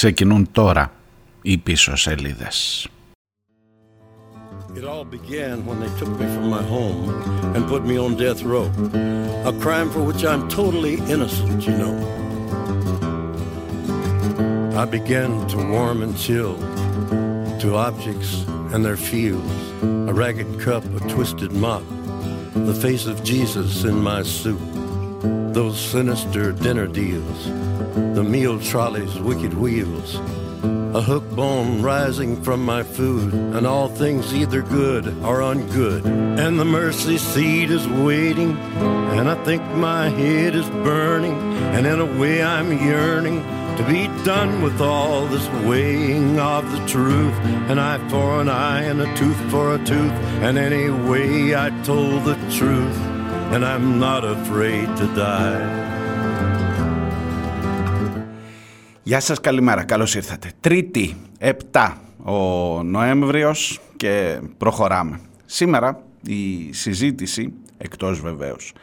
Ξεκινούν τώρα οι πίσω σελίδες. It all began when they took me from my home and put me on death row. A crime for which I'm totally innocent, you know. I began to warm and chill to objects and their feels. A ragged cup, a twisted mop, the face of Jesus in my suit. Those sinister dinner deals, the meal trolley's wicked wheels, a hook bone rising from my food, and all things either good or ungood. And the mercy seat is waiting, and I think my head is burning, and in a way I'm yearning to be done with all this weighing of the truth. An eye for an eye and a tooth for a tooth, and anyway I told the truth, and I'm not afraid to die. Γεια σας, καλημέρα, καλώς ήρθατε. Τρίτη, 7 ο Νοέμβριος και προχωράμε. Σήμερα η συζήτηση, εκτός βεβαίως,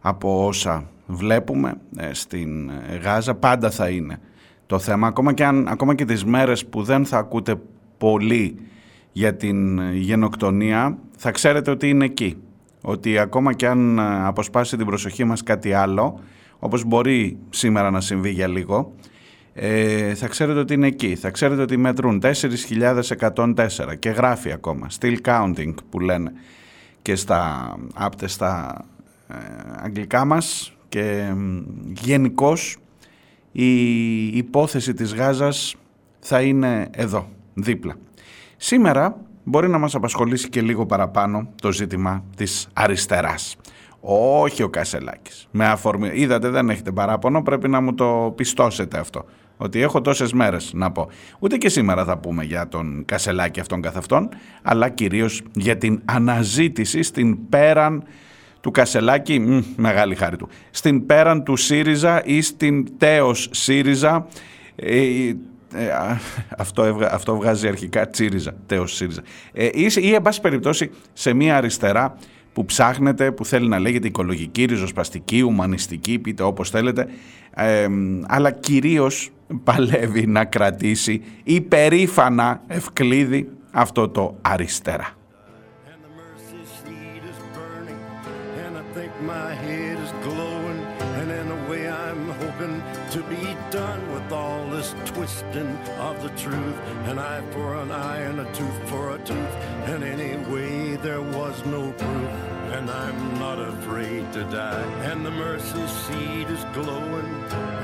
από όσα βλέπουμε ε, στην Γάζα πάντα θα είναι το θέμα. Ακόμα και, αν, ακόμα και τις μέρες που δεν θα ακούτε πολύ για την γενοκτονία, θα ξέρετε ότι είναι εκεί. Ότι ακόμα και αν αποσπάσει την προσοχή μας κάτι άλλο, όπως μπορεί σήμερα να συμβεί για λίγο, ε, θα ξέρετε ότι είναι εκεί. Θα ξέρετε ότι μετρούν 4.104 και γράφει ακόμα. Still counting που λένε και στα άπτες στα ε, αγγλικά μας και γενικώς η υπόθεση της Γάζας θα είναι εδώ, δίπλα. Σήμερα μπορεί να μας απασχολήσει και λίγο παραπάνω το ζήτημα της αριστεράς. Όχι ο Κασελάκης. Με αφορμή... Είδατε δεν έχετε παράπονο, πρέπει να μου το πιστώσετε αυτό. Ότι έχω τόσες μέρες να πω. Ούτε και σήμερα θα πούμε για τον Κασελάκη αυτόν καθ' αυτόν, αλλά κυρίως για την αναζήτηση στην πέραν του Κασελάκη, μ, μεγάλη χάρη του, στην πέραν του ΣΥΡΙΖΑ ή στην τέος ΣΥΡΙΖΑ, ε, ε, αυτό, αυτό βγάζει αρχικά τσίριζα, τέος ΣΥΡΙΖΑ, ε, ή, ή εν πάση περιπτώσει σε μια αριστερά που ψάχνετε, που θέλει να λέγεται οικολογική, ριζοσπαστική, ουμανιστική, πείτε όπως θέλετε, αλλά κυρίως παλεύει να κρατήσει υπερήφανα ευκλήδη αυτό το αριστερά. Die. And the mercy seat is glowing,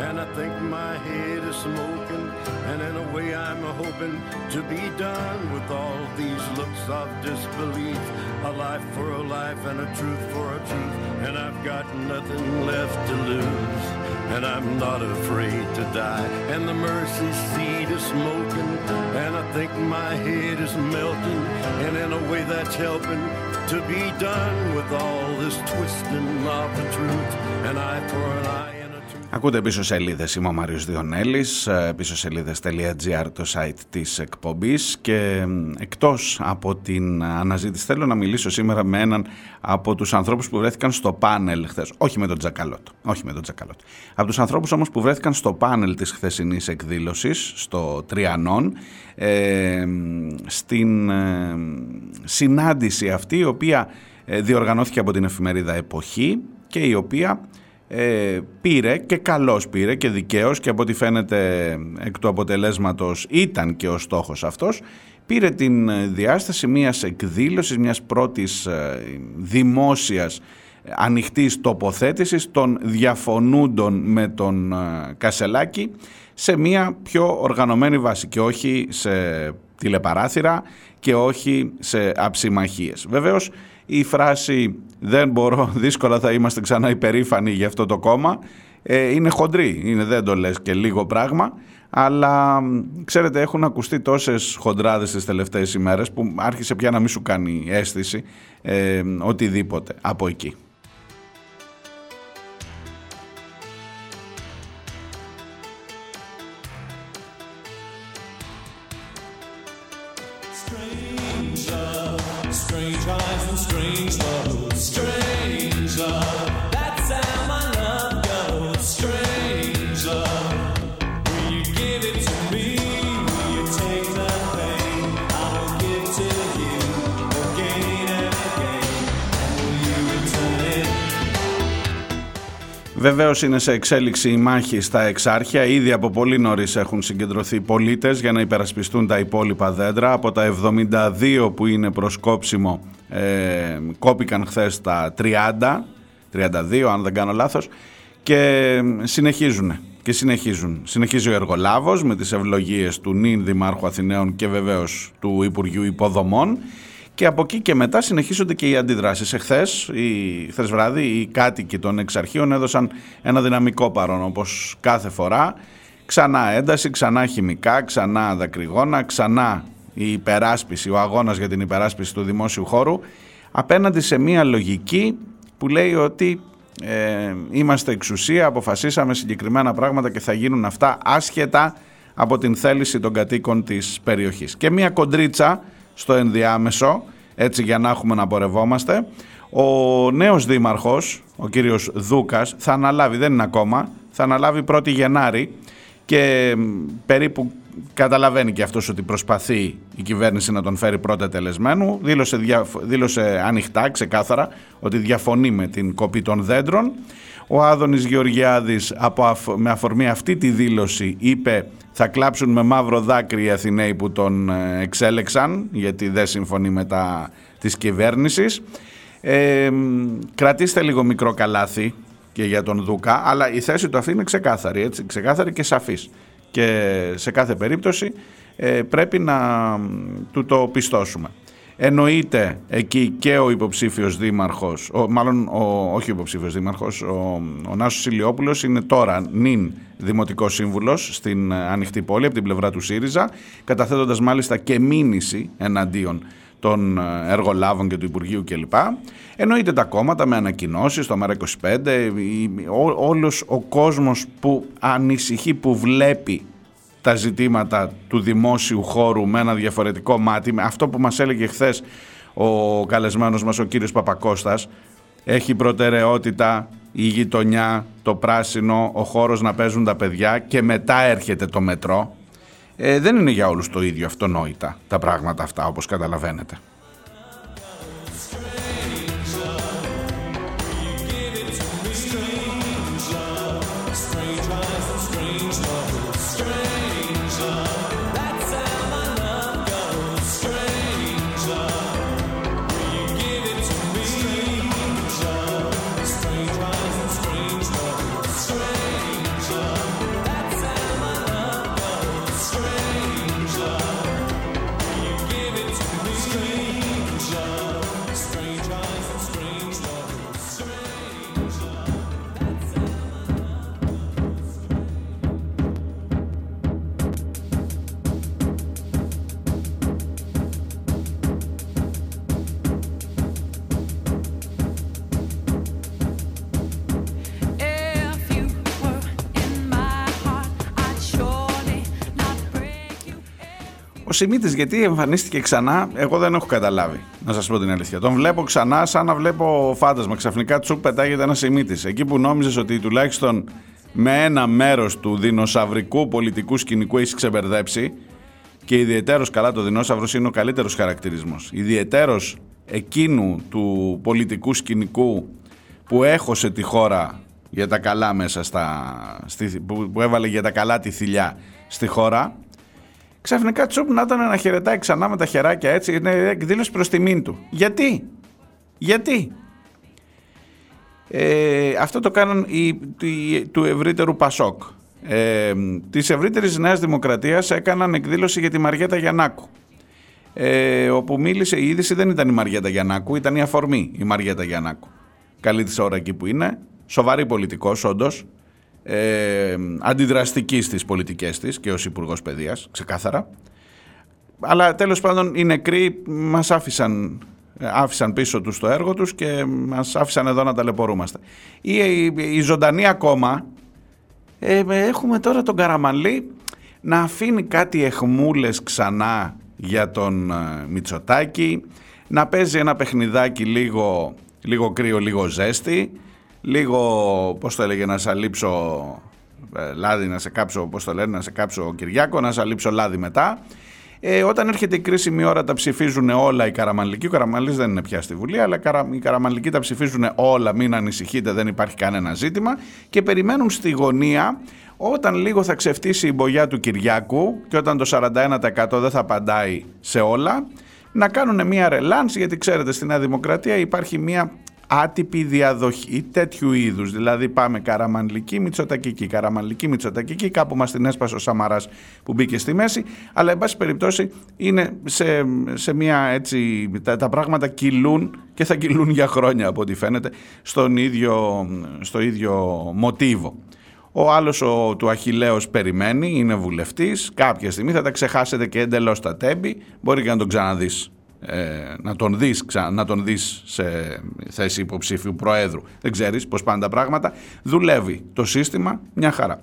and I think my head is smoking. And in a way, I'm hoping to be done with all these looks of disbelief. A life for a life and a truth for a truth, and I've got nothing left to lose and I'm not afraid to die. And the mercy seat is smoking, and I think my head is melting, and in a way that's helping to be done with all this twisting of the truth, and eye for an eye. Ακούτε πίσω σελίδες, είμαι ο Μάριος Διονέλης, πίσω σελίδες.gr το site της εκπομπής. Και εκτός από την αναζήτηση θέλω να μιλήσω σήμερα με έναν από τους ανθρώπους που βρέθηκαν στο πάνελ χθες, όχι με τον Τζακαλώτο, όχι με τον Τζακαλώτο. Από τους ανθρώπους όμως που βρέθηκαν στο πάνελ της χθεσινής εκδήλωσης, στο Τριανόν, ε, στην ε, συνάντηση αυτή η οποία ε, διοργανώθηκε από την εφημερίδα Εποχή και η οποία ε, πήρε και καλώς πήρε και δικαίως και από ό,τι φαίνεται εκ του αποτελέσματος ήταν και ο στόχος αυτός πήρε την διάσταση μιας εκδήλωσης, μιας πρώτης ε, δημόσιας ανοιχτής τοποθέτησης των διαφωνούντων με τον ε, Κασελάκη σε μια πιο οργανωμένη βάση και όχι σε τηλεπαράθυρα και όχι σε αψιμαχίες. Βεβαίως η φράση «δεν μπορώ, δύσκολα θα είμαστε ξανά υπερήφανοι για αυτό το κόμμα» ε, είναι χοντρή, είναι, δεν το λες και λίγο πράγμα, αλλά ξέρετε έχουν ακουστεί τόσες χοντράδες τις τελευταίες ημέρες που άρχισε πια να μην σου κάνει αίσθηση ε, οτιδήποτε από εκεί. Βεβαίως είναι σε εξέλιξη η μάχη στα εξάρχεια. Ήδη από πολύ νωρίς έχουν συγκεντρωθεί πολίτες για να υπερασπιστούν τα υπόλοιπα δέντρα. Από τα 72 που είναι προσκόψιμο ε, κόπηκαν χθες τα 30, 32 αν δεν κάνω λάθος και συνεχίζουν και συνεχίζουν. Συνεχίζει ο εργολάβος με τις ευλογίες του νυν Δημάρχου Αθηναίων και βεβαίως του Υπουργείου Υποδομών και από εκεί και μετά συνεχίζονται και οι αντιδράσεις. Εχθές, η, χθες βράδυ, οι κάτοικοι των εξαρχείων έδωσαν ένα δυναμικό παρόν όπως κάθε φορά. Ξανά ένταση, ξανά χημικά, ξανά δακρυγόνα, ξανά η υπεράσπιση, ο αγώνας για την υπεράσπιση του δημόσιου χώρου απέναντι σε μια λογική που λέει ότι ε, είμαστε εξουσία, αποφασίσαμε συγκεκριμένα πράγματα και θα γίνουν αυτά άσχετα από την θέληση των κατοίκων της περιοχής. Και μια κοντρίτσα στο ενδιάμεσο, έτσι για να έχουμε να πορευόμαστε, ο νέος δήμαρχος, ο κύριος Δούκας, θα αναλάβει, δεν είναι ακόμα, θα αναλάβει 1η Γενάρη και περίπου καταλαβαίνει και αυτός ότι προσπαθεί η κυβέρνηση να τον φέρει πρώτα τελεσμένου. Δήλωσε, δήλωσε ανοιχτά, ξεκάθαρα, ότι διαφωνεί με την κοπή των δέντρων. Ο Άδωνης Γεωργιάδης από, με αφορμή αυτή τη δήλωση είπε θα κλάψουν με μαύρο δάκρυ οι Αθηναίοι που τον ε, εξέλεξαν γιατί δεν συμφωνεί με τα της κυβέρνησης. Ε, κρατήστε λίγο μικρό καλάθι και για τον Δούκα, αλλά η θέση του αυτή είναι ξεκάθαρη, έτσι, ξεκάθαρη και σαφής και σε κάθε περίπτωση ε, πρέπει να του το πιστώσουμε. Εννοείται εκεί και ο υποψήφιος δήμαρχος, ο, μάλλον ο, όχι ο υποψήφιος δήμαρχος, ο, ο Νάσος Ηλιόπουλος είναι τώρα νυν δημοτικός σύμβουλος στην ανοιχτή πόλη από την πλευρά του ΣΥΡΙΖΑ, καταθέτοντας μάλιστα και μήνυση εναντίον των εργολάβων και του Υπουργείου κλπ. Εννοείται τα κόμματα με ανακοινώσεις, το ΜΕΡΑ25, όλος ο κόσμος που ανησυχεί, που βλέπει τα ζητήματα του δημόσιου χώρου με ένα διαφορετικό μάτι, με αυτό που μας έλεγε χθες ο καλεσμένος μας ο κύριος Παπακώστας, έχει προτεραιότητα η γειτονιά, το πράσινο, ο χώρος να παίζουν τα παιδιά και μετά έρχεται το μετρό. Ε, δεν είναι για όλους το ίδιο αυτονόητα τα πράγματα αυτά όπως καταλαβαίνετε. Σιμίτης γιατί εμφανίστηκε ξανά, εγώ δεν έχω καταλάβει, να σας πω την αλήθεια. Τον βλέπω ξανά σαν να βλέπω φάντασμα. Ξαφνικά τσουκ πετάγεται ένα Σιμίτης. Εκεί που νόμιζες ότι τουλάχιστον με ένα μέρος του δεινοσαυρικού πολιτικού σκηνικού έχεις ξεμπερδέψει και ιδιαίτερο καλά το δεινόσαυρος είναι ο καλύτερος χαρακτηρισμός. Ιδιαίτερο εκείνου του πολιτικού σκηνικού που έχωσε τη χώρα για τα καλά μέσα στα, που, που έβαλε για τα καλά τη θηλιά στη χώρα ξαφνικά τσουπ να ήταν να χαιρετάει ξανά με τα χεράκια έτσι, είναι εκδήλωση προς τιμήν του. Γιατί, γιατί; Ε, αυτό το κάναν οι, του ευρύτερου Πασόκ. Ε, της ευρύτερης Νέας Δημοκρατίας έκαναν εκδήλωση για τη Μαριέτα Γιαννάκου. Ε, όπου μίλησε, η είδηση δεν ήταν η Μαριέτα Γιαννάκου, ήταν η αφορμή η Μαριέτα Γιαννάκου. Καλή της ώρα εκεί που είναι, σοβαρή πολιτικός όντως, ε, αντιδραστικής στις πολιτικές της και ως Υπουργός Παιδείας, ξεκάθαρα. Αλλά τέλος πάντων οι νεκροί μας άφησαν, άφησαν πίσω τους το έργο τους και μας άφησαν εδώ να ταλαιπωρούμαστε. Η, η, η ζωντανή ακόμα, ε, έχουμε τώρα τον Καραμαλή να αφήνει κάτι εχμούλες ξανά για τον ε, Μητσοτάκη, να παίζει ένα παιχνιδάκι λίγο, λίγο κρύο, λίγο ζέστη, λίγο, πώς το έλεγε, να σαλείψω ε, λάδι, να σε κάψω, πώς το λένε, να σε κάψω Κυριάκο, να σαλείψω λάδι μετά. Ε, όταν έρχεται η κρίσιμη ώρα τα ψηφίζουν όλα οι Καραμανλικοί. Ο Καραμανλής δεν είναι πια στη Βουλή, αλλά οι Καραμανλικοί τα ψηφίζουν όλα, μην ανησυχείτε, δεν υπάρχει κανένα ζήτημα. Και περιμένουν στη γωνία όταν λίγο θα ξεφτύσει η μπογιά του Κυριάκου και όταν το 41% δεν θα απαντάει σε όλα, να κάνουν μια ρελάνση, γιατί ξέρετε στην Νέα Δημοκρατία υπάρχει μια άτυπη διαδοχή τέτοιου είδους. Δηλαδή πάμε καραμανλική, μητσοτακική, καραμανλική, μητσοτακική, κάπου μας την έσπασε ο Σαμαράς που μπήκε στη μέση, αλλά εν πάση περιπτώσει είναι σε, σε μια έτσι, τα, τα, πράγματα κυλούν και θα κυλούν για χρόνια από ό,τι φαίνεται στον ίδιο, στο ίδιο μοτίβο. Ο άλλος ο, του Αχιλέως περιμένει, είναι βουλευτής, κάποια στιγμή θα τα ξεχάσετε και εντελώς τα τέμπη, μπορεί και να τον ξαναδείς ε, να, τον δεις, να τον δεις σε θέση υποψήφιου προέδρου. Δεν ξέρεις πώς πάνε τα πράγματα. Δουλεύει το σύστημα μια χαρά.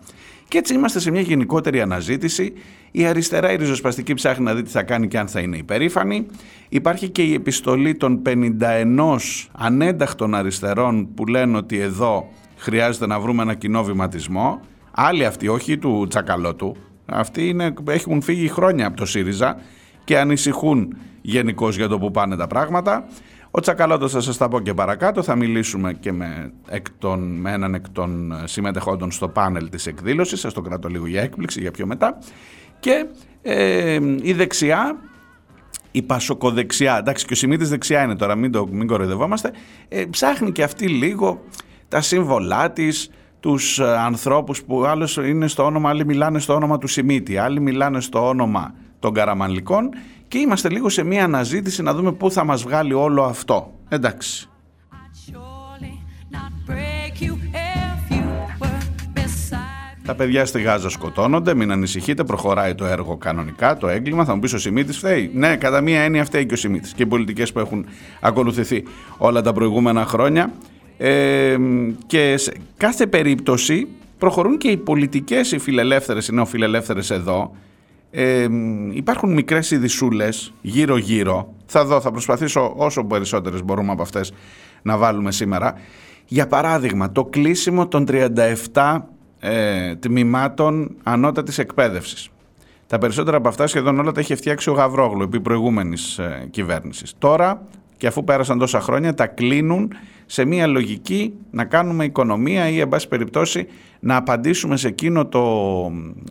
Και έτσι είμαστε σε μια γενικότερη αναζήτηση. Η αριστερά, η ριζοσπαστική ψάχνει να δει τι θα κάνει και αν θα είναι υπερήφανη. Υπάρχει και η επιστολή των 51 ανένταχτων αριστερών που λένε ότι εδώ χρειάζεται να βρούμε ένα κοινό βηματισμό. Άλλοι αυτοί, όχι του τσακαλώτου. Αυτοί είναι, έχουν φύγει χρόνια από το ΣΥΡΙΖΑ και ανησυχούν γενικώς για το που πάνε τα πράγματα. Ο Τσακαλώτος θα σας τα πω και παρακάτω. Θα μιλήσουμε και με, εκ των, με έναν εκ των συμμετεχόντων στο πάνελ της εκδήλωσης. Σας το κρατώ λίγο για έκπληξη για πιο μετά. Και ε, η δεξιά, η πασοκοδεξιά, εντάξει και ο Σιμίτης δεξιά είναι τώρα, μην, το, μην κοροϊδευόμαστε, ε, ψάχνει και αυτή λίγο τα σύμβολά της, τους ε, ανθρώπους που άλλος είναι στο όνομα, άλλοι μιλάνε στο όνομα του Σιμίτη, άλλοι μιλάνε στο όνομα των Καραμανλικών και είμαστε λίγο σε μια αναζήτηση να δούμε πού θα μας βγάλει όλο αυτό. Εντάξει. Τα παιδιά στη Γάζα σκοτώνονται, μην ανησυχείτε, προχωράει το έργο κανονικά, το έγκλημα. Θα μου πεις ο Σιμίτης φταίει. Ναι, κατά μία έννοια φταίει και ο Σιμίτης και οι πολιτικές που έχουν ακολουθηθεί όλα τα προηγούμενα χρόνια. Ε, και σε κάθε περίπτωση προχωρούν και οι πολιτικές, οι φιλελεύθερες, οι νεοφιλελεύθερες εδώ, ε, υπάρχουν μικρές ειδισούλες γύρω-γύρω. Θα δω, θα προσπαθήσω όσο περισσότερες μπορούμε από αυτές να βάλουμε σήμερα. Για παράδειγμα, το κλείσιμο των 37 ε, τμήματων ανώτατης εκπαίδευσης. Τα περισσότερα από αυτά σχεδόν όλα τα είχε φτιάξει ο Γαβρόγλου επί προηγούμενης ε, κυβέρνησης. Τώρα και αφού πέρασαν τόσα χρόνια τα κλείνουν σε μια λογική να κάνουμε οικονομία ή εν πάση περιπτώσει να απαντήσουμε σε εκείνο το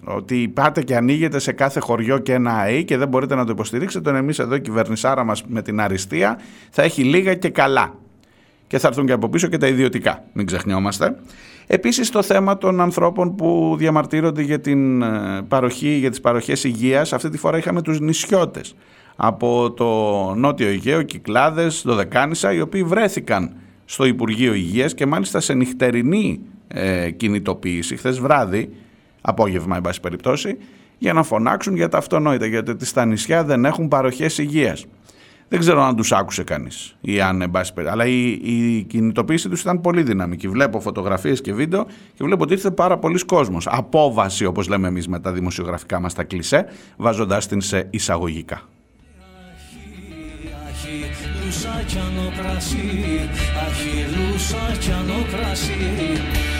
ότι πάτε και ανοίγετε σε κάθε χωριό και ένα ΑΕ και δεν μπορείτε να το υποστηρίξετε, τον εμείς εδώ η κυβερνησάρα μας με την αριστεία θα έχει λίγα και καλά. Και θα έρθουν και από πίσω και τα ιδιωτικά, μην ξεχνιόμαστε. Επίσης το θέμα των ανθρώπων που διαμαρτύρονται για, την ε, παροχή, για τις παροχές υγείας, αυτή τη φορά είχαμε τους νησιώτες από το Νότιο Αιγαίο, Κυκλάδες, Δωδεκάνησα, οι οποίοι βρέθηκαν στο Υπουργείο Υγείας και μάλιστα σε νυχτερινή ε, κινητοποίηση, χθες βράδυ, απόγευμα εν πάση περιπτώσει, για να φωνάξουν για τα αυτονόητα, γιατί στα νησιά δεν έχουν παροχές υγείας. Δεν ξέρω αν τους άκουσε κανείς ή αν εν πάση περιπτώσει, αλλά η, η κινητοποίηση τους ήταν πολύ δυναμική. Βλέπω φωτογραφίες και βίντεο και βλέπω ότι ήρθε πάρα πολλοί κόσμος. Απόβαση όπως λέμε εμείς με τα δημοσιογραφικά μας τα κλισέ, βάζοντάς την σε εισαγωγικά κι άνω κρασί Αχιλούσα κι άνω κρασί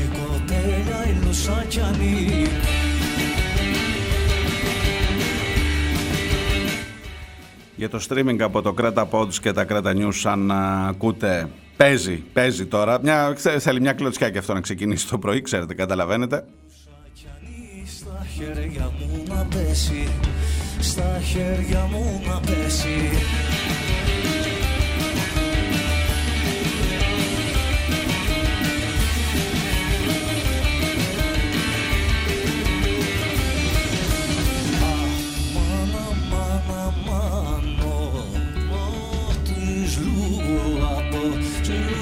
Για το streaming από το Κρέτα Pods και τα Κρέτα News αν ακούτε παίζει, παίζει τώρα. Μια, θέλει μια κλωτσιά και αυτό να ξεκινήσει το πρωί ξέρετε, καταλαβαίνετε. Στα χέρια μου να πέσει Στα χέρια μου να πέσει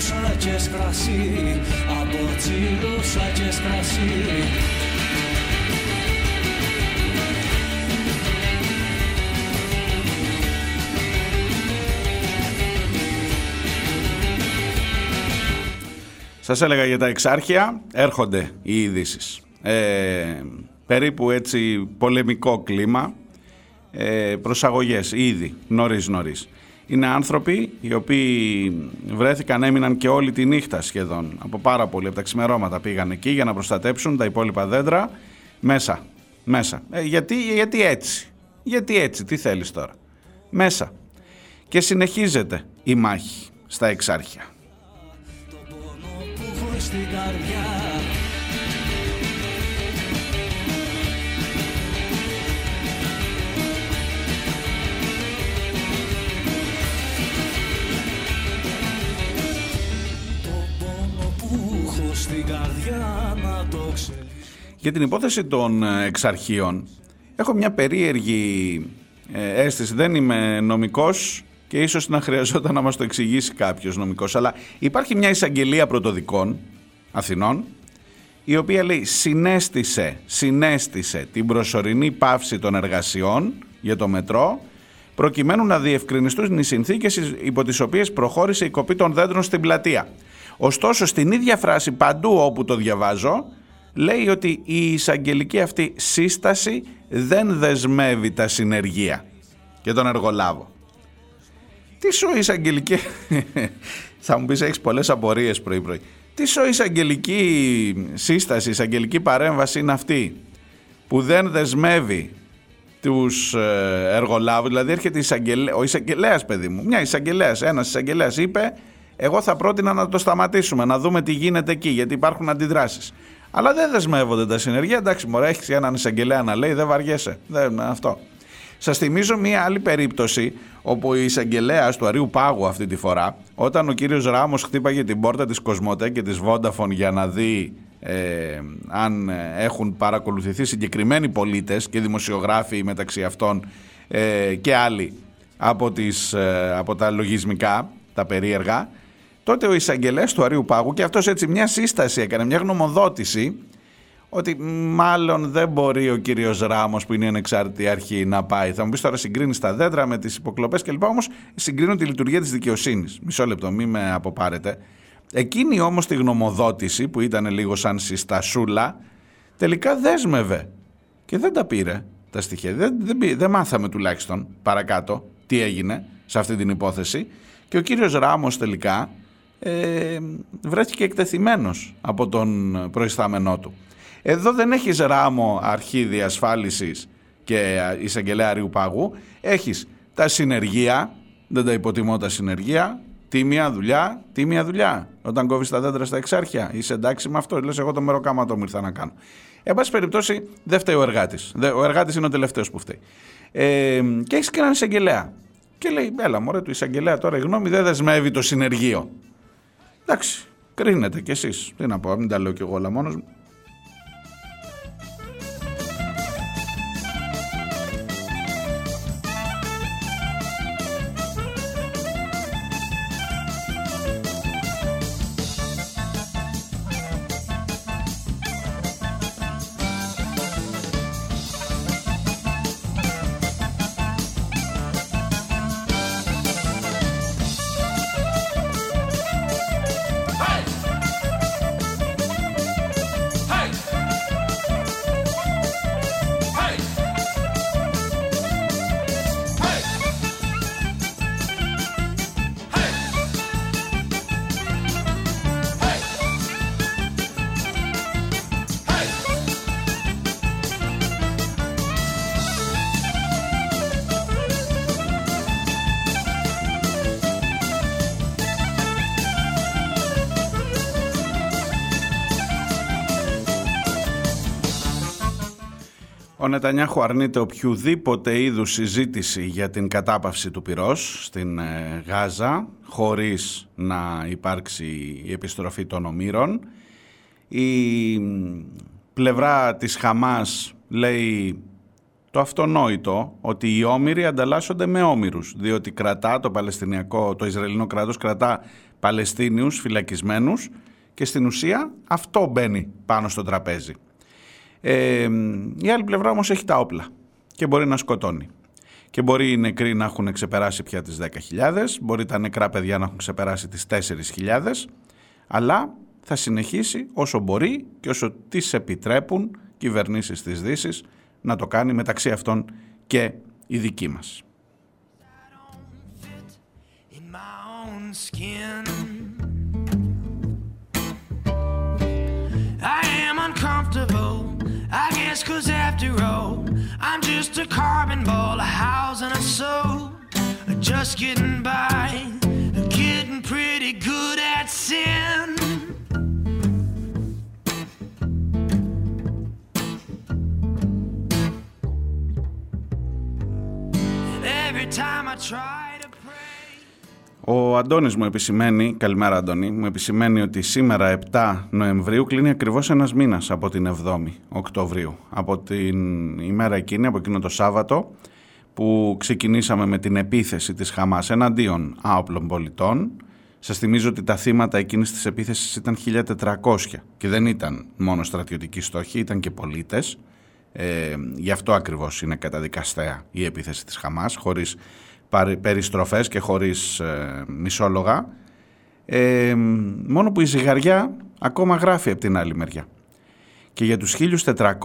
σάκες κρασί Από τσίρο σάκες κρασί Σας έλεγα για τα εξάρχεια, έρχονται οι ειδήσεις. Ε, περίπου έτσι πολεμικό κλίμα, ε, προσαγωγές ήδη, νωρίς νωρίς. Είναι άνθρωποι οι οποίοι βρέθηκαν, έμειναν και όλη τη νύχτα σχεδόν, από πάρα πολύ, από τα ξημερώματα πήγαν εκεί για να προστατέψουν τα υπόλοιπα δέντρα μέσα, μέσα. Ε, γιατί, γιατί έτσι, γιατί έτσι, τι θέλεις τώρα, μέσα. Και συνεχίζεται η μάχη στα εξάρχεια στην καρδιά στην καρδιά να το Για την υπόθεση των ε, εξαρχείων έχω μια περίεργη ε, αίσθηση. Δεν είμαι νομικός και ίσως να χρειαζόταν να μας το εξηγήσει κάποιος νομικός. Αλλά υπάρχει μια εισαγγελία πρωτοδικών Αθηνών η οποία λέει συνέστησε, συνέστησε την προσωρινή πάυση των εργασιών για το μετρό προκειμένου να διευκρινιστούν οι συνθήκες υπό τις οποίες προχώρησε η κοπή των δέντρων στην πλατεία. Ωστόσο στην ίδια φράση παντού όπου το διαβάζω λέει ότι η εισαγγελική αυτή σύσταση δεν δεσμεύει τα συνεργεία και τον εργολάβο. Τι σου εισαγγελική... Θα μου πεις έχεις πολλές απορίες πρωί πρωί. Τι σου εισαγγελική σύσταση, εισαγγελική παρέμβαση είναι αυτή που δεν δεσμεύει τους ε, εργολάβους, δηλαδή έρχεται εισαγγελέ... ο εισαγγελέας, παιδί μου, μια εισαγγελέας, ένας εισαγγελέας είπε εγώ θα πρότεινα να το σταματήσουμε, να δούμε τι γίνεται εκεί, γιατί υπάρχουν αντιδράσεις. Αλλά δεν δεσμεύονται τα συνεργεία. Εντάξει, μωρέ, έχεις έναν εισαγγελέα να λέει, δεν βαριέσαι. Δεν, αυτό. Σας θυμίζω μία άλλη περίπτωση όπου η εισαγγελέα του Αρίου Πάγου αυτή τη φορά, όταν ο κύριος Ράμος χτύπαγε την πόρτα της Κοσμοτέ και της Vodafone για να δει ε, αν έχουν παρακολουθηθεί συγκεκριμένοι πολίτες και δημοσιογράφοι μεταξύ αυτών ε, και άλλοι από, τις, ε, από τα λογισμικά, τα περίεργα, τότε ο εισαγγελέας του Αρίου Πάγου και αυτός έτσι μια σύσταση έκανε, μια γνωμοδότηση ότι μάλλον δεν μπορεί ο κύριος Ράμος που είναι η ανεξάρτητη αρχή να πάει. Θα μου πεις τώρα συγκρίνεις τα δέντρα με τις υποκλοπές κλπ. Όμως συγκρίνω τη λειτουργία της δικαιοσύνης. Μισό λεπτό, μην με αποπάρετε. Εκείνη όμως τη γνωμοδότηση που ήταν λίγο σαν συστασούλα τελικά δέσμευε και δεν τα πήρε τα στοιχεία. Δεν, δεν, δεν μάθαμε τουλάχιστον παρακάτω τι έγινε σε αυτή την υπόθεση και ο κύριος Ράμος τελικά ε, βρέθηκε εκτεθειμένος από τον προϊστάμενό του. Εδώ δεν έχεις ράμο αρχή διασφάλισης και εισαγγελέα Ριου Πάγου. Έχεις τα συνεργεία, δεν τα υποτιμώ τα συνεργεία, τίμια δουλειά, τίμια δουλειά. Όταν κόβεις τα δέντρα στα εξάρχεια, είσαι εντάξει με αυτό. Λες, εγώ το μεροκάματο μου ήρθα να κάνω. Εν πάση περιπτώσει, δεν φταίει ο εργάτης. Ο εργάτης είναι ο τελευταίος που φταίει. Ε, και έχεις και έναν εισαγγελέα. Και λέει, Έλα, μωρέ, του εισαγγελέα τώρα η γνώμη δεν δεσμεύει το συνεργείο. Εντάξει, κρίνετε κι εσείς. Τι να πω, μην τα λέω κι εγώ όλα μόνος μου. Νετανιάχου αρνείται οποιοδήποτε είδους συζήτηση για την κατάπαυση του πυρός στην ε, Γάζα χωρίς να υπάρξει η επιστροφή των ομήρων. Η πλευρά της Χαμάς λέει το αυτονόητο ότι οι όμοιροι ανταλλάσσονται με όμοιρους, διότι κρατά το Παλαιστινιακό, το Ισραηλινό κράτος κρατά Παλαιστίνιους φυλακισμένους και στην ουσία αυτό μπαίνει πάνω στο τραπέζι. Ε, η άλλη πλευρά όμως έχει τα όπλα και μπορεί να σκοτώνει. Και μπορεί οι νεκροί να έχουν ξεπεράσει πια τις 10.000, μπορεί τα νεκρά παιδιά να έχουν ξεπεράσει τις 4.000, αλλά θα συνεχίσει όσο μπορεί και όσο τις επιτρέπουν κυβερνήσεις της δύσης να το κάνει μεταξύ αυτών και η δική μας. I I guess cause after all, I'm just a carbon ball, a house and a soul. Just getting by, getting pretty good at sin. Ο Αντώνης μου επισημαίνει, καλημέρα Αντώνη, μου επισημαίνει ότι σήμερα 7 Νοεμβρίου κλείνει ακριβώς ένας μήνας από την 7η Οκτωβρίου. Από την ημέρα εκείνη, από εκείνο το Σάββατο, που ξεκινήσαμε με την επίθεση της Χαμάς εναντίον άοπλων πολιτών. Σας θυμίζω ότι τα θύματα εκείνης της επίθεσης ήταν 1400 και δεν ήταν μόνο στρατιωτικοί στόχοι, ήταν και πολίτες. Ε, γι' αυτό ακριβώς είναι καταδικαστέα η επίθεση της Χαμάς, χωρίς περιστροφές και χωρίς ε, μισόλογα. Ε, μόνο που η ζυγαριά ακόμα γράφει από την άλλη μεριά. Και για τους 1400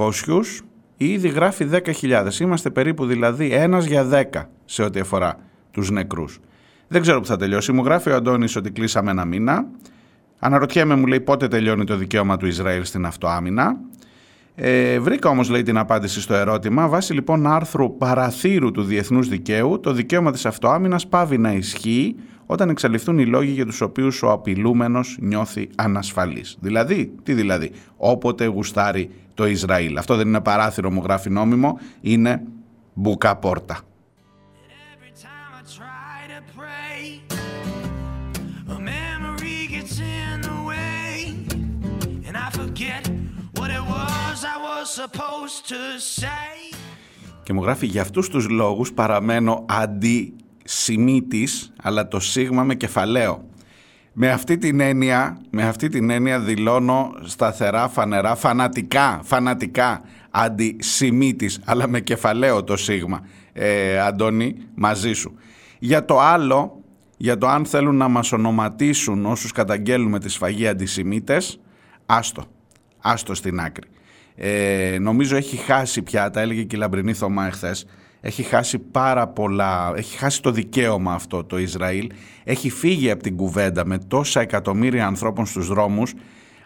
ήδη γράφει 10.000. Είμαστε περίπου δηλαδή ένας για 10 σε ό,τι αφορά τους νεκρούς. Δεν ξέρω που θα τελειώσει. Μου γράφει ο Αντώνης ότι κλείσαμε ένα μήνα. Αναρωτιέμαι, μου λέει, πότε τελειώνει το δικαίωμα του Ισραήλ στην αυτοάμυνα. Ε, βρήκα όμως λέει την απάντηση στο ερώτημα βάσει λοιπόν άρθρου παραθύρου του διεθνούς δικαίου το δικαίωμα της αυτοάμυνας πάβει να ισχύει όταν εξαλειφθούν οι λόγοι για τους οποίους ο απειλούμενος νιώθει ανασφαλής. Δηλαδή, τι δηλαδή, όποτε γουστάρει το Ισραήλ. Αυτό δεν είναι παράθυρο μου γράφει νόμιμο, είναι μπουκά Και μου γράφει για αυτούς τους λόγους παραμένω αντισημίτης αλλά το σίγμα με κεφαλαίο. Με αυτή την έννοια, με αυτή την έννοια δηλώνω σταθερά, φανερά, φανατικά, φανατικά αντισημίτης αλλά με κεφαλαίο το σίγμα. Ε, Αντώνη, μαζί σου. Για το άλλο, για το αν θέλουν να μας ονοματίσουν όσους καταγγέλνουμε τη σφαγή αντισημίτες, άστο, άστο στην άκρη. Ε, νομίζω έχει χάσει πια, τα έλεγε και η Λαμπρινή Θωμά εχθές, έχει χάσει πάρα πολλά, έχει χάσει το δικαίωμα αυτό το Ισραήλ, έχει φύγει από την κουβέντα με τόσα εκατομμύρια ανθρώπων στους δρόμους,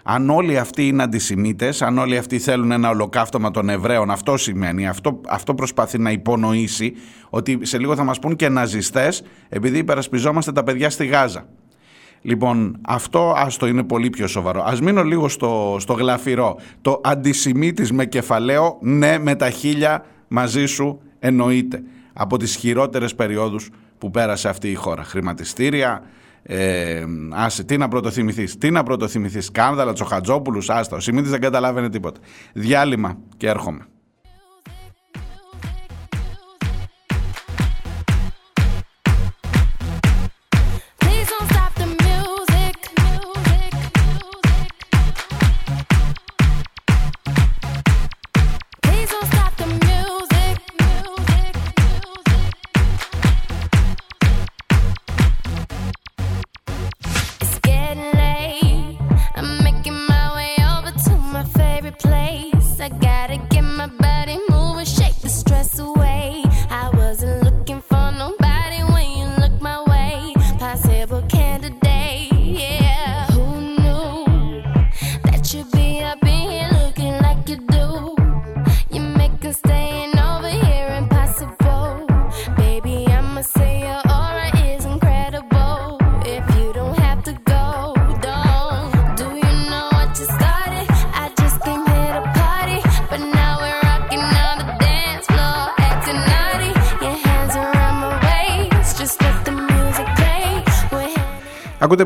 αν όλοι αυτοί είναι αντισημίτες, αν όλοι αυτοί θέλουν ένα ολοκαύτωμα των Εβραίων, αυτό σημαίνει, αυτό, αυτό προσπαθεί να υπονοήσει ότι σε λίγο θα μας πούν και ναζιστές επειδή υπερασπιζόμαστε τα παιδιά στη Γάζα. Λοιπόν, αυτό άστο είναι πολύ πιο σοβαρό. Ας μείνω λίγο στο, στο γλαφυρό. Το αντισημίτης με κεφαλαίο, ναι, με τα χίλια μαζί σου εννοείται. Από τις χειρότερες περιόδους που πέρασε αυτή η χώρα. Χρηματιστήρια, ε, άσε, τι να πρωτοθυμηθείς, τι να πρωτοθυμηθείς, σκάνδαλα, τσοχατζόπουλους, άστα, ο Σιμίτης δεν καταλάβαινε τίποτα. Διάλειμμα και έρχομαι.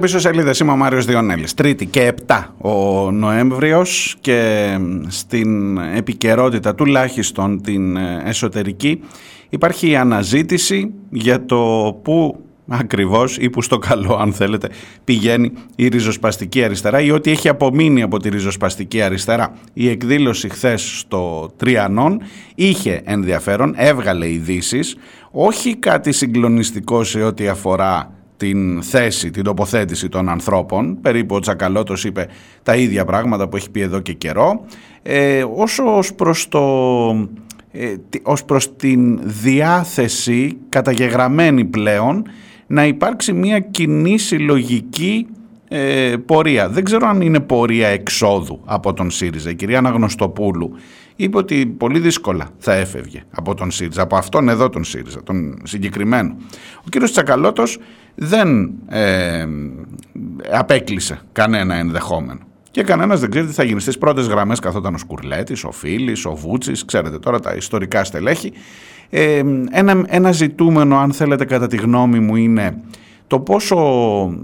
Πίσω σελίδες, είμαι ο Μάριος Διονέλης. Τρίτη και 7 ο Νοέμβριος και στην επικαιρότητα τουλάχιστον την εσωτερική υπάρχει η αναζήτηση για το πού ακριβώς ή που στο καλό αν θέλετε πηγαίνει η ριζοσπαστική αριστερά ή ότι έχει απομείνει από τη ριζοσπαστική αριστερά. Η εκδήλωση χθες στο Τριανόν είχε ενδιαφέρον, έβγαλε ειδήσεις, όχι κάτι συγκλονιστικό σε ό,τι αφορά την θέση, την τοποθέτηση των ανθρώπων, περίπου ο Τσακαλώτος είπε τα ίδια πράγματα που έχει πει εδώ και καιρό, ε, όσο ως προς, το, ε, ως προς την διάθεση καταγεγραμμένη πλέον να υπάρξει μια κοινή συλλογική ε, πορεία. Δεν ξέρω αν είναι πορεία εξόδου από τον ΣΥΡΙΖΑ. Η κυρία Αναγνωστοπούλου είπε ότι πολύ δύσκολα θα έφευγε από τον ΣΥΡΙΖΑ, από αυτόν εδώ τον ΣΥΡΙΖΑ, τον συγκεκριμένο. Ο κύριος Τσακαλώτος δεν ε, απέκλεισε κανένα ενδεχόμενο. Και κανένας δεν ξέρει τι θα γίνει. Στις πρώτες γραμμές καθόταν ο Σκουρλέτης, ο Φίλης, ο Βούτσης, ξέρετε τώρα τα ιστορικά στελέχη. Ε, ένα, ένα ζητούμενο, αν θέλετε, κατά τη γνώμη μου, είναι το πόσο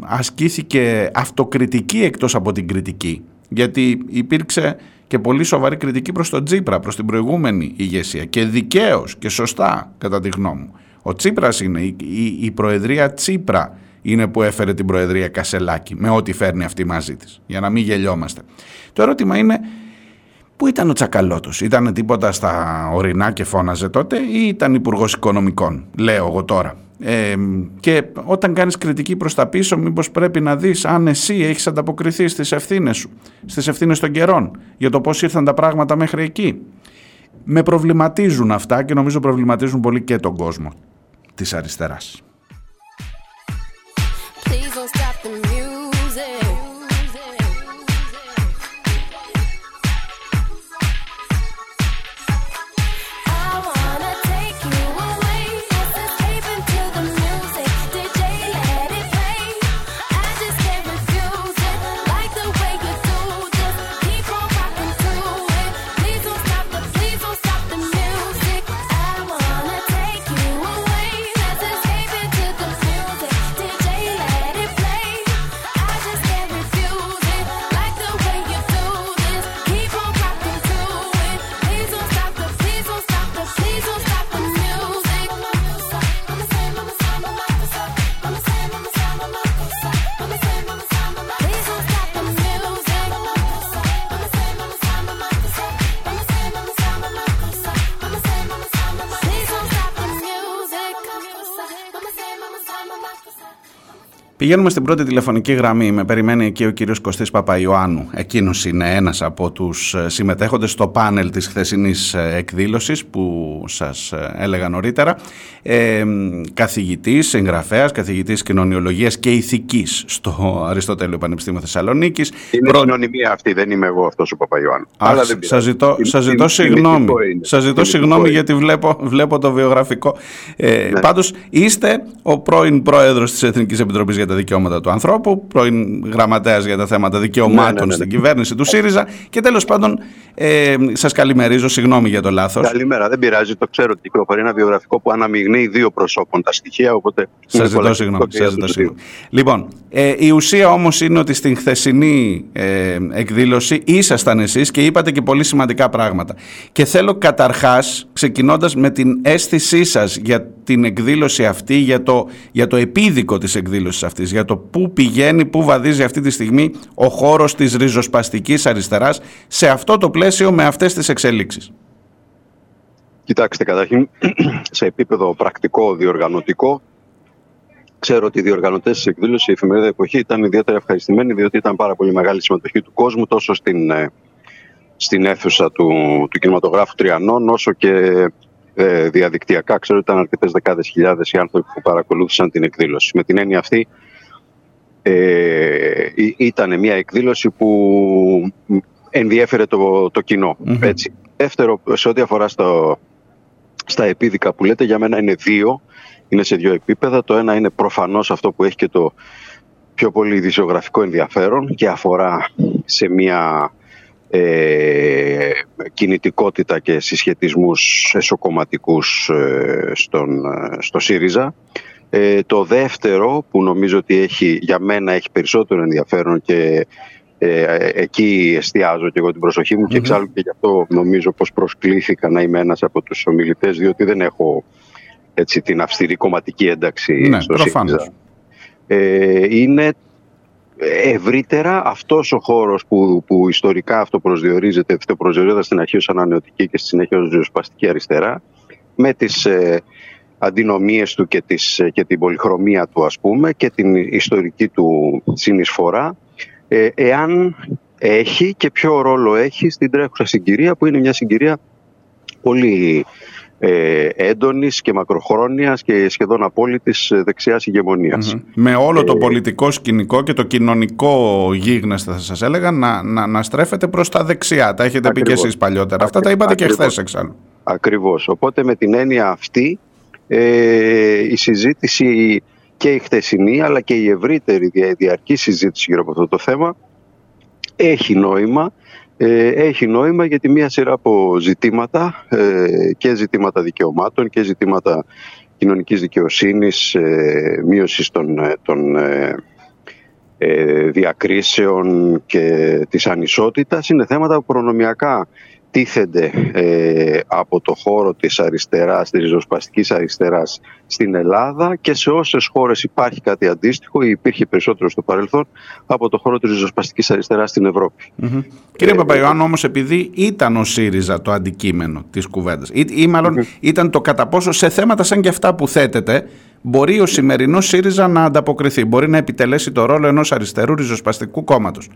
ασκήθηκε αυτοκριτική εκτός από την κριτική. Γιατί υπήρξε και πολύ σοβαρή κριτική προς τον Τσίπρα, προς την προηγούμενη ηγεσία και δικαίως και σωστά κατά τη γνώμη μου. Ο Τσίπρας είναι, η, η, Προεδρία Τσίπρα είναι που έφερε την Προεδρία Κασελάκη με ό,τι φέρνει αυτή μαζί της, για να μην γελιόμαστε. Το ερώτημα είναι Πού ήταν ο Τσακαλώτος, ήταν τίποτα στα ορεινά και φώναζε τότε, ή ήταν υπουργός Οικονομικών, λέω εγώ τώρα. Ε, και όταν κάνεις κριτική προς τα πίσω μήπως πρέπει να δεις αν εσύ έχεις ανταποκριθεί στις ευθύνες σου στις ευθύνες των καιρών για το πώς ήρθαν τα πράγματα μέχρι εκεί με προβληματίζουν αυτά και νομίζω προβληματίζουν πολύ και τον κόσμο της αριστεράς Πηγαίνουμε στην πρώτη τηλεφωνική γραμμή. Με περιμένει εκεί ο κύριος Κωστής Παπαϊωάννου. Εκείνος είναι ένας από τους ε, συμμετέχοντες στο πάνελ της χθεσινής ε, εκδήλωσης που σας ε, έλεγα νωρίτερα. Ε, καθηγητής, συγγραφέας, καθηγητής κοινωνιολογίας και ηθικής στο Αριστοτέλειο Πανεπιστήμιο Θεσσαλονίκης. Είναι Προ... συνωνυμία αυτή, δεν είμαι εγώ αυτός ο Παπαϊωάννου. Αχ, σας ζητώ, σας ζητώ συγγνώμη. Σας ζητώ συγγνώμη γιατί βλέπω, βλέπω το βιογραφικό. Ε, ναι. Πάντως είστε ο πρώην πρόεδρος της Εθνικής Επιτροπής για τα δικαιώματα του ανθρώπου, πρώην γραμματέας για τα θέματα δικαιωμάτων ναι, ναι, ναι. στην κυβέρνηση του ΣΥΡΙΖΑ και τέλος πάντων ε, σας καλημερίζω, συγγνώμη για το λάθος. Καλημέρα, δεν πειράζει, το ξέρω ότι κυκλοφορεί ένα βιογραφικό που αναμειγνύει δύο προσώπων τα στοιχεία, οπότε. Σας ζητώ συγγνώμη. συγγνώμη. Λοιπόν, ε, η ουσία όμως είναι ότι στην χθεσινή ε, εκδήλωση ήσασταν εσείς και είπατε και πολύ σημαντικά πράγματα. Και θέλω καταρχάς, ξεκινώντας με την αίσθησή σας για την εκδήλωση αυτή, για το, για το επίδικο της εκδήλωσης αυτή για το πού πηγαίνει, πού βαδίζει αυτή τη στιγμή ο χώρος της ριζοσπαστικής αριστεράς σε αυτό το πλαίσιο με αυτές τις εξελίξεις. Κοιτάξτε, καταρχήν, σε επίπεδο πρακτικό, διοργανωτικό, ξέρω ότι οι διοργανωτές της εκδήλωσης, η εφημερίδα εποχή, ήταν ιδιαίτερα ευχαριστημένοι, διότι ήταν πάρα πολύ μεγάλη συμμετοχή του κόσμου, τόσο στην, ε, στην αίθουσα του, του κινηματογράφου Τριανών, όσο και ε, διαδικτυακά. Ξέρω ότι ήταν αρκετές δεκάδες χιλιάδες οι άνθρωποι που παρακολούθησαν την εκδήλωση. Με την έννοια αυτή, ε, ήταν μια εκδήλωση που ενδιέφερε το, το κοινο Έτσι. Δεύτερο, σε ό,τι αφορά στο, στα επίδικα που λέτε, για μένα είναι δύο. Είναι σε δύο επίπεδα. Το ένα είναι προφανώς αυτό που έχει και το πιο πολύ ειδησιογραφικό ενδιαφέρον και αφορά σε μια ε, κινητικότητα και συσχετισμούς εσωκομματικούς ε, στον, ε, στο ΣΥΡΙΖΑ Ε, το δεύτερο που νομίζω ότι έχει, για μένα έχει περισσότερο ενδιαφέρον και ε, εκεί εστιάζω και εγώ την προσοχή μου και εξάλλου και γι' αυτό νομίζω πως προσκλήθηκα να είμαι ένας από τους ομιλητές διότι δεν έχω έτσι, την αυστηρή κομματική ένταξη Ναι, στο προφανώς. ΣΥΡΙΖΑ. Ε, είναι ευρύτερα αυτός ο χώρος που, που ιστορικά αυτοπροσδιορίζεται, αυτοπροσδιορίζεται στην αρχή ως ανανεωτική και στη συνέχεια ως ριζοσπαστική αριστερά με τις ε, αντινομίες του και, τις, και την πολυχρωμία του ας πούμε και την ιστορική του συνεισφορά ε, εάν έχει και ποιο ρόλο έχει στην τρέχουσα συγκυρία που είναι μια συγκυρία πολύ ε, έντονης και μακροχρόνιας και σχεδόν απόλυτης ε, δεξιάς ηγεμονίας. Μμμ. Με όλο το Ε, πολιτικό σκηνικό και το κοινωνικό γίγνεσθε θα σας έλεγα να, να, να στρέφετε προς τα δεξιά. Τα έχετε πει και Ακριβώς. εσείς παλιότερα. Αυτά τα είπατε και Ακριβώς. χθες εξάλλου. Ακριβώς. Οπότε με την έννοια αυτή ε, η συζήτηση και η χτεσινή αλλά και η ευρύτερη δια- διαρκή συζήτηση γύρω από αυτό το θέμα έχει νόημα. Ε, έχει νόημα γιατί μία σειρά από ζητήματα ε, και ζητήματα δικαιωμάτων και ζητήματα κοινωνικής δικαιοσύνης, ε, μείωσης των, ε, των ε, ε, διακρίσεων και της ανισότητας είναι θέματα που προνομιακά τίθενται ε, από το χώρο της αριστεράς, της ριζοσπαστικής αριστεράς στην Ελλάδα και σε όσες χώρες υπάρχει κάτι αντίστοιχο ή υπήρχε περισσότερο στο παρελθόν από το χώρο της ριζοσπαστικής αριστεράς στην Ευρώπη. Μμμ. Κύριε Παπαϊωάννου, όμως επειδή ήταν ο ΣΥΡΙΖΑ το αντικείμενο της κουβέντας ή, ή μάλλον ήταν το κατά πόσο σε θέματα σαν και αυτά που θέτεται μπορεί ο σημερινός ΣΥΡΙΖΑ να ανταποκριθεί, μπορεί να επιτελέσει το ρόλο ενός αριστερού ριζοσπαστικού κόμματος.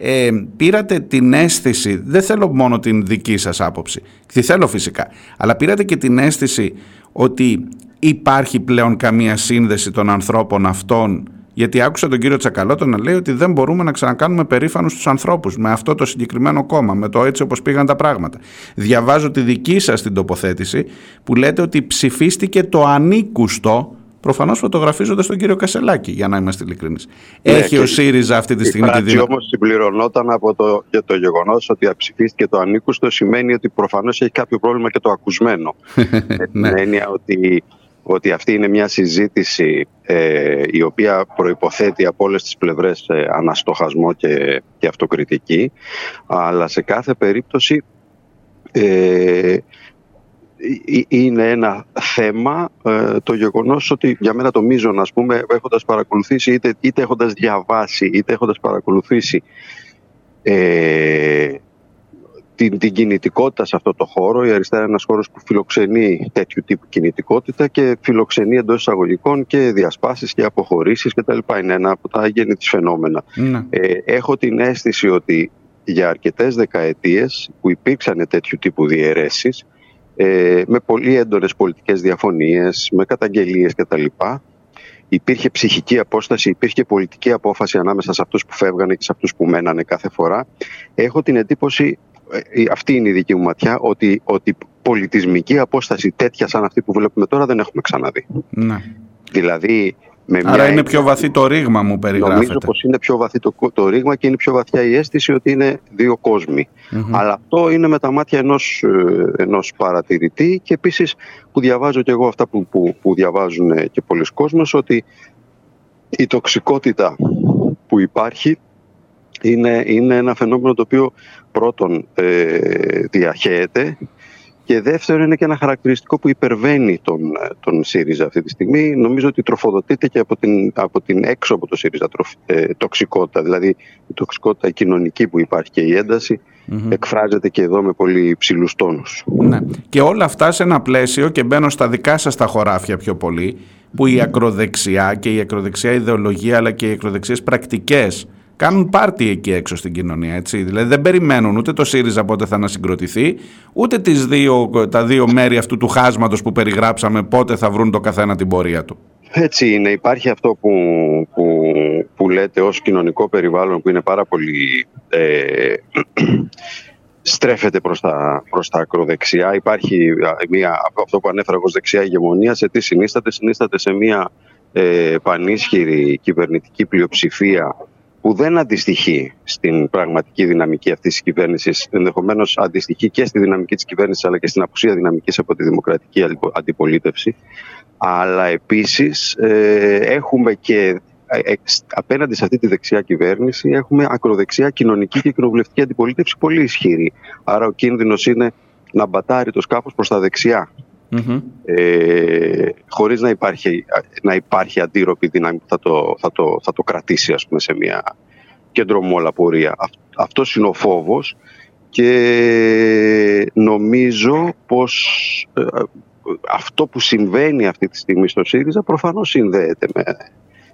Ε, πήρατε την αίσθηση, δεν θέλω μόνο την δική σας άποψη, τη θέλω φυσικά, αλλά πήρατε και την αίσθηση ότι υπάρχει πλέον καμία σύνδεση των ανθρώπων αυτών; Γιατί άκουσα τον κύριο Τσακαλώτο να λέει ότι δεν μπορούμε να ξανακάνουμε περήφανους τους ανθρώπους με αυτό το συγκεκριμένο κόμμα, με το έτσι όπως πήγαν τα πράγματα. Διαβάζω τη δική σας την τοποθέτηση που λέτε ότι ψηφίστηκε το ανήκουστο Προφανώς φωτογραφίζοντας τον κύριο Κασελάκη, για να είμαστε ειλικρινείς. Ναι, Έχει και ο ΣΥΡΙΖΑ αυτή τη Η στιγμή τη φράση δύναμη. όμως συμπληρωνόταν από το, για το γεγονός ότι ψηφίστηκε το ανήκουστο σημαίνει ότι προφανώς έχει κάποιο πρόβλημα και το ακουσμένο. με την Ναι. έννοια ότι, ότι αυτή είναι μια συζήτηση ε, η οποία προϋποθέτει από όλες τις πλευρές ε, αναστοχασμό και, και αυτοκριτική αλλά σε κάθε περίπτωση ε, ε, είναι ένα θέμα ε, το γεγονός ότι για μένα το μείζον ας πούμε έχοντας παρακολουθήσει είτε, είτε έχοντας διαβάσει είτε έχοντας παρακολουθήσει ε, την, την κινητικότητα σε αυτό το χώρο. Η αριστερά είναι ένας χώρος που φιλοξενεί τέτοιου τύπου κινητικότητα και φιλοξενεί εντός εισαγωγικών και διασπάσεις και αποχωρήσεις κτλ. Είναι ένα από τα γέννη της φαινόμενα. Ναι. Ε, έχω την αίσθηση ότι για αρκετές δεκαετίες που υπήρξαν τέτοιου τύπου διαιρέσεις ε, με πολύ έντονες πολιτικές διαφωνίες, με καταγγελίες κτλ. Υπήρχε ψυχική απόσταση, υπήρχε πολιτική απόφαση ανάμεσα σε αυτούς που φεύγανε και σε αυτούς που μένανε κάθε φορά. Έχω την εντύπωση, ε, αυτή είναι η δική μου ματιά, ότι, ότι πολιτισμική απόσταση τέτοια σαν αυτή που βλέπουμε τώρα δεν έχουμε ξαναδεί. ναι. Δηλαδή, με μια Άρα είναι έννοια- πιο βαθύ το ρήγμα μου Νομίζω περιγράφεται. πως είναι πιο βαθύ το, το ρήγμα και είναι πιο βαθιά η αίσθηση ότι είναι δύο κόσμοι. Μμμ. Αλλά αυτό είναι με τα μάτια ενός, ε, ενός παρατηρητή και επίσης που διαβάζω και εγώ αυτά που, που, που διαβάζουν ε, και πολλοί κόσμος ότι η τοξικότητα που υπάρχει είναι, είναι ένα φαινόμενο το οποίο πρώτον ε, διαχέεται και δεύτερον είναι και ένα χαρακτηριστικό που υπερβαίνει τον, ε, τον ΣΥΡΙΖΑ αυτή τη στιγμή. Νομίζω ότι τροφοδοτείται και από την, από την έξω από το ΣΥΡΙΖΑ τροφ, ε, τοξικότητα. Δηλαδή η τοξικότητα η κοινωνική που υπάρχει και η ένταση Μμμ. εκφράζεται και εδώ με πολύ ψηλούς τόνους. Ναι. Και όλα αυτά σε ένα πλαίσιο και μπαίνω στα δικά σας τα χωράφια πιο πολύ που η ακροδεξιά και η ακροδεξιά ιδεολογία αλλά και οι ακροδεξιές πρακτικές κάνουν πάρτι εκεί έξω στην κοινωνία. Έτσι. Δηλαδή δεν περιμένουν ούτε το ΣΥΡΙΖΑ πότε θα ανασυγκροτηθεί ούτε τις δύο, τα δύο μέρη αυτού του χάσματος που περιγράψαμε πότε θα βρουν το καθένα την πορεία του. Έτσι είναι. Υπάρχει αυτό που, που, που λέτε ως κοινωνικό περιβάλλον που είναι πάρα πολύ... Ε, στρέφεται προς τα, προς τα ακροδεξιά. Υπάρχει α, μια, αυτό που ανέφερα εγώ ως δεξιά ηγεμονία. Σε τι συνίσταται. Συνίσταται σε μια ε, πανίσχυρη κυβερνητική πλειοψηφία που δεν αντιστοιχεί στην πραγματική δυναμική αυτής της κυβέρνησης, ενδεχομένως αντιστοιχεί και στη δυναμική της κυβέρνησης αλλά και στην απουσία δυναμικής από τη δημοκρατική αντιπολίτευση. Αλλά επίσης ε, έχουμε και ε, ε, απέναντι σε αυτή τη δεξιά κυβέρνηση έχουμε ακροδεξιά κοινωνική και κοινοβουλευτική αντιπολίτευση πολύ ισχυρή. Άρα ο κίνδυνος είναι να μπατάρει το σκάφος προς τα δεξιά mm Ε, χωρίς να υπάρχει, να υπάρχει αντίρροπη δύναμη που θα το, θα το, θα το κρατήσει ας πούμε, σε μια κεντρομόλα πορεία. Αυτός είναι ο φόβος και νομίζω πως ε, αυτό που συμβαίνει αυτή τη στιγμή στο ΣΥΡΙΖΑ προφανώς συνδέεται με,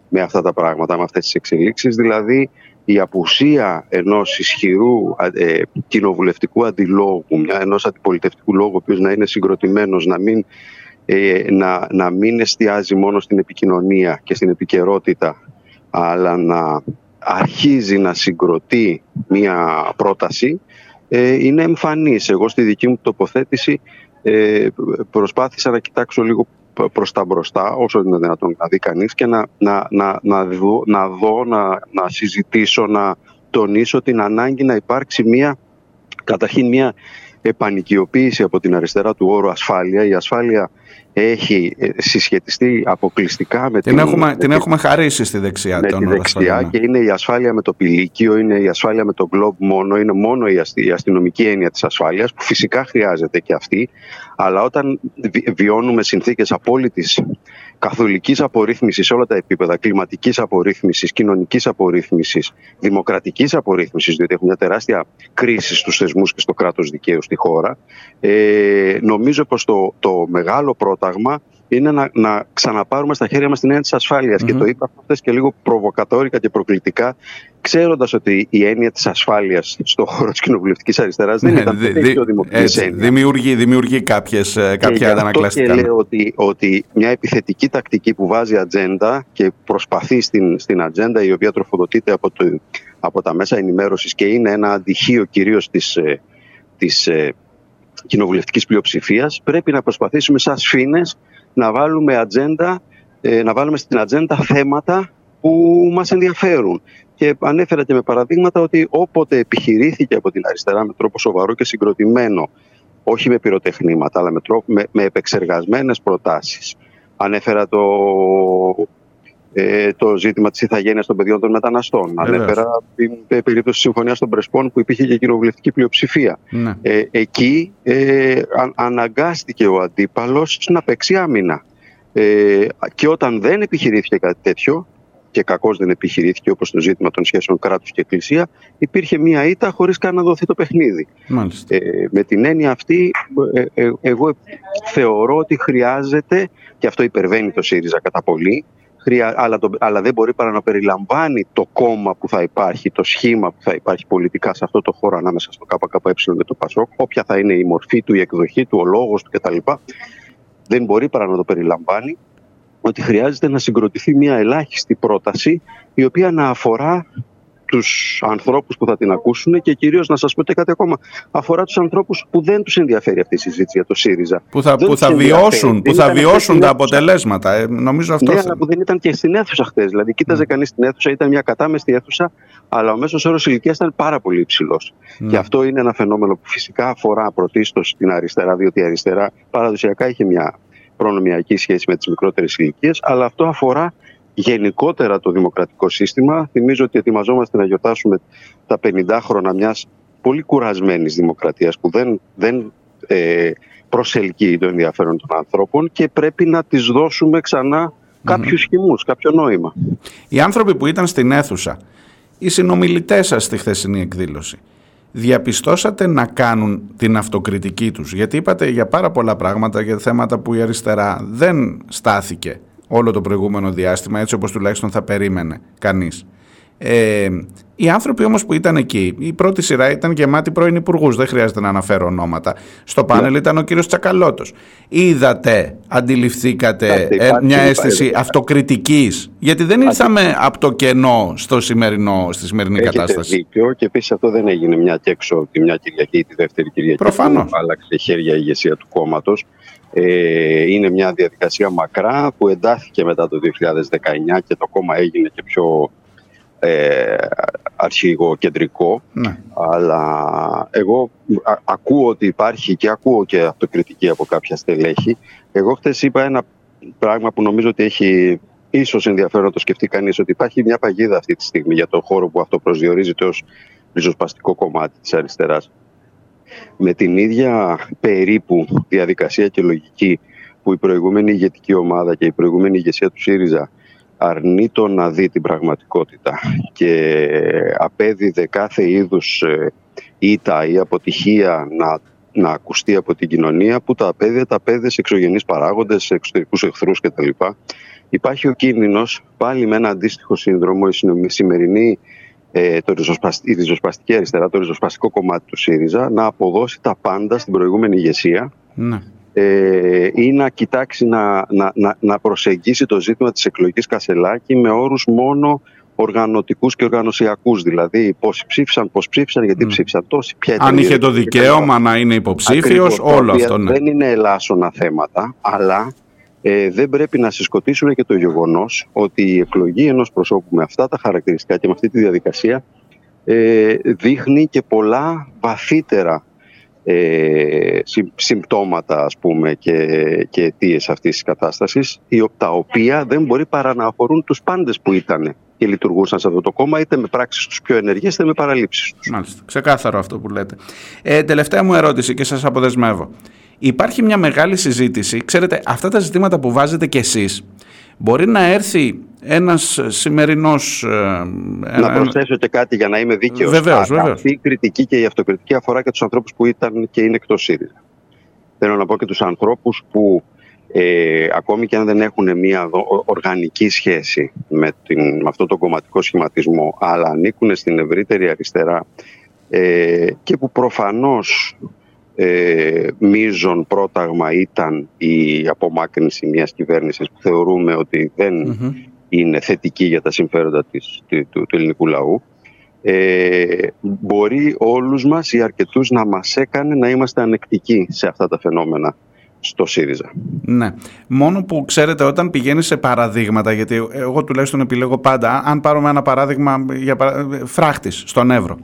με αυτά τα πράγματα, με αυτές τις εξελίξεις. Δηλαδή η απουσία ενός ισχυρού ε, κοινοβουλευτικού αντιλόγου, μια, ενός αντιπολιτευτικού λόγου, ο οποίος να είναι συγκροτημένος, να μην, ε, να, να μην εστιάζει μόνο στην επικοινωνία και στην επικαιρότητα, αλλά να αρχίζει να συγκροτεί μια πρόταση, ε, είναι εμφανής. Εγώ στη δική μου τοποθέτηση ε, προσπάθησα να κοιτάξω λίγο προς τα μπροστά όσο είναι δυνατόν να δει κανείς και να, να, να, να, δω, να, δω, να, να συζητήσω, να τονίσω την ανάγκη να υπάρξει μια, καταρχήν μια επανοικιοποίηση από την αριστερά του όρου ασφάλεια. Η ασφάλεια έχει ε, συσχετιστεί αποκλειστικά με την... Την έχουμε, την έχουμε χαρίσει στη δεξιά. Με τη δεξιά και είναι η ασφάλεια με το πηλίκιο, είναι η ασφάλεια με το γκλόμπ μόνο, είναι μόνο η, αστυνομική έννοια της ασφάλειας που φυσικά χρειάζεται και αυτή, αλλά όταν βιώνουμε συνθήκες απόλυτης καθολικής απορρίθμισης σε όλα τα επίπεδα, κλιματικής απορρίθμισης, κοινωνικής απορρίθμισης, δημοκρατικής απορρίθμισης, διότι έχουμε μια τεράστια κρίση στους θεσμούς και στο κράτος δικαίου στη χώρα, ε, νομίζω πως το, το μεγάλο πρόταγμα είναι να, να ξαναπάρουμε στα χέρια μας την έννοια της ασφαλειας Και το είπα αυτές και λίγο προβοκατόρικα και προκλητικά, ξέροντας ότι η έννοια της ασφάλειας στον χώρο της κοινοβουλευτικής αριστεράς δεν ναι, ήταν δι, δι, έτσι, δημιουργεί, δημιουργεί κάποιες, ε, κάποια αντανακλαστικά. Και λέω ότι, ότι μια επιθετική τακτική που βάζει ατζέντα και προσπαθεί στην, στην ατζέντα η οποία τροφοδοτείται από, το, από τα μέσα ενημέρωσης και είναι ένα αντιχείο κυρίως της, ε, της ε, κοινοβουλευτικής πλειοψηφίας, πρέπει να προσπαθήσουμε σαν σφήνες να βάλουμε, ατζέντα, ε, να βάλουμε στην ατζέντα θέματα που μας ενδιαφέρουν. Και ανέφερα και με παραδείγματα ότι όποτε επιχειρήθηκε από την αριστερά με τρόπο σοβαρό και συγκροτημένο, όχι με πυροτεχνήματα, αλλά με, τρόπο, με, με επεξεργασμένες προτάσεις. Ανέφερα το ε, το ζήτημα της ηθαγένειας των παιδιών των μεταναστών. Ανέφερα την περίπτωση της Συμφωνίας των Πρεσπών που υπήρχε και κοινοβουλευτική πλειοψηφία. Ναι. Ε, εκεί ε, αναγκάστηκε ο αντίπαλος να παίξει άμυνα. Ε, και όταν δεν επιχειρήθηκε κάτι τέτοιο, και κακώς δεν επιχειρήθηκε όπως το ζήτημα των σχέσεων κράτους και εκκλησία, υπήρχε μία ήττα χωρίς καν να δοθεί το παιχνίδι. Ε, με την έννοια αυτή, ε, ε, εγώ θεωρώ ότι χρειάζεται, και αυτό υπερβαίνει το ΣΥΡΙΖΑ κατά πολύ, αλλά, το, αλλά δεν μπορεί παρά να περιλαμβάνει το κόμμα που θα υπάρχει, το σχήμα που θα υπάρχει πολιτικά σε αυτό το χώρο ανάμεσα στο ΚΚΕ και το ΠΑΣΟΚ, όποια θα είναι η μορφή του, η εκδοχή του, ο λόγος του κτλ. Δεν μπορεί παρά να το περιλαμβάνει ότι χρειάζεται να συγκροτηθεί μια ελάχιστη πρόταση η οποία να αφορά τους ανθρώπους που θα την ακούσουν και κυρίως να σας πω και κάτι ακόμα. Αφορά τους ανθρώπους που δεν τους ενδιαφέρει αυτή η συζήτηση για το ΣΥΡΙΖΑ. Που θα, που θα βιώσουν, που θα βιώσουν τα αποτελέσματα. Ε, νομίζω αυτό. Ναι, αλλά που δεν ήταν και στην αίθουσα χθες. Δηλαδή, κοίταζε mm. κανείς την αίθουσα, ήταν μια κατάμεστη αίθουσα, αλλά ο μέσος όρος ηλικίας ήταν πάρα πολύ υψηλός. Mm. Και αυτό είναι ένα φαινόμενο που φυσικά αφορά πρωτίστως την αριστερά, διότι η αριστερά παραδοσιακά είχε μια προνομιακή σχέση με τις μικρότερες ηλικίες, αλλά αυτό αφορά γενικότερα το δημοκρατικό σύστημα. Θυμίζω ότι ετοιμαζόμαστε να γιορτάσουμε τα 50 χρόνια μιας πολύ κουρασμένης δημοκρατίας που δεν, δεν ε, προσελκύει το ενδιαφέρον των ανθρώπων και πρέπει να τις δώσουμε ξανά κάποιους χυμούς, κάποιο νόημα. Οι άνθρωποι που ήταν στην αίθουσα, οι συνομιλητές σας στη χθεσινή εκδήλωση, διαπιστώσατε να κάνουν την αυτοκριτική τους; Γιατί είπατε για πάρα πολλά πράγματα, για θέματα που η αριστερά δεν στάθηκε όλο το προηγούμενο διάστημα, έτσι όπως τουλάχιστον θα περίμενε κανείς. Ε, οι άνθρωποι όμως που ήταν εκεί, η πρώτη σειρά ήταν γεμάτη πρώην υπουργούς, δεν χρειάζεται να αναφέρω ονόματα. Στο πάνελ ναι. ήταν ο κύριος Τσακαλώτος. Είδατε, αντιληφθήκατε ε, μια αίσθηση αυτοκριτικής, γιατί δεν ήρθαμε από το κενό στο σημερινό, στη σημερινή Έχετε κατάσταση. Δίκιο και επίσης αυτό δεν έγινε μια και έξω τη μια Κυριακή ή τη δεύτερη Κυριακή. Προφανώς. Άλλαξε χέρια η ηγεσία του κόμματος. Ε, είναι μια διαδικασία μακρά που εντάθηκε μετά το 2019 και το κόμμα έγινε και πιο ε, αρχηγοκεντρικό, Ναι. αλλά εγώ α- ακούω ότι υπάρχει και ακούω και αυτοκριτική από κάποια στελέχη. Εγώ χθες είπα ένα πράγμα που νομίζω ότι έχει ίσως ενδιαφέρον να το σκεφτεί κανείς, ότι υπάρχει μια παγίδα αυτή τη στιγμή για τον χώρο που αυτό προσδιορίζεται ως ριζοσπαστικό κομμάτι της αριστεράς. Με την ίδια περίπου διαδικασία και λογική που η προηγούμενη ηγετική ομάδα και η προηγούμενη ηγεσία του ΣΥΡΙΖΑ αρνείτο να δει την πραγματικότητα και απέδιδε κάθε είδους ε, ήττα ή αποτυχία να, να ακουστεί από την κοινωνία που τα απέδιδε, τα απέδιδε σε εξωγενείς παράγοντες, σε εξωτερικούς εχθρούς κτλ. Υπάρχει ο κίνδυνος πάλι με ένα αντίστοιχο σύνδρομο η συνομι- σημερινή ε, το ριζοσπασ- η ριζοσπαστική αριστερά, το ριζοσπαστικό κομμάτι του ΣΥΡΙΖΑ να αποδώσει τα πάντα στην προηγούμενη ηγεσία Ναι. ε, ή να κοιτάξει να, να, να, να προσεγγίσει το ζήτημα της εκλογής Κασελάκη με όρους μόνο οργανωτικούς και οργανωσιακούς. Δηλαδή πόσοι ψήφισαν, πώς ψήφισαν, γιατί Μμ. ψήφισαν τόσοι, ποια ήταν Αν η είχε το διαδικασία δικαίωμα να είναι υποψήφιος, Ακριβώς, τα όλο οποία αυτό. Ναι. Δεν είναι ελάσσονα θέματα, αλλά ε, δεν πρέπει να συσκοτήσουμε και το γεγονός ότι η εκλογή ενός προσώπου με αυτά τα χαρακτηριστικά και με αυτή τη διαδικασία ε, δείχνει και πολλά βαθύτερα ε, συμ- συμπτώματα ας πούμε και, και αιτίες αυτής της κατάστασης οι ο- τα οποία δεν μπορεί παρά να αφορούν τους πάντες που ήταν και λειτουργούσαν σε αυτό το κόμμα είτε με πράξεις τους πιο ενεργές είτε με παραλήψεις τους. Μάλιστα. Ξεκάθαρο αυτό που λέτε. Ε, τελευταία μου ερώτηση και σας αποδεσμεύω. Υπάρχει μια μεγάλη συζήτηση. Ξέρετε, αυτά τα ζητήματα που βάζετε κι εσείς μπορεί να έρθει ένας σημερινός... ε, Να ένα- προσθέσω και κάτι για να είμαι δίκαιος. Βεβαίως, βεβαίως. Αυτή η κριτική και η αυτοκριτική αφορά και τους ανθρώπους που ήταν και είναι εκτός ΣΥΡΙΖΑ. Θέλω να πω και τους ανθρώπους που ε, ακόμη και αν δεν έχουν μια δο- ο- οργανική σχέση με, την, με αυτό το κομματικό σχηματισμό, αλλά ανήκουν στην ευρύτερη αριστερά ε, και που προφανώς ε, μείζον πρόταγμα ήταν η απομάκρυνση μιας κυβέρνησης που θεωρούμε ότι δεν Μμμ. είναι θετική για τα συμφέροντα της, του, του, του ελληνικού λαού ε, μπορεί όλους μας ή αρκετούς να μας έκανε να είμαστε ανεκτικοί σε αυτά τα φαινόμενα στο ΣΥΡΙΖΑ. Ναι. Μόνο που ξέρετε, όταν πηγαίνει σε παραδείγματα, γιατί εγώ τουλάχιστον επιλέγω πάντα, αν πάρουμε ένα παράδειγμα για παρα... φράχτης στον Εύρο.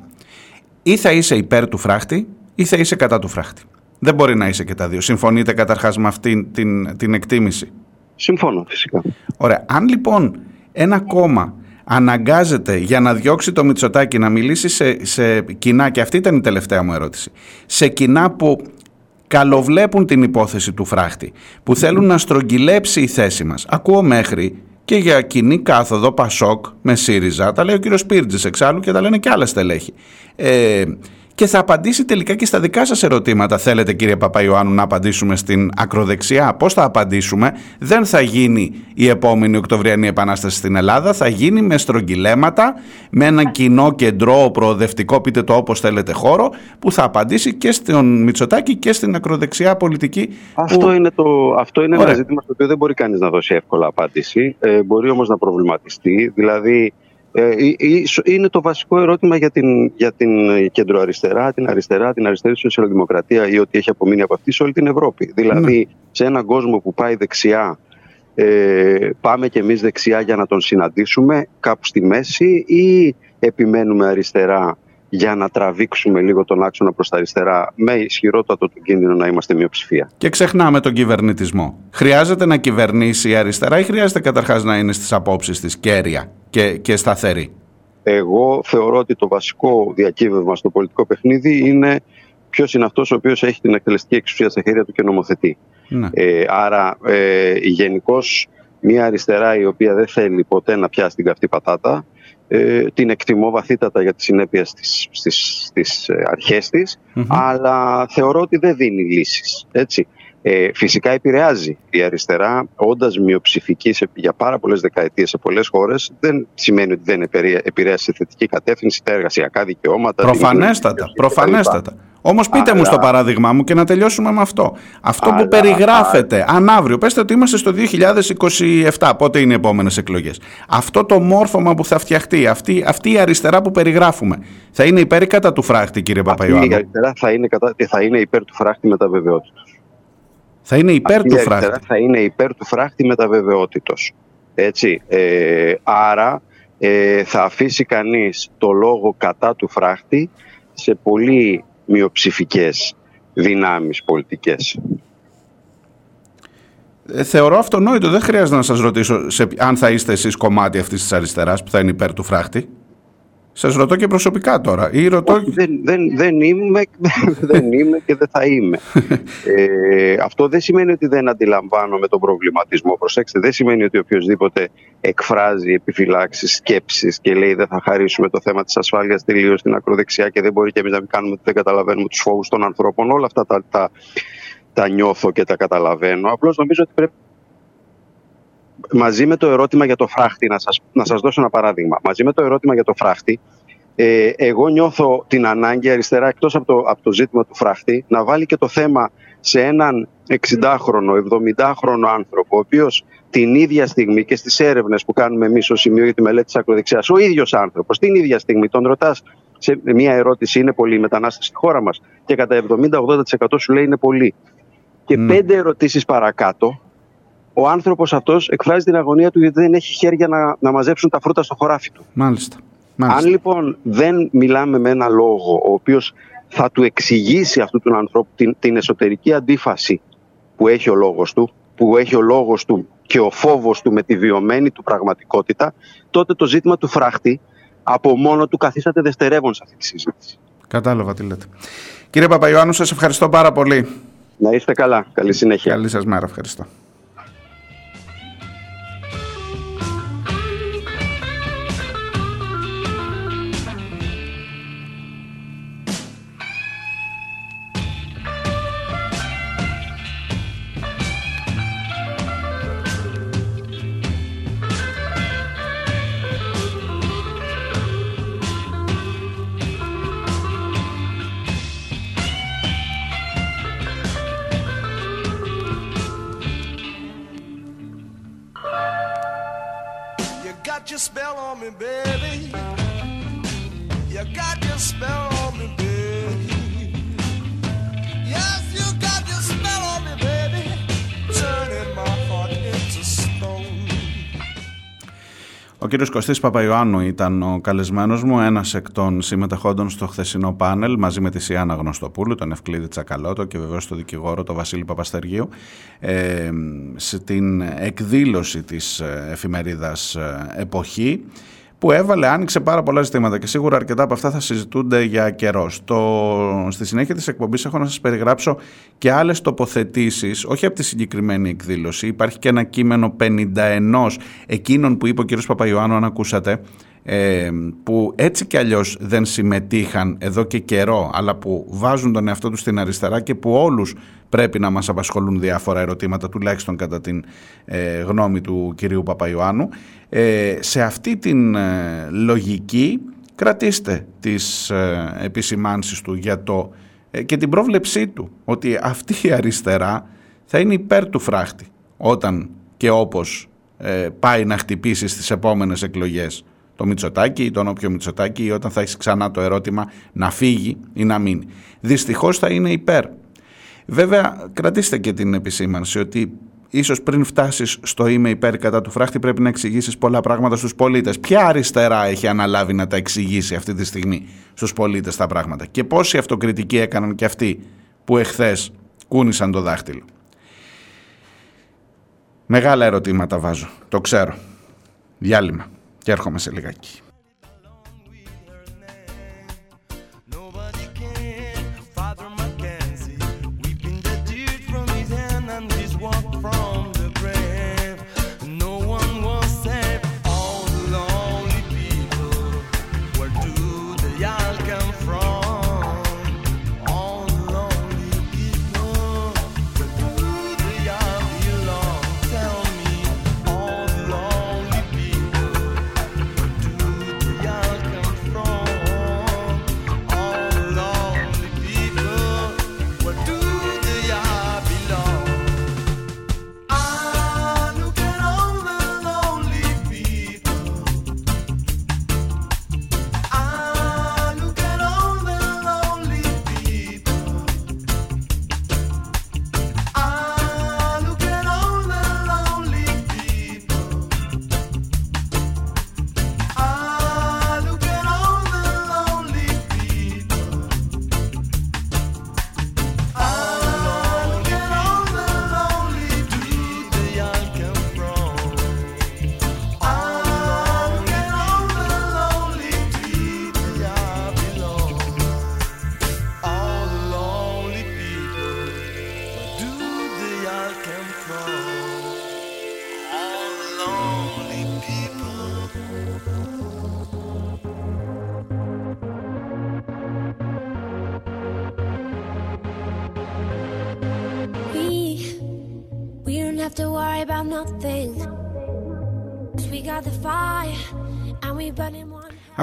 Ή θα είσαι υπέρ του φράχτη, ή θα είσαι κατά του φράχτη. Δεν μπορεί να είσαι και τα δύο. Συμφωνείτε καταρχάς με αυτή την, την εκτίμηση; Συμφώνω φυσικά. Ωραία. Αν λοιπόν ένα κόμμα αναγκάζεται για να διώξει το Μητσοτάκι να μιλήσει σε, σε κοινά, και αυτή ήταν η τελευταία μου ερώτηση, σε κοινά που καλοβλέπουν την υπόθεση του φράχτη, που θέλουν να στρογγυλέψει η θέση μας. Ακούω μέχρι και για κοινή κάθοδο Πασόκ με ΣΥΡΙΖΑ, τα λέει ο κύριος Πίρτζης εξάλλου και τα λένε και άλλα στελέχη. Ε, και θα απαντήσει τελικά και στα δικά σας ερωτήματα. Θέλετε κύριε Παπαϊωάννου να απαντήσουμε στην ακροδεξιά; Πώς θα απαντήσουμε; Δεν θα γίνει η επόμενη Οκτωβριανή Επανάσταση στην Ελλάδα. Θα γίνει με στρογγυλέματα, με έναν κοινό κεντρό προοδευτικό, πείτε το όπως θέλετε χώρο, που θα απαντήσει και στον Μητσοτάκη και στην ακροδεξιά πολιτική. Αυτό που... είναι, το, αυτό είναι Ωραία. ένα ζήτημα στο οποίο δεν μπορεί κανείς να δώσει εύκολα απάντηση. Ε, μπορεί όμως να προβληματιστεί. Δηλαδή, ε, ε, ίσο- είναι το βασικό ερώτημα για την, για την κεντροαριστερά, την αριστερά, την αριστερή σοσιαλδημοκρατία ή ό,τι έχει απομείνει από αυτή σε όλη την Ευρώπη. Δηλαδή, σε έναν κόσμο που πάει δεξιά, ε, πάμε κι εμείς δεξιά για να τον συναντήσουμε κάπου στη μέση ή επιμένουμε αριστερά για να τραβήξουμε λίγο τον άξονα προς τα αριστερά με ισχυρότατο του κίνδυνο να είμαστε μειοψηφία. Και ξεχνάμε τον κυβερνητισμό. Χρειάζεται να κυβερνήσει η αριστερά ή χρειάζεται καταρχάς να είναι στις απόψεις της κέρια και, και σταθερή; Εγώ θεωρώ ότι το βασικό διακύβευμα στο πολιτικό παιχνίδι είναι ποιος είναι αυτός ο οποίος έχει την εκτελεστική εξουσία στα χέρια του και νομοθετεί. Ναι. Ε, άρα, ε, γενικώς, μια αριστερά η οποία δεν θέλει ποτέ να πιάσει την καυτή πατάτα, ε, την εκτιμώ βαθύτατα για τις συνέπειες στις, στις, στις ε, αρχές της, Μμμ. αλλά θεωρώ ότι δεν δίνει λύσεις. Έτσι. Ε, φυσικά επηρεάζει η αριστερά, όντας μειοψηφική σε, για πάρα πολλές δεκαετίες σε πολλές χώρες, δεν σημαίνει ότι δεν επηρε- επηρέασε σε θετική κατεύθυνση τα εργασιακά δικαιώματα. την Προφανέστατα, κοινωνική κτλ. προφανέστατα. Όμως πείτε μου Αλλά- στο παράδειγμά μου και να τελειώσουμε με αυτό. Αυτό που Αλλά- περιγράφεται, αν αύριο, πέστε ότι είμαστε στο 2027, πότε είναι οι επόμενες εκλογές. Αυτό το μόρφωμα που θα φτιαχτεί, αυτή, αυτή η αριστερά που περιγράφουμε, θα είναι υπέρ ή κατά του φράχτη κύριε Αυτή η Παπαϊωάννου; αριστερά θα είναι, κατά, θα είναι υπέρ του φράχτη με τα βεβαιότητα. Θα είναι υπέρ Αυτή η του αριστερά φράχτη. θα είναι υπέρ του φράχτη με τα βεβαιότητος. Έτσι. Ε, άρα ε, θα αφήσει κανείς το λόγο κατά του φράχτη σε πολύ μειοψηφικές δυνάμεις πολιτικές. Ε, θεωρώ αυτονόητο, δεν χρειάζεται να σας ρωτήσω σε, αν θα είστε εσείς κομμάτι αυτής της αριστεράς που θα είναι υπέρ του φράχτη. Σας ρωτώ και προσωπικά τώρα. Ή ρωτώ... δεν, δεν, δεν, είμαι, δεν είμαι και δεν θα είμαι. ε, αυτό δεν σημαίνει ότι δεν αντιλαμβάνομαι τον προβληματισμό. Προσέξτε, δεν σημαίνει ότι οποιοδήποτε εκφράζει επιφυλάξεις, σκέψεις και λέει δεν θα χαρίσουμε το θέμα της ασφάλειας τελείως στην ακροδεξιά και δεν μπορεί και εμείς να μην κάνουμε ότι δεν καταλαβαίνουμε τους φόβους των ανθρώπων. Όλα αυτά τα, τα, τα νιώθω και τα καταλαβαίνω. Απλώς νομίζω ότι πρέπει μαζί με το ερώτημα για το φράχτη, να σας, να σας δώσω ένα παράδειγμα. Μαζί με το ερώτημα για το φράχτη, ε, εγώ νιώθω την ανάγκη αριστερά, εκτός από το, από το ζήτημα του φράχτη, να βάλει και το θέμα σε έναν 60χρονο, 70χρονο άνθρωπο, ο οποίος την ίδια στιγμή και στις έρευνες που κάνουμε εμείς ως σημείο για τη μελέτη της ακροδεξιάς, ο ίδιος άνθρωπος, την ίδια στιγμή τον ρωτάς σε μια ερώτηση είναι πολύ η μετανάστευση στη χώρα μας; και κατά 70-80% σου λέει είναι πολύ. Και mm. πέντε ερωτήσεις παρακάτω ο άνθρωπος αυτός εκφράζει την αγωνία του γιατί δεν έχει χέρια να, να μαζέψουν τα φρούτα στο χωράφι του. Μάλιστα. Αν λοιπόν δεν μιλάμε με ένα λόγο ο οποίος θα του εξηγήσει αυτού του ανθρώπου την, την εσωτερική αντίφαση που έχει ο λόγος του, που έχει ο λόγος του και ο φόβος του με τη βιωμένη του πραγματικότητα, τότε το ζήτημα του φράχτη από μόνο του καθίσταται δευτερεύον σε αυτή τη συζήτηση. Κατάλαβα τι λέτε. Κύριε Παπαϊωάννου, σας ευχαριστώ πάρα πολύ. Να είστε καλά. Καλή συνέχεια. Καλή σας μέρα. Ευχαριστώ. Κύριος Κωστής Παπαϊωάννου ήταν ο καλεσμένος μου, ένας εκ των συμμετεχόντων στο χθεσινό πάνελ μαζί με τη Σιάννα Γνωστοπούλου, τον Ευκλήδη Τσακαλώτο και βεβαίως τον δικηγόρο τον Βασίλη Παπαστεργίου ε, στην εκδήλωση της εφημερίδας «Εποχή» που έβαλε, άνοιξε πάρα πολλά ζητήματα και σίγουρα αρκετά από αυτά θα συζητούνται για καιρό. Στο, στη συνέχεια της εκπομπής έχω να σας περιγράψω και άλλες τοποθετήσεις, όχι από τη συγκεκριμένη εκδήλωση. Υπάρχει και ένα κείμενο 51 εκείνων που είπε ο κ. Παπαϊωάννου, αν ακούσατε, ε, που έτσι κι αλλιώς δεν συμμετείχαν εδώ και καιρό αλλά που βάζουν τον εαυτό τους στην αριστερά και που όλους πρέπει να μας απασχολούν διάφορα ερωτήματα τουλάχιστον κατά την ε, γνώμη του κυρίου Παπαϊωάννου ε, σε αυτή την λογική κρατήστε τις επισημάνσεις του για το και την πρόβλεψή του ότι αυτή η αριστερά θα είναι υπέρ του φράχτη όταν και όπως πάει να χτυπήσει στις επόμενες εκλογές το Μητσοτάκι ή τον όποιο Μητσοτάκι ή όταν θα έχει ξανά το ερώτημα να φύγει ή να μείνει. Δυστυχώς θα είναι υπέρ. Βέβαια κρατήστε και την επισήμανση ότι ίσως πριν φτάσεις στο είμαι υπέρ κατά του φράχτη πρέπει να εξηγήσεις πολλά πράγματα στους πολίτες. Ποια αριστερά έχει αναλάβει να τα εξηγήσει αυτή τη στιγμή στους πολίτες τα πράγματα; Και πόσοι αυτοκριτικοί έκαναν και αυτοί που εχθές κούνησαν το δάχτυλο; Μεγάλα ερωτήματα βάζω, το ξέρω. Διάλειμμα και έρχομαι σε λιγάκι.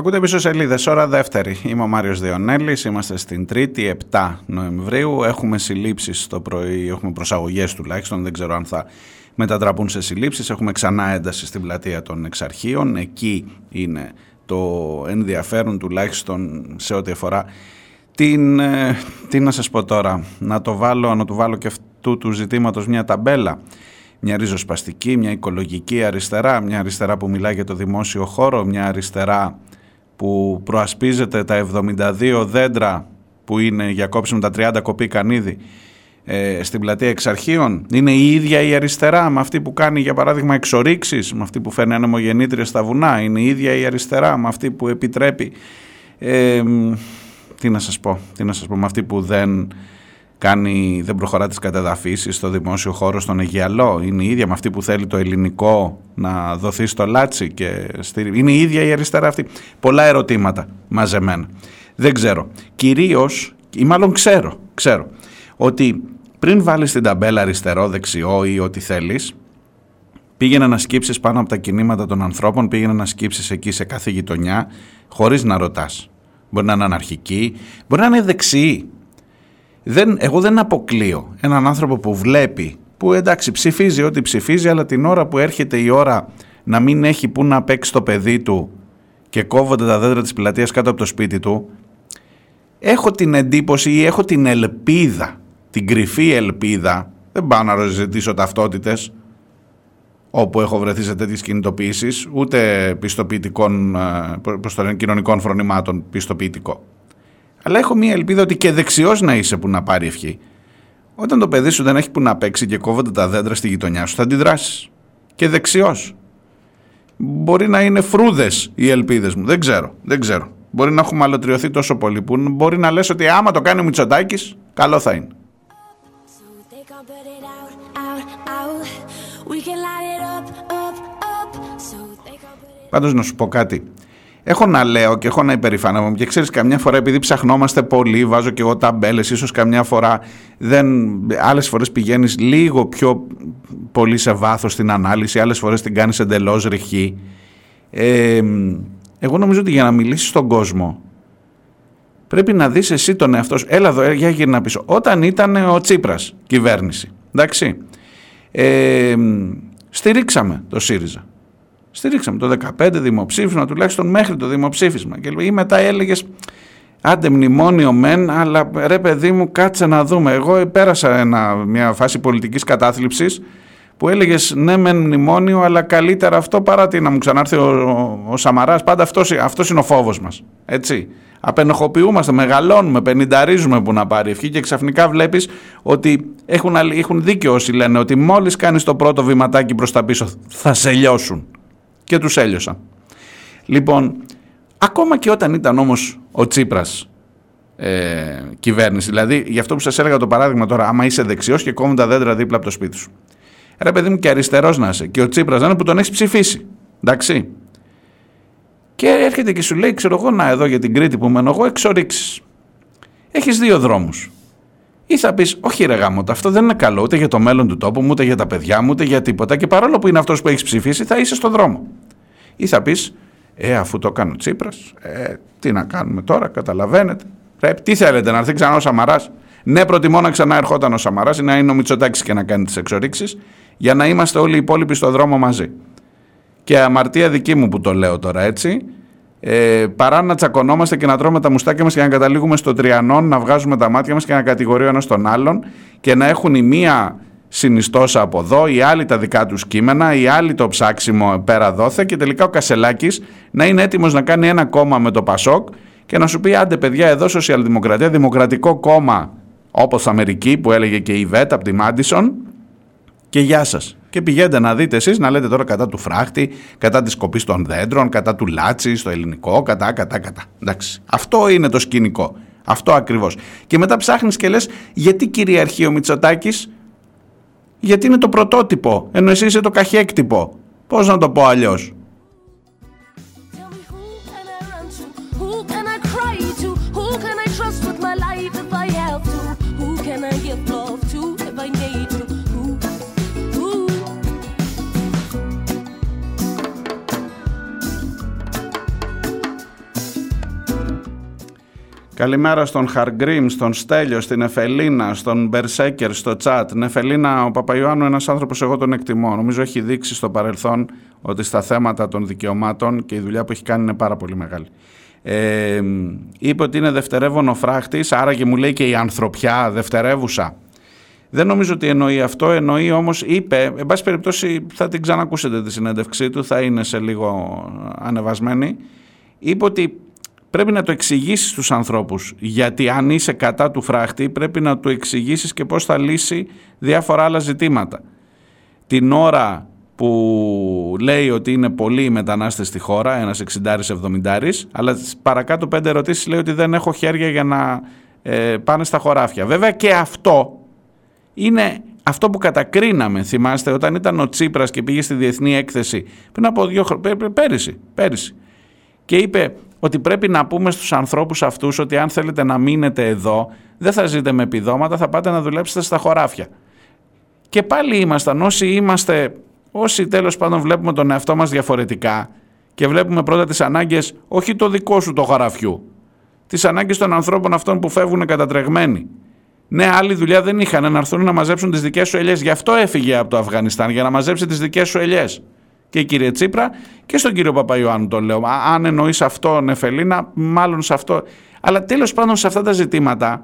Ακούτε πίσω σελίδες, ώρα δεύτερη. Είμαι ο Μάριος Διονέλης, είμαστε στην Τρίτη, 7 Νοεμβρίου. Έχουμε συλλήψεις το πρωί, έχουμε προσαγωγές τουλάχιστον, δεν ξέρω αν θα μετατραπούν σε συλλήψεις. Έχουμε ξανά ένταση στην πλατεία των εξαρχείων, εκεί είναι το ενδιαφέρον τουλάχιστον σε ό,τι αφορά την, ε, τι να σας πω τώρα, να το βάλω, να το βάλω και αυτού του ζητήματος μια ταμπέλα μια ριζοσπαστική, μια οικολογική αριστερά, μια αριστερά που μιλάει για το δημόσιο χώρο, μια αριστερά που προασπίζεται τα 72 δέντρα που είναι για κόψιμο τα 30 κοπή κανίδι ε, στην πλατεία εξαρχείων. Είναι η ίδια η αριστερά με αυτή που κάνει για παράδειγμα εξορίξεις, με αυτή που φέρνει ανεμογεννήτριες στα βουνά. Είναι η ίδια η αριστερά με αυτή που επιτρέπει... Ε, τι να σας πω, τι να σας πω, με αυτή που δεν κάνει, δεν προχωρά τις κατεδαφίσεις στο δημόσιο χώρο στον Αιγιαλό. Είναι η ίδια με αυτή που θέλει το ελληνικό να δοθεί στο Λάτσι. Και στη... Είναι η ίδια η αριστερά αυτή. Πολλά ερωτήματα μαζεμένα. Δεν ξέρω. Κυρίως, ή μάλλον ξέρω, ξέρω, ότι πριν βάλεις την ταμπέλα αριστερό, δεξιό ή ό,τι θέλεις, πήγαινε να σκύψεις πάνω από τα κινήματα των ανθρώπων, πήγαινε να σκύψεις εκεί σε κάθε γειτονιά, χωρίς να ρωτάς. Μπορεί να είναι αναρχική, μπορεί να είναι δεξιή, δεν, εγώ δεν αποκλείω έναν άνθρωπο που βλέπει, που εντάξει ψηφίζει ό,τι ψηφίζει, αλλά την ώρα που έρχεται η ώρα να μην έχει που να παίξει το παιδί του και κόβονται τα δέντρα της πλατείας κάτω από το σπίτι του, έχω την εντύπωση ή έχω την ελπίδα, την κρυφή ελπίδα, δεν πάω να ζητήσω ταυτότητες, όπου έχω βρεθεί σε τέτοιες κινητοποιήσεις, ούτε πιστοποιητικών, ε, προς των κοινωνικών φρονημάτων πιστοποιητικό. Αλλά έχω μία ελπίδα ότι και δεξιός να είσαι που να πάρει ευχή. Όταν το παιδί σου δεν έχει που να παίξει και κόβονται τα δέντρα στη γειτονιά σου, θα αντιδράσεις. Και δεξιός. Μπορεί να είναι φρούδες οι ελπίδες μου. Δεν ξέρω. Δεν ξέρω. Μπορεί να έχουμε αλωτριωθεί τόσο πολύ που μπορεί να λες ότι άμα το κάνει ο Μητσοτάκης, καλό θα είναι. So they can't put it out, out, out. We can light it up, up, up. So they can't put it Πάντως να σου πω κάτι. Έχω να λέω και έχω να υπερηφανεύομαι και ξέρεις καμιά φορά επειδή ψαχνόμαστε πολύ, βάζω και εγώ ταμπέλες, ίσως καμιά φορά δεν, άλλες φορές πηγαίνεις λίγο πιο πολύ σε βάθος στην ανάλυση, άλλες φορές την κάνεις εντελώς ρηχή. Ε, εγώ νομίζω ότι για να μιλήσεις στον κόσμο πρέπει να δεις εσύ τον εαυτό σου. Έλα εδώ, για γύρνα πίσω. Όταν ήταν ο Τσίπρας κυβέρνηση, εντάξει, ε, στηρίξαμε το ΣΥΡΙΖΑ. Στηρίξαμε το 15 δημοψήφισμα, τουλάχιστον μέχρι το δημοψήφισμα. Και ή μετά έλεγες, άντε μνημόνιο μεν, αλλά ρε παιδί μου κάτσε να δούμε. Εγώ πέρασα ένα, μια φάση πολιτικής κατάθλιψης που έλεγες ναι μεν μνημόνιο, αλλά καλύτερα αυτό παρά τι να μου ξανάρθει ο, ο, ο Σαμαράς. Πάντα αυτός, αυτός είναι ο φόβος μας. Έτσι. Απενοχοποιούμαστε, μεγαλώνουμε, πενινταρίζουμε που να πάρει ευχή και ξαφνικά βλέπεις ότι έχουν, έχουν δίκιο όσοι λένε ότι μόλις κάνεις το πρώτο βηματάκι προς τα πίσω θα σε λιώσουν και τους έλειωσαν. Λοιπόν, ακόμα και όταν ήταν όμως ο Τσίπρας ε, κυβέρνηση, δηλαδή γι' αυτό που σας έλεγα το παράδειγμα τώρα, άμα είσαι δεξιός και κόβουν τα δέντρα δίπλα από το σπίτι σου. Ρε παιδί μου και αριστερός να είσαι και ο Τσίπρας να είναι που τον έχεις ψηφίσει, εντάξει. Και έρχεται και σου λέει, ξέρω εγώ, να εδώ για την Κρήτη που μένω εγώ, εξορίξεις. Έχεις δύο δρόμους. Ή θα πεις, Όχι, ρε γάμο, αυτό δεν είναι καλό ούτε για το μέλλον του τόπου μου, ούτε για τα παιδιά μου, ούτε για τίποτα. Και παρόλο που είναι αυτός που έχεις ψηφίσει, θα είσαι στον δρόμο. Ή θα πεις, Ε, αφού το κάνω Τσίπρας, ε, τι να κάνουμε τώρα, καταλαβαίνετε. Πρέπει, τι θέλετε, να έρθει ξανά ο Σαμαράς. Ναι, προτιμώ να ξανά ερχόταν ο Σαμαράς ή να είναι ο Μητσοτάκης και να κάνει τις εξορίξεις, για να είμαστε όλοι οι υπόλοιποι στον δρόμο μαζί. Και αμαρτία δική μου που το λέω τώρα έτσι, ε, παρά να τσακωνόμαστε και να τρώμε τα μουστάκια μας και να καταλήγουμε στο τριανόν, να βγάζουμε τα μάτια μας και να κατηγορεί ο ένας τον άλλον και να έχουν η μία συνιστόσα από εδώ, οι άλλοι τα δικά τους κείμενα, οι άλλοι το ψάξιμο πέρα δόθε και τελικά ο Κασελάκης να είναι έτοιμος να κάνει ένα κόμμα με το Πασόκ και να σου πει άντε παιδιά εδώ σοσιαλδημοκρατία, δημοκρατικό κόμμα όπως Αμερική που έλεγε και η Βέτ από τη Μάντισον και γεια σας. Και πηγαίνετε να δείτε εσείς να λέτε τώρα κατά του φράχτη, κατά της κοπής των δέντρων, κατά του λάτσι στο ελληνικό, κατά, κατά, κατά. Εντάξει. Αυτό είναι το σκηνικό. Αυτό ακριβώς. Και μετά ψάχνεις και λες γιατί κυριαρχεί ο Μητσοτάκης, γιατί είναι το πρωτότυπο, ενώ εσύ είσαι το καχέκτυπο. Πώς να το πω αλλιώς; Καλημέρα στον Χαργκρίμ, στον Στέλιο, στην Εφελίνα, στον Μπερσέκερ, στο τσάτ. Εφελίνα, ο Παπαϊωάννου ένας άνθρωπος εγώ τον εκτιμώ. Νομίζω έχει δείξει στο παρελθόν ότι στα θέματα των δικαιωμάτων και η δουλειά που έχει κάνει είναι πάρα πολύ μεγάλη. Ε, είπε ότι είναι δευτερεύον ο φράχτης, άρα και μου λέει και η ανθρωπιά δευτερεύουσα. Δεν νομίζω ότι εννοεί αυτό, εννοεί όμως, είπε, εν πάση περιπτώσει θα την ξανακούσετε τη συνέντευξή του, θα είναι σε λίγο ανεβασμένη, είπε ότι πρέπει να το εξηγήσεις στους ανθρώπους, γιατί αν είσαι κατά του φράχτη πρέπει να του εξηγήσεις και πώς θα λύσει διάφορα άλλα ζητήματα. Την ώρα που λέει ότι είναι πολλοί οι μετανάστες στη χώρα, ένας 60-70, αλλά παρακάτω πέντε ερωτήσεις λέει ότι δεν έχω χέρια για να ε, πάνε στα χωράφια. Βέβαια και αυτό είναι αυτό που κατακρίναμε, θυμάστε, όταν ήταν ο Τσίπρας και πήγε στη Διεθνή Έκθεση πριν από δύο χρόνια, πέρυσι, πέρυσι, και είπε ότι πρέπει να πούμε στους ανθρώπους αυτούς ότι αν θέλετε να μείνετε εδώ, δεν θα ζείτε με επιδόματα, θα πάτε να δουλέψετε στα χωράφια. Και πάλι ήμασταν όσοι είμαστε, όσοι τέλος πάντων βλέπουμε τον εαυτό μας διαφορετικά και βλέπουμε πρώτα τις ανάγκες, όχι το δικό σου το χωραφιού, τις ανάγκες των ανθρώπων αυτών που φεύγουν κατατρεγμένοι ναι, άλλη δουλειά δεν είχαν να έρθουν να μαζέψουν τις δικές σου ελιές. Γι' αυτό έφυγε από το Αφγανιστάν, για να μαζέψει τις δικές σου ελιές. Και η κύριε Τσίπρα και στον κύριο Παπαϊωάννου το λέω. Αν εννοείς αυτό, Νεφελίνα, μάλλον σε αυτό. Αλλά τέλος πάντων σε αυτά τα ζητήματα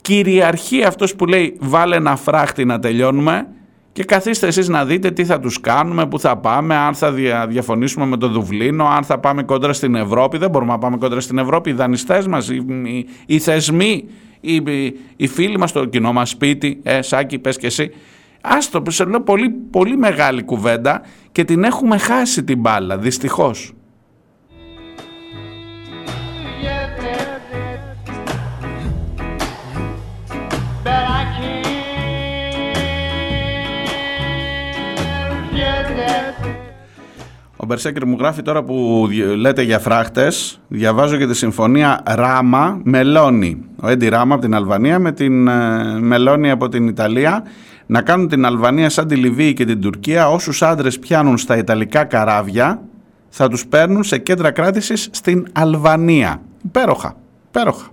κυριαρχεί αυτός που λέει βάλε ένα φράχτη να τελειώνουμε και καθίστε εσείς να δείτε τι θα τους κάνουμε, πού θα πάμε, αν θα διαφωνήσουμε με το Δουβλίνο, αν θα πάμε κόντρα στην Ευρώπη. Δεν μπορούμε να πάμε κόντρα στην Ευρώπη. Οι δανειστές μας, οι, οι, οι θεσμοί οι, οι φίλοι μας στο κοινό μας σπίτι, ε, Σάκη πες και εσύ, άστο, σε λέω πολύ, πολύ μεγάλη κουβέντα και την έχουμε χάσει την μπάλα, δυστυχώς. Ο Μπερσέκερ μου γράφει τώρα που λέτε για φράχτες, διαβάζω και τη συμφωνία Ράμα Μελώνη. Ο Έντι Ράμα από την Αλβανία με την ε, Μελώνη από την Ιταλία να κάνουν την Αλβανία σαν τη Λιβύη και την Τουρκία όσους άντρες πιάνουν στα Ιταλικά καράβια θα τους παίρνουν σε κέντρα κράτησης στην Αλβανία. Υπέροχα, υπέροχα.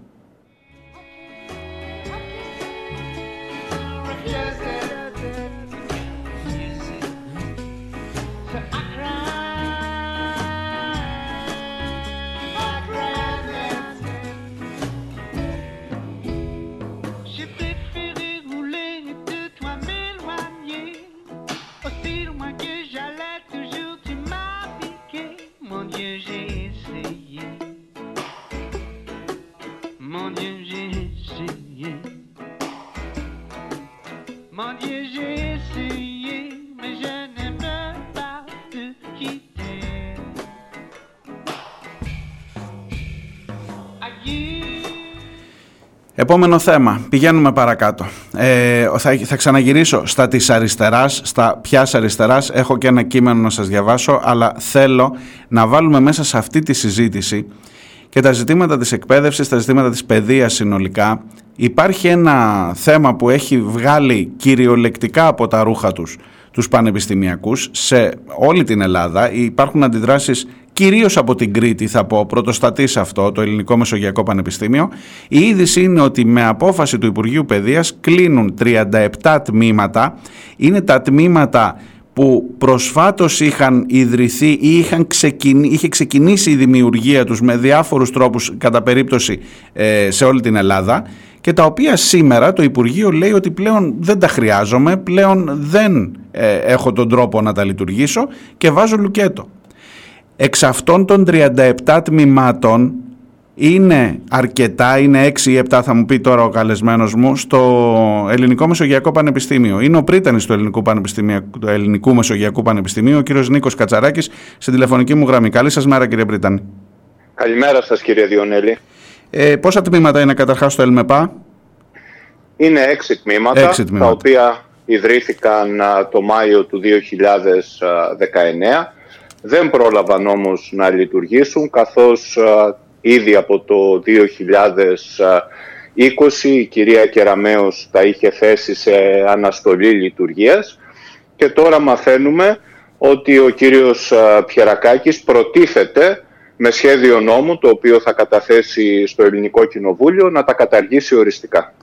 Επόμενο θέμα. Πηγαίνουμε παρακάτω. Ε, θα, θα ξαναγυρίσω στα της αριστεράς, στα ποιας αριστεράς. Έχω και ένα κείμενο να σας διαβάσω, αλλά θέλω να βάλουμε μέσα σε αυτή τη συζήτηση και τα ζητήματα της εκπαίδευσης, τα ζητήματα της παιδείας συνολικά. Υπάρχει ένα θέμα που έχει βγάλει κυριολεκτικά από τα ρούχα τους τους πανεπιστημιακούς σε όλη την Ελλάδα. Υπάρχουν αντιδράσεις κυρίως από την Κρήτη θα πω, πρωτοστατής σε αυτό, το Ελληνικό Μεσογειακό Πανεπιστήμιο. Η είδηση είναι ότι με απόφαση του Υπουργείου Παιδείας κλείνουν 37 τμήματα. Είναι τα τμήματα που προσφάτως είχαν ιδρυθεί ή είχαν είχε ξεκινήσει η δημιουργία τους με διάφορους τρόπους κατά περίπτωση ε, σε όλη την Ελλάδα και τα οποία σήμερα το Υπουργείο λέει ότι πλέον δεν τα χρειάζομαι, πλέον δεν ε, έχω τον τρόπο να τα λειτουργήσω και βάζω λουκέτο. Εξ αυτών των 37 τμήματων είναι αρκετά, είναι 6 ή 7 θα μου πει τώρα ο καλεσμένος μου στο Ελληνικό Μεσογειακό Πανεπιστήμιο. Είναι ο πρίτανης του Ελληνικού, του Ελληνικού Μεσογειακού Πανεπιστημίου, ο κύριος Νίκος Κατσαράκης, στην τηλεφωνική μου γραμμή. Καλή σας μέρα κύριε Πρίτανη. Καλημέρα σας κύριε Διονέλη. Ε, πόσα τμήματα είναι καταρχάς στο ΕΛΜΕΠΑ; Είναι 6 τμήματα, έξι τμήματα, τα οποία ιδρύθηκαν το Μάιο του 2019 δεν πρόλαβαν όμως να λειτουργήσουν καθώς ήδη από το 2020 η κυρία Κεραμέως τα είχε θέσει σε αναστολή λειτουργίας και τώρα μαθαίνουμε ότι ο κύριος Πιερακάκης προτίθεται με σχέδιο νόμου το οποίο θα καταθέσει στο Ελληνικό Κοινοβούλιο να τα καταργήσει οριστικά.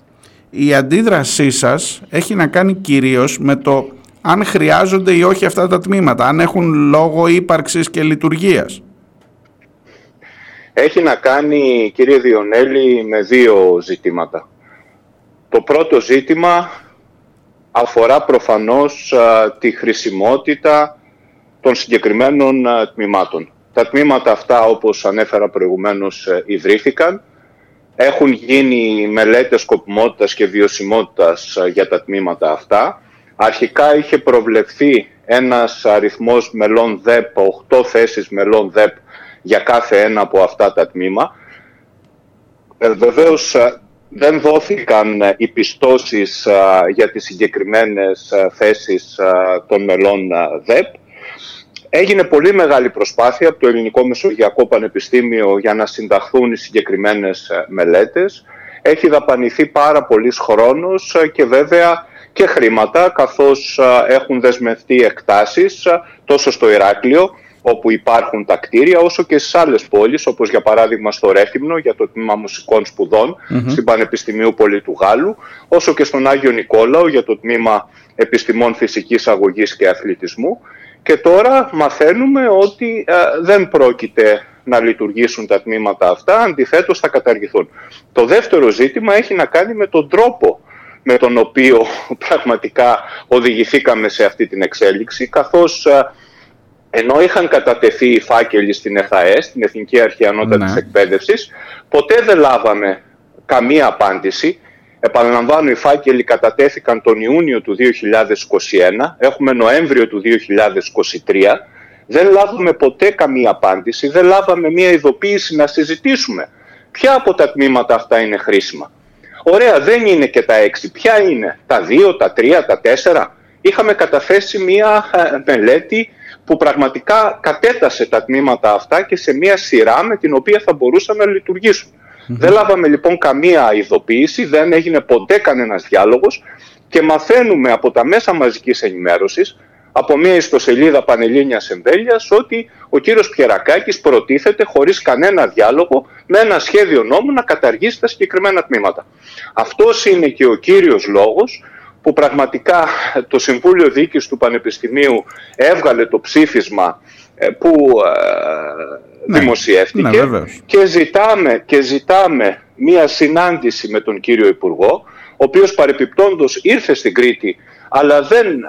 Η αντίδρασή σας έχει να κάνει κυρίως με το αν χρειάζονται ή όχι αυτά τα τμήματα, αν έχουν λόγο ύπαρξης και λειτουργίας. Έχει να κάνει, κύριε Διονέλη, με δύο ζητήματα. Το πρώτο ζήτημα αφορά προφανώς τη χρησιμότητα των συγκεκριμένων τμήματων. Τα τμήματα αυτά, όπως ανέφερα προηγουμένως, ε, ιδρύθηκαν. Έχουν γίνει μελέτες σκοπιμότητας και βιωσιμότητας ε, για τα τμήματα αυτά. Αρχικά είχε προβλεφθεί ένας αριθμός μελών ΔΕΠ, 8 θέσεις μελών ΔΕΠ για κάθε ένα από αυτά τα τμήμα. Ε, βεβαίως δεν δόθηκαν οι πιστώσεις για τις συγκεκριμένες θέσεις των μελών ΔΕΠ. Έγινε πολύ μεγάλη προσπάθεια από το Ελληνικό Μεσογειακό Πανεπιστήμιο για να συνταχθούν οι συγκεκριμένες μελέτες. Έχει δαπανηθεί πάρα πολύς χρόνος και βέβαια και χρήματα καθώς έχουν δεσμευτεί εκτάσεις τόσο στο Ηράκλειο όπου υπάρχουν τα κτίρια, όσο και στις άλλες πόλεις, όπως για παράδειγμα στο Ρέθυμνο για το Τμήμα Μουσικών στην Πανεπιστημίου Πολίτου Γάλλου, όσο και στον Άγιο Νικόλαο για το Τμήμα Επιστημών Φυσικής Αγωγής και Αθλητισμού. Και τώρα μαθαίνουμε ότι ε, δεν πρόκειται να λειτουργήσουν τα τμήματα αυτά, αντιθέτως θα καταργηθούν. Το δεύτερο ζήτημα έχει να κάνει με τον τρόπο με τον οποίο πραγματικά οδηγηθήκαμε σε αυτή την εξέλιξη, καθώς ε, ενώ είχαν κατατεθεί οι φάκελοι στην ΕΘΑΕΣ, την Εθνική Αρχή Ανώτατης ναι. Εκπαίδευσης, ποτέ δεν λάβαμε καμία απάντηση. Επαναλαμβάνω, οι φάκελοι κατατέθηκαν τον Ιούνιο του 2021, έχουμε Νοέμβριο του 2023, δεν λάβουμε ποτέ καμία απάντηση, δεν λάβαμε μία ειδοποίηση να συζητήσουμε ποια από τα τμήματα αυτά είναι χρήσιμα. Ωραία, δεν είναι και τα έξι. Ποια είναι, τα δύο, τα τρία, τα τέσσερα. Είχαμε καταθέσει μία ε, μελέτη που πραγματικά κατέτασε τα τμήματα αυτά και σε μία σειρά με την οποία θα μπορούσαν να λειτουργησουν Δεν λάβαμε λοιπόν καμία ειδοποίηση, δεν έγινε ποτέ κανένας διάλογος και μαθαίνουμε από τα μέσα μαζικής ενημέρωσης, από μια ιστοσελίδα Πανελλήνιας Εμβέλειας, ότι ο κύριος Πιερακάκης προτίθεται χωρίς κανένα διάλογο με ένα σχέδιο νόμου να καταργήσει τα συγκεκριμένα τμήματα. Αυτός είναι και ο κύριος λόγος που πραγματικά το Συμβούλιο Δίκης του Πανεπιστημίου έβγαλε το ψήφισμα ε, που ε, ναι, δημοσιεύτηκε ναι, και, ζητάμε, και ζητάμε μία συνάντηση με τον κύριο Υπουργό, ο οποίος παρεπιπτόντος ήρθε στην Κρήτη αλλά δεν ε,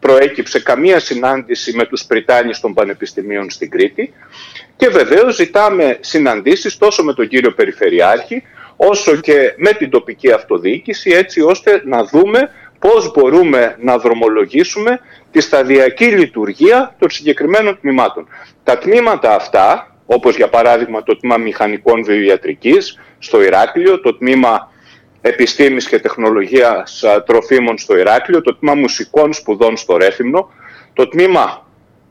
προέκυψε καμία συνάντηση με τους Πριτάνης των Πανεπιστημίων στην Κρήτη και βεβαίως ζητάμε συναντήσεις τόσο με τον κύριο Περιφερειάρχη όσο και με την τοπική αυτοδιοίκηση έτσι ώστε να δούμε πώς μπορούμε να δρομολογήσουμε τη σταδιακή λειτουργία των συγκεκριμένων τμήματων. Τα τμήματα αυτά, όπως για παράδειγμα το τμήμα μηχανικών βιοιατρικής στο Ηράκλειο, το τμήμα επιστήμης και τεχνολογίας τροφίμων στο Ηράκλειο, το τμήμα μουσικών σπουδών στο Ρέθυμνο, το τμήμα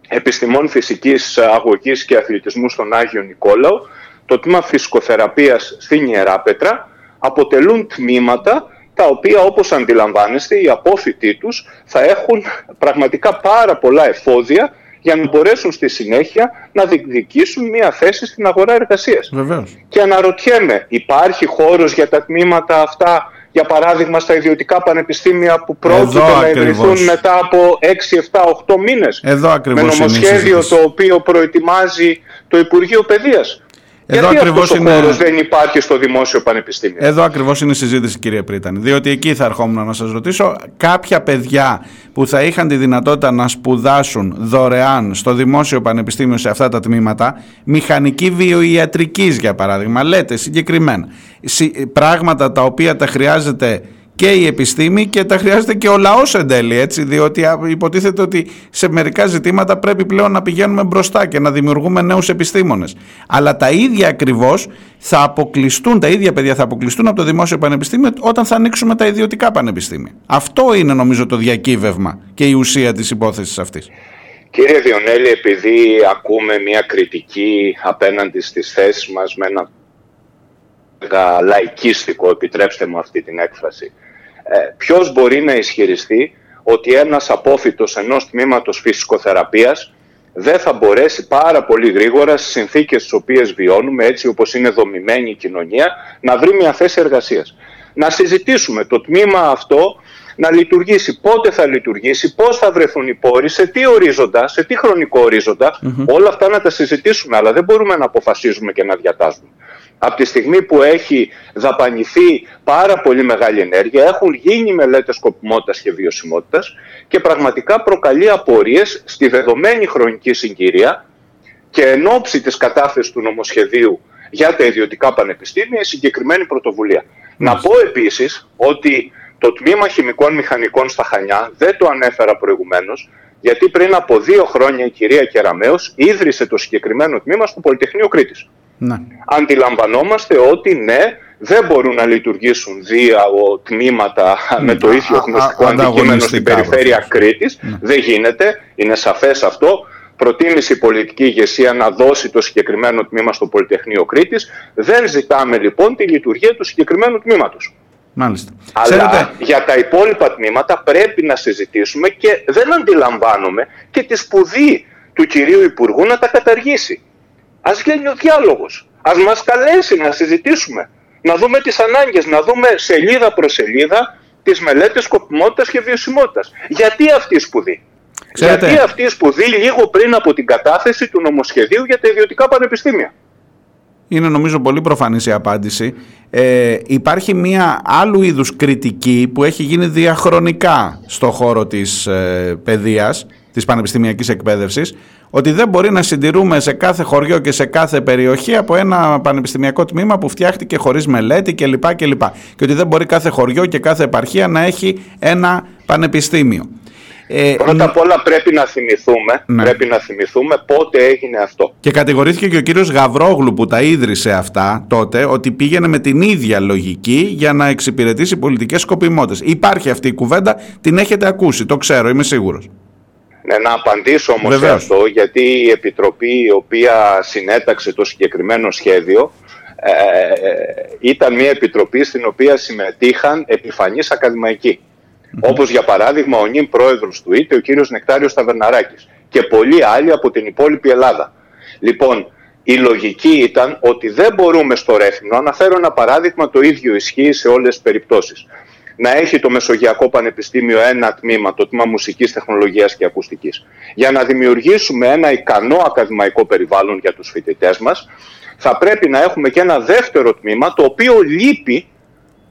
επιστημών φυσικής αγωγής και αθλητισμού στον Άγιο Νικόλαο, το τμήμα φυσικοθεραπείας στην Ιεράπετρα αποτελούν τμήματα τα οποία όπως αντιλαμβάνεστε οι απόφοιτοί τους θα έχουν πραγματικά πάρα πολλά εφόδια για να μπορέσουν στη συνέχεια να διεκδικήσουν μια θέση στην αγορά εργασίας. Βεβαίως. Και αναρωτιέμαι, υπάρχει χώρος για τα τμήματα αυτά, για παράδειγμα στα ιδιωτικά πανεπιστήμια που πρόκειται να ιδρυθούν μετά από 6, 7, 8 μήνες; Εδώ ακριβώς με νομοσχέδιο το οποίο προετοιμάζει το Υπουργείο Παιδείας. Εδώ Γιατί ακριβώς αυτός είναι... δεν υπάρχει στο δημόσιο πανεπιστήμιο; Εδώ ακριβώς είναι η συζήτηση κύριε Πρίτανη. Διότι εκεί θα ερχόμουν να σας ρωτήσω κάποια παιδιά που θα είχαν τη δυνατότητα να σπουδάσουν δωρεάν στο δημόσιο πανεπιστήμιο σε αυτά τα τμήματα μηχανική βιοιατρικής για παράδειγμα λέτε συγκεκριμένα πράγματα τα οποία τα χρειάζεται και η επιστήμη και τα χρειάζεται και ο λαός εν τέλει έτσι διότι υποτίθεται ότι σε μερικά ζητήματα πρέπει πλέον να πηγαίνουμε μπροστά και να δημιουργούμε νέους επιστήμονες αλλά τα ίδια ακριβώς θα αποκλειστούν, τα ίδια παιδιά θα αποκλειστούν από το δημόσιο πανεπιστήμιο όταν θα ανοίξουμε τα ιδιωτικά πανεπιστήμια. Αυτό είναι νομίζω το διακύβευμα και η ουσία της υπόθεσης αυτής. Κύριε Διονέλη, επειδή ακούμε μια κριτική απέναντι στις θέσεις μας με ένα λαϊκίστικο, επιτρέψτε μου αυτή την έκφραση, ε, ποιος μπορεί να ισχυριστεί ότι ένας απόφυτος ενός τμήματος φυσικοθεραπείας δεν θα μπορέσει πάρα πολύ γρήγορα στις συνθήκες στις οποίες βιώνουμε, έτσι όπως είναι δομημένη η κοινωνία, να βρει μια θέση εργασίας. Να συζητήσουμε το τμήμα αυτό να λειτουργήσει, πότε θα λειτουργήσει, πώς θα βρεθούν οι πόροι, σε τι ορίζοντα, σε τι χρονικό όλα αυτά να τα συζητήσουμε, αλλά δεν μπορούμε να αποφασίζουμε και να διατάζουμε. Από τη στιγμή που έχει δαπανηθεί πάρα πολύ μεγάλη ενέργεια, έχουν γίνει μελέτες σκοπιμότητας και βιωσιμότητας και πραγματικά προκαλεί απορίες στη δεδομένη χρονική συγκυρία και εν ώψη της κατάθεσης του νομοσχεδίου για τα ιδιωτικά πανεπιστήμια η συγκεκριμένη πρωτοβουλία. Να πω επίσης ότι το Τμήμα Χημικών Μηχανικών στα Χανιά, δεν το ανέφερα προηγουμένως, γιατί πριν από δύο χρόνια η κυρία Κεραμέως ίδρυσε το συγκεκριμένο τμήμα στο Πολυτεχνείο Κρήτης. Ναι. Αντιλαμβανόμαστε ότι ναι, δεν μπορούν να λειτουργήσουν δύο τμήματα με το ίδιο γνωστικό αντικείμενο στην περιφέρεια Κρήτης. Ναι. Δεν γίνεται, είναι σαφές αυτό. Προτίμησε η πολιτική ηγεσία να δώσει το συγκεκριμένο τμήμα στο Πολυτεχνείο Κρήτης. Δεν ζητάμε λοιπόν τη λειτουργία του συγκεκριμένου τμήματος. Μάλιστα. Αλλά για τα υπόλοιπα τμήματα πρέπει να συζητήσουμε και δεν αντιλαμβάνομαι και τη σπουδή του κυρίου Υπουργού να τα καταργήσει. Α γίνει ο διάλογος. Α μας καλέσει να συζητήσουμε. Να δούμε τις ανάγκες, να δούμε σελίδα προς σελίδα τις μελέτες σκοπιμότητας και βιωσιμότητας. Γιατί αυτή η σπουδή; Ξέρετε... Γιατί αυτή η σπουδή λίγο πριν από την κατάθεση του νομοσχεδίου για τα ιδιωτικά πανεπιστήμια; Είναι νομίζω πολύ προφανής η απάντηση. Ε, υπάρχει μια άλλου είδους κριτική που έχει γίνει διαχρονικά στο χώρο της ε, παιδείας, της πανεπιστημιακής εκπαίδευσης, ότι δεν μπορεί να συντηρούμε σε κάθε χωριό και σε κάθε περιοχή από ένα πανεπιστημιακό τμήμα που φτιάχτηκε χωρίς μελέτη κλπ. Και, και ότι δεν μπορεί κάθε χωριό και κάθε επαρχία να έχει ένα πανεπιστήμιο. Ε, Πρώτα απ' όλα πρέπει να θυμηθούμε, ναι. πρέπει να θυμηθούμε πότε έγινε αυτό. Και κατηγορήθηκε και ο κύριος Γαβρόγλου που τα ίδρυσε αυτά τότε ότι πήγαινε με την ίδια λογική για να εξυπηρετήσει πολιτικές σκοπιμότητες. Υπάρχει αυτή η κουβέντα, την έχετε ακούσει, το ξέρω, είμαι σίγουρος. Ναι, να απαντήσω όμως σε αυτό, γιατί η Επιτροπή η οποία συνέταξε το συγκεκριμένο σχέδιο ε, ε, ε ήταν μια επιτροπή στην οποία συμμετείχαν επιφανείς ακαδημαϊκοί. Όπως για παράδειγμα ο νυν πρόεδρος του ΙΤΕ, ο κύριος Νεκτάριος Ταβερναράκης και πολλοί άλλοι από την υπόλοιπη Ελλάδα. Λοιπόν, η λογική ήταν ότι δεν μπορούμε στο Ρέθινο, αναφέρω ένα παράδειγμα, το ίδιο ισχύει σε όλες τις περιπτώσεις. Να έχει το Μεσογειακό Πανεπιστήμιο ένα τμήμα, το τμήμα μουσικής, τεχνολογίας και ακουστικής. Για να δημιουργήσουμε ένα ικανό ακαδημαϊκό περιβάλλον για τους φοιτητές μας, θα πρέπει να έχουμε και ένα δεύτερο τμήμα, το οποίο λείπει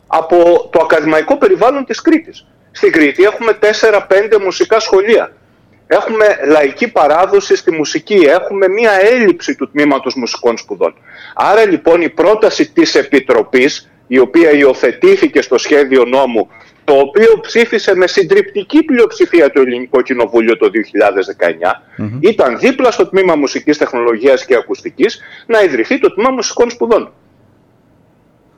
από το ακαδημαϊκό περιβάλλον της Κρήτης. Στην Κρήτη έχουμε 4-5 μουσικά σχολεία. Έχουμε λαϊκή παράδοση στη μουσική. Έχουμε μία έλλειψη του τμήματος μουσικών σπουδών. Άρα λοιπόν η πρόταση της Επιτροπής, η οποία υιοθετήθηκε στο σχέδιο νόμου, το οποίο ψήφισε με συντριπτική πλειοψηφία το Ελληνικό Κοινοβούλιο το 2019, ήταν δίπλα στο τμήμα μουσικής τεχνολογίας και ακουστικής να ιδρυθεί το τμήμα μουσικών σπουδών.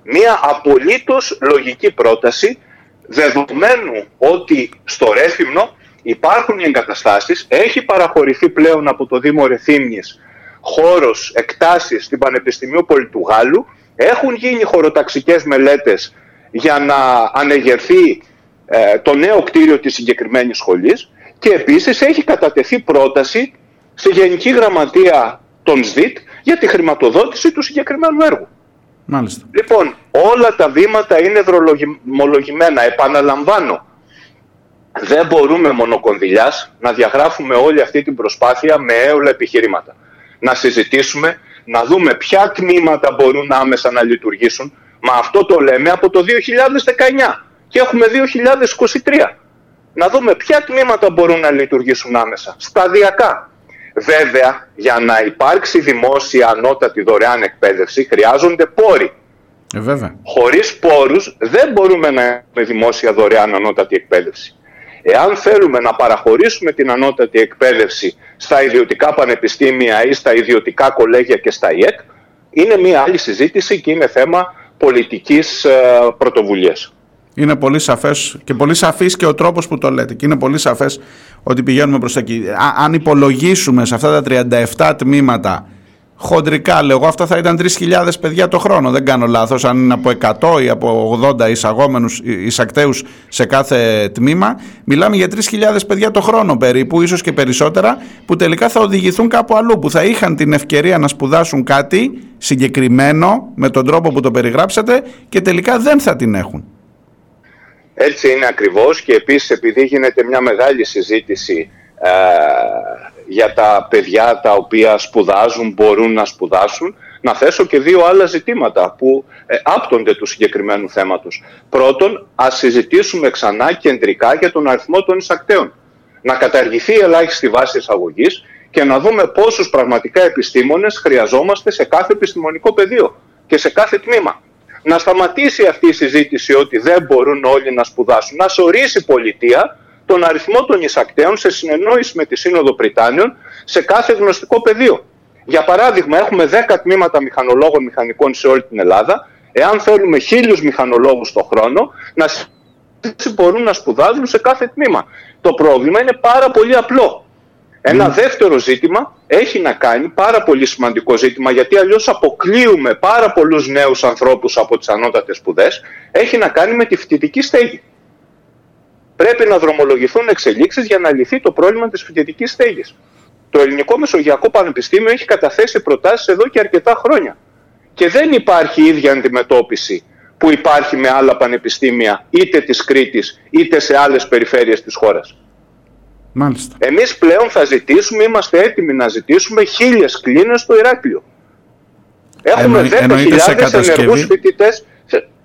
Μία απολύτως λογική πρόταση δεδομένου ότι στο Ρέθυμνο υπάρχουν οι εγκαταστάσεις, έχει παραχωρηθεί πλέον από το Δήμο Ρεθύμνης χώρος, εκτάσεις στην Πανεπιστημίου Πολιτουγάλου, έχουν γίνει χωροταξικές μελέτες για να ανεγερθεί ε, το νέο κτίριο της συγκεκριμένης σχολής και επίσης έχει κατατεθεί πρόταση στη Γενική Γραμματεία των ΣΔΙΤ για τη χρηματοδότηση του συγκεκριμένου έργου. Μάλιστα. Λοιπόν, όλα τα βήματα είναι δρομολογημένα. Επαναλαμβάνω, δεν μπορούμε μονοκονδυλιάς να διαγράφουμε όλη αυτή την προσπάθεια με έολα επιχειρήματα. Να συζητήσουμε, να δούμε ποια τμήματα μπορούν άμεσα να λειτουργήσουν. Μα αυτό το λέμε από το 2019 και έχουμε 2023. Να δούμε ποια τμήματα μπορούν να λειτουργήσουν άμεσα, σταδιακά. Βέβαια, για να υπάρξει δημόσια ανώτατη δωρεάν εκπαίδευση χρειάζονται πόροι. Ε, βέβαια. Χωρίς πόρους δεν μπορούμε να έχουμε δημόσια δωρεάν ανώτατη εκπαίδευση. Εάν θέλουμε να παραχωρήσουμε την ανώτατη εκπαίδευση στα ιδιωτικά πανεπιστήμια ή στα ιδιωτικά κολέγια και στα ΙΕΚ, είναι μια άλλη συζήτηση και είναι θέμα πολιτικής ε, πρωτοβουλίας. Είναι πολύ σαφές και πολύ σαφής και ο τρόπος που το λέτε και είναι πολύ σαφές ότι πηγαίνουμε προς τα εκεί. Αν υπολογίσουμε σε αυτά τα 37 τμήματα χοντρικά λέγω, αυτά θα ήταν 3.000 παιδιά το χρόνο. Δεν κάνω λάθος, αν είναι από 100 ή από 80 εισαγόμενους, εισακτέους σε κάθε τμήμα. Μιλάμε για 3.000 παιδιά το χρόνο περίπου, ίσως και περισσότερα, που τελικά θα οδηγηθούν κάπου αλλού, που θα είχαν την ευκαιρία να σπουδάσουν κάτι συγκεκριμένο με τον τρόπο που το περιγράψατε και τελικά δεν θα την έχουν. Έτσι είναι ακριβώς και επίσης επειδή γίνεται μια μεγάλη συζήτηση ε, για τα παιδιά τα οποία σπουδάζουν, μπορούν να σπουδάσουν, να θέσω και δύο άλλα ζητήματα που ε, άπτονται του συγκεκριμένου θέματος. Πρώτον, ας συζητήσουμε ξανά κεντρικά για τον αριθμό των εισακτέων. Να καταργηθεί η ελάχιστη βάση εισαγωγής και να δούμε πόσους πραγματικά επιστήμονες χρειαζόμαστε σε κάθε επιστημονικό πεδίο και σε κάθε τμήμα. Να σταματήσει αυτή η συζήτηση ότι δεν μπορούν όλοι να σπουδάσουν. Να ορίσει η πολιτεία τον αριθμό των εισακτέων σε συνεννόηση με τη Σύνοδο Πριτάνιων σε κάθε γνωστικό πεδίο. Για παράδειγμα, έχουμε 10 τμήματα μηχανολόγων μηχανικών σε όλη την Ελλάδα. Εάν θέλουμε χίλιους μηχανολόγους το χρόνο, να μπορούν να σπουδάζουν σε κάθε τμήμα. Το πρόβλημα είναι πάρα πολύ απλό. Ένα δεύτερο ζήτημα έχει να κάνει, πάρα πολύ σημαντικό ζήτημα, γιατί αλλιώς αποκλείουμε πάρα πολλούς νέους ανθρώπους από τις ανώτατες σπουδές, έχει να κάνει με τη φοιτητική στέγη πρέπει να δρομολογηθούν εξελίξεις για να λυθεί το πρόβλημα της φοιτητικής στέγης. Το Ελληνικό Μεσογειακό Πανεπιστήμιο έχει καταθέσει προτάσεις εδώ και αρκετά χρόνια. Και δεν υπάρχει ίδια αντιμετώπιση που υπάρχει με άλλα πανεπιστήμια είτε της Κρήτης είτε σε άλλες περιφέρειες της χώρας. Μάλιστα. Εμείς πλέον θα ζητήσουμε, είμαστε έτοιμοι να ζητήσουμε χίλιες κλίνες στο Ηράκλειο. Έχουμε 10.000 ενεργούς φοιτητές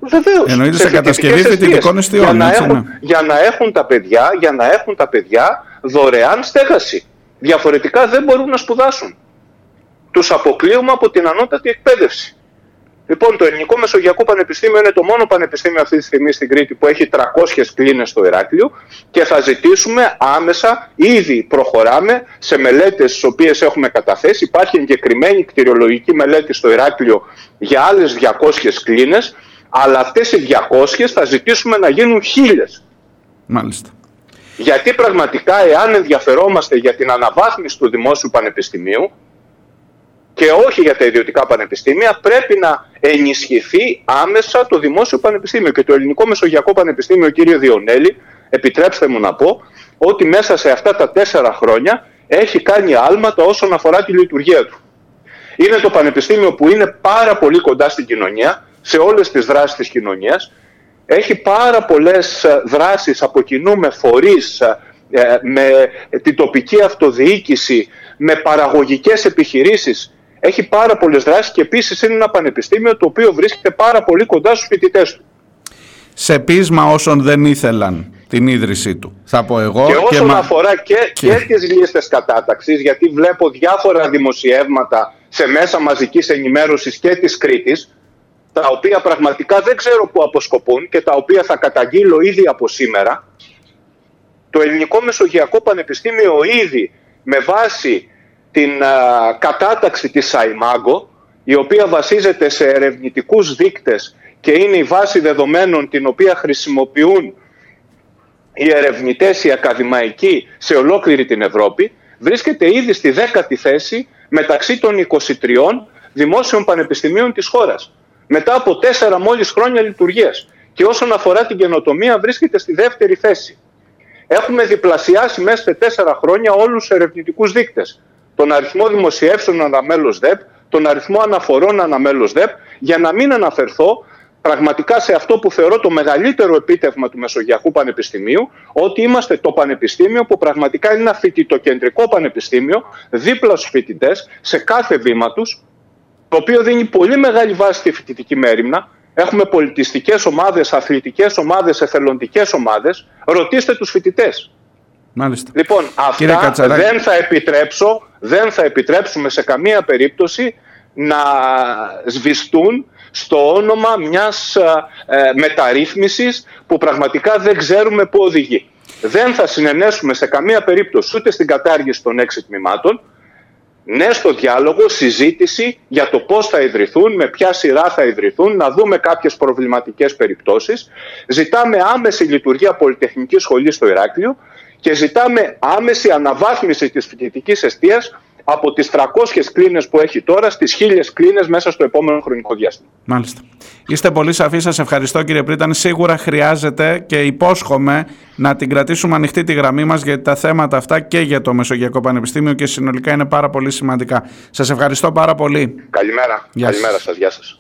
Βεβαίως. Εννοείται σε, σε κατασκευή φοιτητικών εστιών. Για, να έχουν, ναι. για, να έχουν τα παιδιά, για να έχουν τα παιδιά δωρεάν στέγαση. Διαφορετικά δεν μπορούν να σπουδάσουν. Τους αποκλείουμε από την ανώτατη εκπαίδευση. Λοιπόν, το Ελληνικό Μεσογειακό Πανεπιστήμιο είναι το μόνο πανεπιστήμιο αυτή τη στιγμή στην Κρήτη που έχει 300 κλίνες στο Ηράκλειο και θα ζητήσουμε άμεσα, ήδη προχωράμε σε μελέτες τις οποίες έχουμε καταθέσει. Υπάρχει εγκεκριμένη κτηριολογική μελέτη στο Ηράκλειο για άλλες 200 κλίνες αλλά αυτές οι 200 θα ζητήσουμε να γίνουν χίλιες. Μάλιστα. Γιατί πραγματικά εάν ενδιαφερόμαστε για την αναβάθμιση του δημόσιου πανεπιστημίου και όχι για τα ιδιωτικά πανεπιστήμια, πρέπει να ενισχυθεί άμεσα το δημόσιο πανεπιστήμιο. Και το Ελληνικό Μεσογειακό Πανεπιστήμιο, κύριε Διονέλη, επιτρέψτε μου να πω, ότι μέσα σε αυτά τα τέσσερα χρόνια έχει κάνει άλματα όσον αφορά τη λειτουργία του. Είναι το πανεπιστήμιο που είναι πάρα πολύ κοντά στην κοινωνία, σε όλες τις δράσεις της κοινωνίας. Έχει πάρα πολλές ε, δράσεις από κοινού με φορείς, ε, ε, με την τοπική αυτοδιοίκηση, με παραγωγικές επιχειρήσεις. Έχει πάρα πολλές δράσεις και επίσης είναι ένα πανεπιστήμιο το οποίο βρίσκεται πάρα πολύ κοντά στους φοιτητές του. Σε πείσμα όσων δεν ήθελαν την ίδρυσή του. Θα πω εγώ. Και όσον αφορά και, και... και τις λίστες κατάταξης, γιατί βλέπω διάφορα δημοσιεύματα σε μέσα μαζικής ενημέρωσης και της Κρήτης, τα οποία πραγματικά δεν ξέρω πού αποσκοπούν και τα οποία θα καταγγείλω ήδη από σήμερα, το Ελληνικό Μεσογειακό Πανεπιστήμιο ήδη με βάση την κατάταξη της ΣΑΙΜΑΓΟ, η οποία βασίζεται σε ερευνητικούς δείκτες και είναι η βάση δεδομένων την οποία χρησιμοποιούν οι ερευνητές, οι ακαδημαϊκοί σε ολόκληρη την Ευρώπη, βρίσκεται ήδη στη δέκατη θέση μεταξύ των 23 δημόσιων πανεπιστημίων της χώρας μετά από τέσσερα μόλις χρόνια λειτουργίας. Και όσον αφορά την καινοτομία βρίσκεται στη δεύτερη θέση. Έχουμε διπλασιάσει μέσα σε τέσσερα χρόνια όλους τους ερευνητικούς δείκτες. Τον αριθμό δημοσιεύσεων αναμέλος ΔΕΠ, τον αριθμό αναφορών αναμέλος ΔΕΠ, για να μην αναφερθώ πραγματικά σε αυτό που θεωρώ το μεγαλύτερο επίτευγμα του Μεσογειακού Πανεπιστημίου, ότι είμαστε το πανεπιστήμιο που πραγματικά είναι ένα φοιτητοκεντρικό πανεπιστήμιο, δίπλα στους φοιτητές, σε κάθε βήμα τους, το οποίο δίνει πολύ μεγάλη βάση στη φοιτητική μέρημνα. Έχουμε πολιτιστικές ομάδες, αθλητικές ομάδες, εθελοντικές ομάδες. Ρωτήστε τους φοιτητές. Μάλιστα. Λοιπόν, αυτά δεν θα επιτρέψω, δεν θα επιτρέψουμε σε καμία περίπτωση να σβηστούν στο όνομα μιας ε, μεταρρύθμισης που πραγματικά δεν ξέρουμε πού οδηγεί. Δεν θα συνενέσουμε σε καμία περίπτωση ούτε στην κατάργηση των έξι τμήματων, ναι στο διάλογο, συζήτηση για το πώς θα ιδρυθούν, με ποια σειρά θα ιδρυθούν, να δούμε κάποιες προβληματικές περιπτώσεις. Ζητάμε άμεση λειτουργία Πολυτεχνικής Σχολής στο Ηράκλειο και ζητάμε άμεση αναβάθμιση της φοιτητικής εστίας από τις 300 κλίνες που έχει τώρα στις 1000 κλίνες μέσα στο επόμενο χρονικό διάστημα. Μάλιστα. Είστε πολύ σαφή. Σας ευχαριστώ κύριε Πρίτανη. Σίγουρα χρειάζεται και υπόσχομαι να την κρατήσουμε ανοιχτή τη γραμμή μας γιατί τα θέματα αυτά και για το Μεσογειακό Πανεπιστήμιο και συνολικά είναι πάρα πολύ σημαντικά. Σας ευχαριστώ πάρα πολύ. Καλημέρα. Γεια Καλημέρα σας. Γεια σας.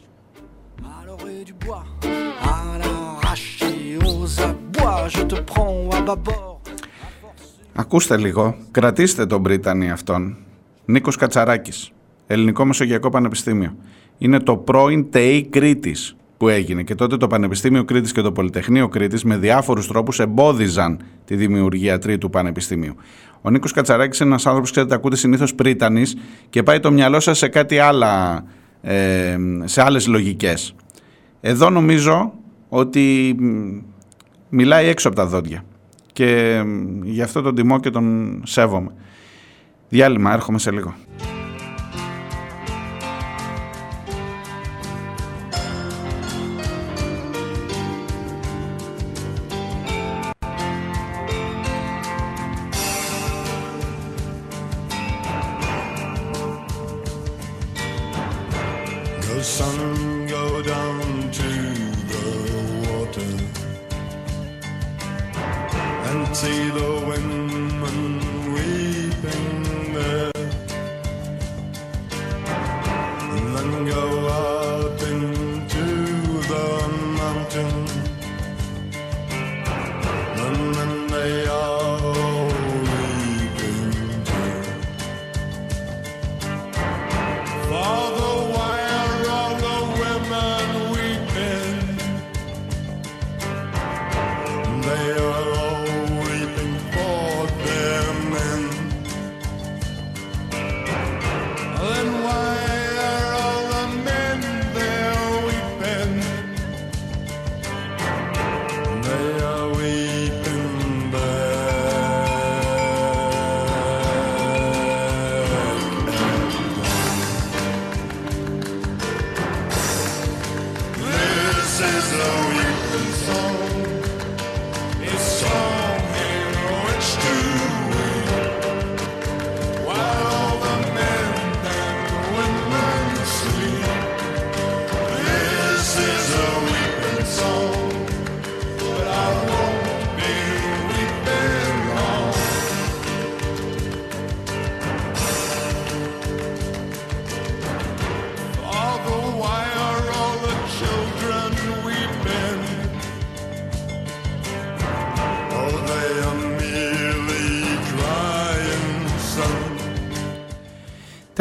Ακούστε λίγο, κρατήστε τον Πρίτανη αυτόν. Νίκος Κατσαράκης, Ελληνικό Μεσογειακό Πανεπιστήμιο. Είναι το πρώην ΤΕΙ Κρήτης που έγινε και τότε το Πανεπιστήμιο Κρήτης και το Πολυτεχνείο Κρήτης με διάφορους τρόπους εμπόδιζαν τη δημιουργία τρίτου πανεπιστήμιου. Ο Νίκος Κατσαράκης είναι ένας άνθρωπος, ξέρετε, ακούτε συνήθως Πρίτανης και πάει το μυαλό σας σε κάτι άλλα, ε, σε άλλες λογικές. Εδώ νομίζω ότι μιλάει έξω από τα δόντια και γι' αυτό τον τιμώ και τον σέβομαι. Διάλειμμα, έρχομαι σε λίγο. is a weeping song.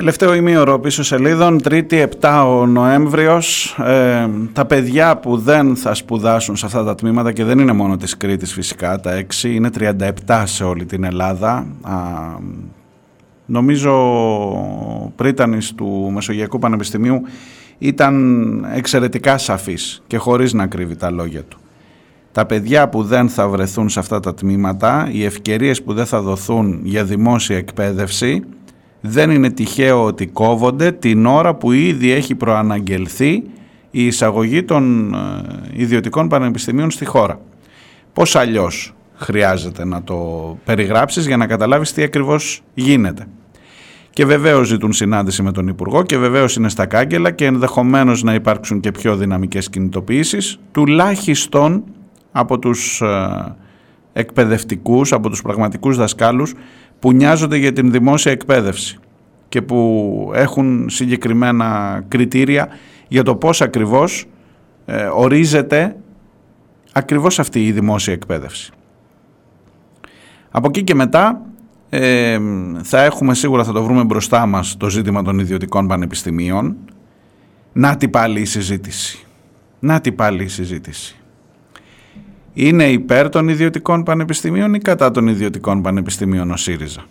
Τελευταίο ημίωρο πίσω σελίδων, 3η 7 ο Νοέμβριος. Ε, τα παιδιά που δεν θα σπουδάσουν σε αυτά τα τμήματα και δεν είναι μόνο της Κρήτης φυσικά, τα 6, είναι 37 σε όλη την Ελλάδα. Α, νομίζω ο πρίτανης του Μεσογειακού Πανεπιστημίου ήταν εξαιρετικά σαφής και χωρίς να κρύβει τα λόγια του. Τα παιδιά που δεν θα βρεθούν σε αυτά τα τμήματα, οι ευκαιρίες που δεν θα δοθούν για δημόσια εκπαίδευση δεν είναι τυχαίο ότι κόβονται την ώρα που ήδη έχει προαναγγελθεί η εισαγωγή των ε, ιδιωτικών πανεπιστημίων στη χώρα. Πώς αλλιώς χρειάζεται να το περιγράψεις για να καταλάβεις τι ακριβώς γίνεται. Και βεβαίως ζητούν συνάντηση με τον Υπουργό και βεβαίως είναι στα κάγκελα και ενδεχομένως να υπάρξουν και πιο δυναμικές κινητοποιήσεις, τουλάχιστον από τους ε, εκπαιδευτικούς, από τους πραγματικούς δασκάλους που νοιάζονται για την δημόσια εκπαίδευση και που έχουν συγκεκριμένα κριτήρια για το πώς ακριβώς ε, ορίζεται ακριβώς αυτή η δημόσια εκπαίδευση. Από εκεί και μετά ε, θα έχουμε σίγουρα, θα το βρούμε μπροστά μας το ζήτημα των ιδιωτικών πανεπιστημίων. Να τι πάλι η συζήτηση. Να τι πάλι η συζήτηση είναι υπέρ των ιδιωτικών πανεπιστημίων ή κατά των ιδιωτικών πανεπιστημίων ο ΣΥΡΙΖΑ;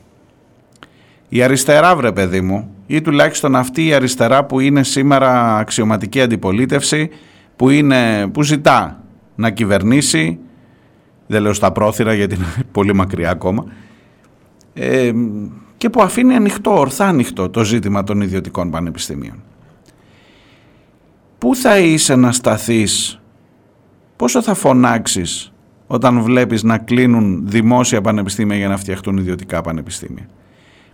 Η αριστερά βρε παιδί μου ή τουλάχιστον αυτή η αριστερά που είναι σήμερα αξιωματική αντιπολίτευση που, είναι, που ζητά να κυβερνήσει δεν λέω στα πρόθυρα γιατί είναι πολύ μακριά ακόμα ε, και που αφήνει ανοιχτό, ορθά ανοιχτό το ζήτημα των ιδιωτικών πανεπιστημίων. Πού θα είσαι να σταθείς πόσο θα φωνάξεις όταν βλέπεις να κλείνουν δημόσια πανεπιστήμια για να φτιαχτούν ιδιωτικά πανεπιστήμια;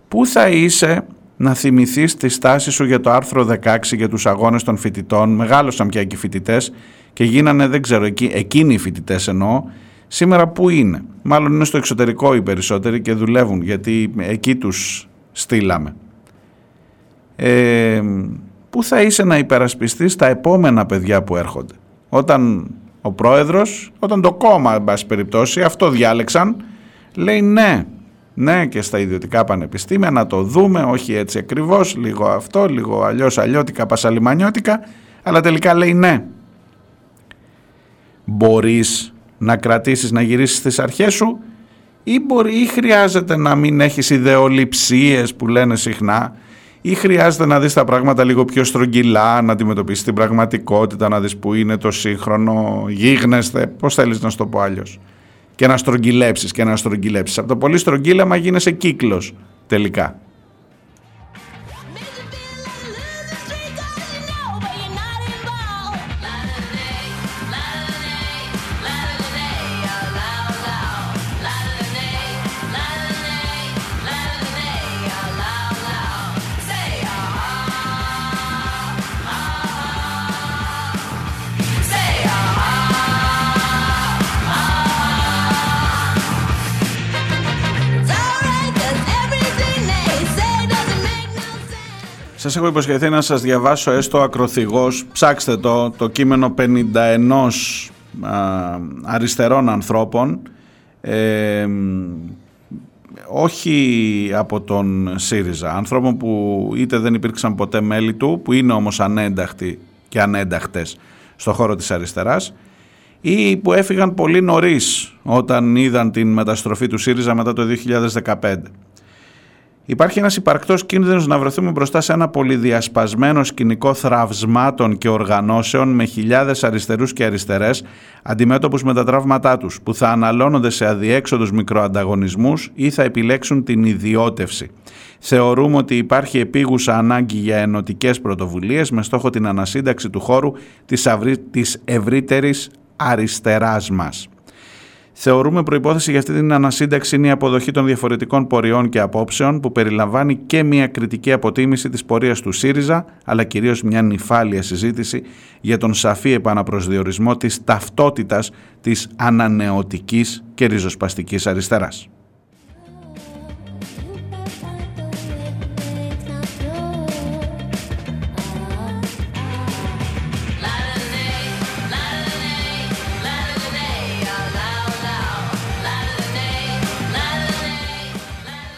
Πού θα είσαι να θυμηθείς τη στάση σου για το άρθρο 16 για τους αγώνες των φοιτητών; Μεγάλωσαν πια και οι φοιτητές και γίνανε, δεν ξέρω, εκεί, εκείνοι οι φοιτητές εννοώ, σήμερα πού είναι; Μάλλον είναι στο εξωτερικό οι περισσότεροι και δουλεύουν γιατί εκεί τους στείλαμε. Ε, πού θα είσαι να υπερασπιστείς τα επόμενα παιδιά που έρχονται; Όταν ο πρόεδρος, όταν το κόμμα, εν πάση περιπτώσει, αυτό διάλεξαν, λέει ναι, ναι και στα ιδιωτικά πανεπιστήμια να το δούμε, όχι έτσι ακριβώς, λίγο αυτό, λίγο αλλιώς αλλιώτικα, πασαλιμανιώτικα, αλλά τελικά λέει ναι. Μπορείς να κρατήσεις, να γυρίσεις στις αρχές σου ή, μπορεί, ή χρειάζεται να μην έχεις ιδεολειψίες που λένε συχνά ή χρειάζεται να δεις τα πράγματα λίγο πιο στρογγυλά, να αντιμετωπίσεις την πραγματικότητα, να δεις που είναι το σύγχρονο, γίγνεσθε, πώς θέλεις να σου το πω άλλως. Και να στρογγυλέψεις και να στρογγυλέψεις. Από το πολύ στρογγύλαμα γίνεσαι κύκλος τελικά. Σας έχω υποσχεθεί να σας διαβάσω έστω ακροθυγός, ψάξτε το, το κείμενο 51 αριστερών ανθρώπων, ε, όχι από τον ΣΥΡΙΖΑ, ανθρώπων που είτε δεν υπήρξαν ποτέ μέλη του, που είναι όμως ανένταχτοι και ανένταχτες στο χώρο της αριστεράς, ή που έφυγαν πολύ νωρίς όταν είδαν την μεταστροφή του ΣΥΡΙΖΑ μετά το 2015. Υπάρχει ένας υπαρκτός κίνδυνος να βρεθούμε μπροστά σε ένα πολυδιασπασμένο σκηνικό θραυσμάτων και οργανώσεων με χιλιάδες αριστερούς και αριστερές αντιμέτωπους με τα τραύματά τους που θα αναλώνονται σε αδιέξοδους μικροανταγωνισμούς ή θα επιλέξουν την ιδιώτευση. Θεωρούμε ότι υπάρχει επίγουσα ανάγκη για ενωτικές πρωτοβουλίες με στόχο την ανασύνταξη του χώρου της ευρύτερης αριστεράς μας. Θεωρούμε προϋπόθεση για αυτή την ανασύνταξη είναι η αποδοχή των διαφορετικών πορεών και απόψεων που περιλαμβάνει και μια κριτική αποτίμηση της πορείας του ΣΥΡΙΖΑ αλλά κυρίως μια νυφάλια συζήτηση για τον σαφή επαναπροσδιορισμό της ταυτότητας της ανανεωτικής και ριζοσπαστικής αριστεράς.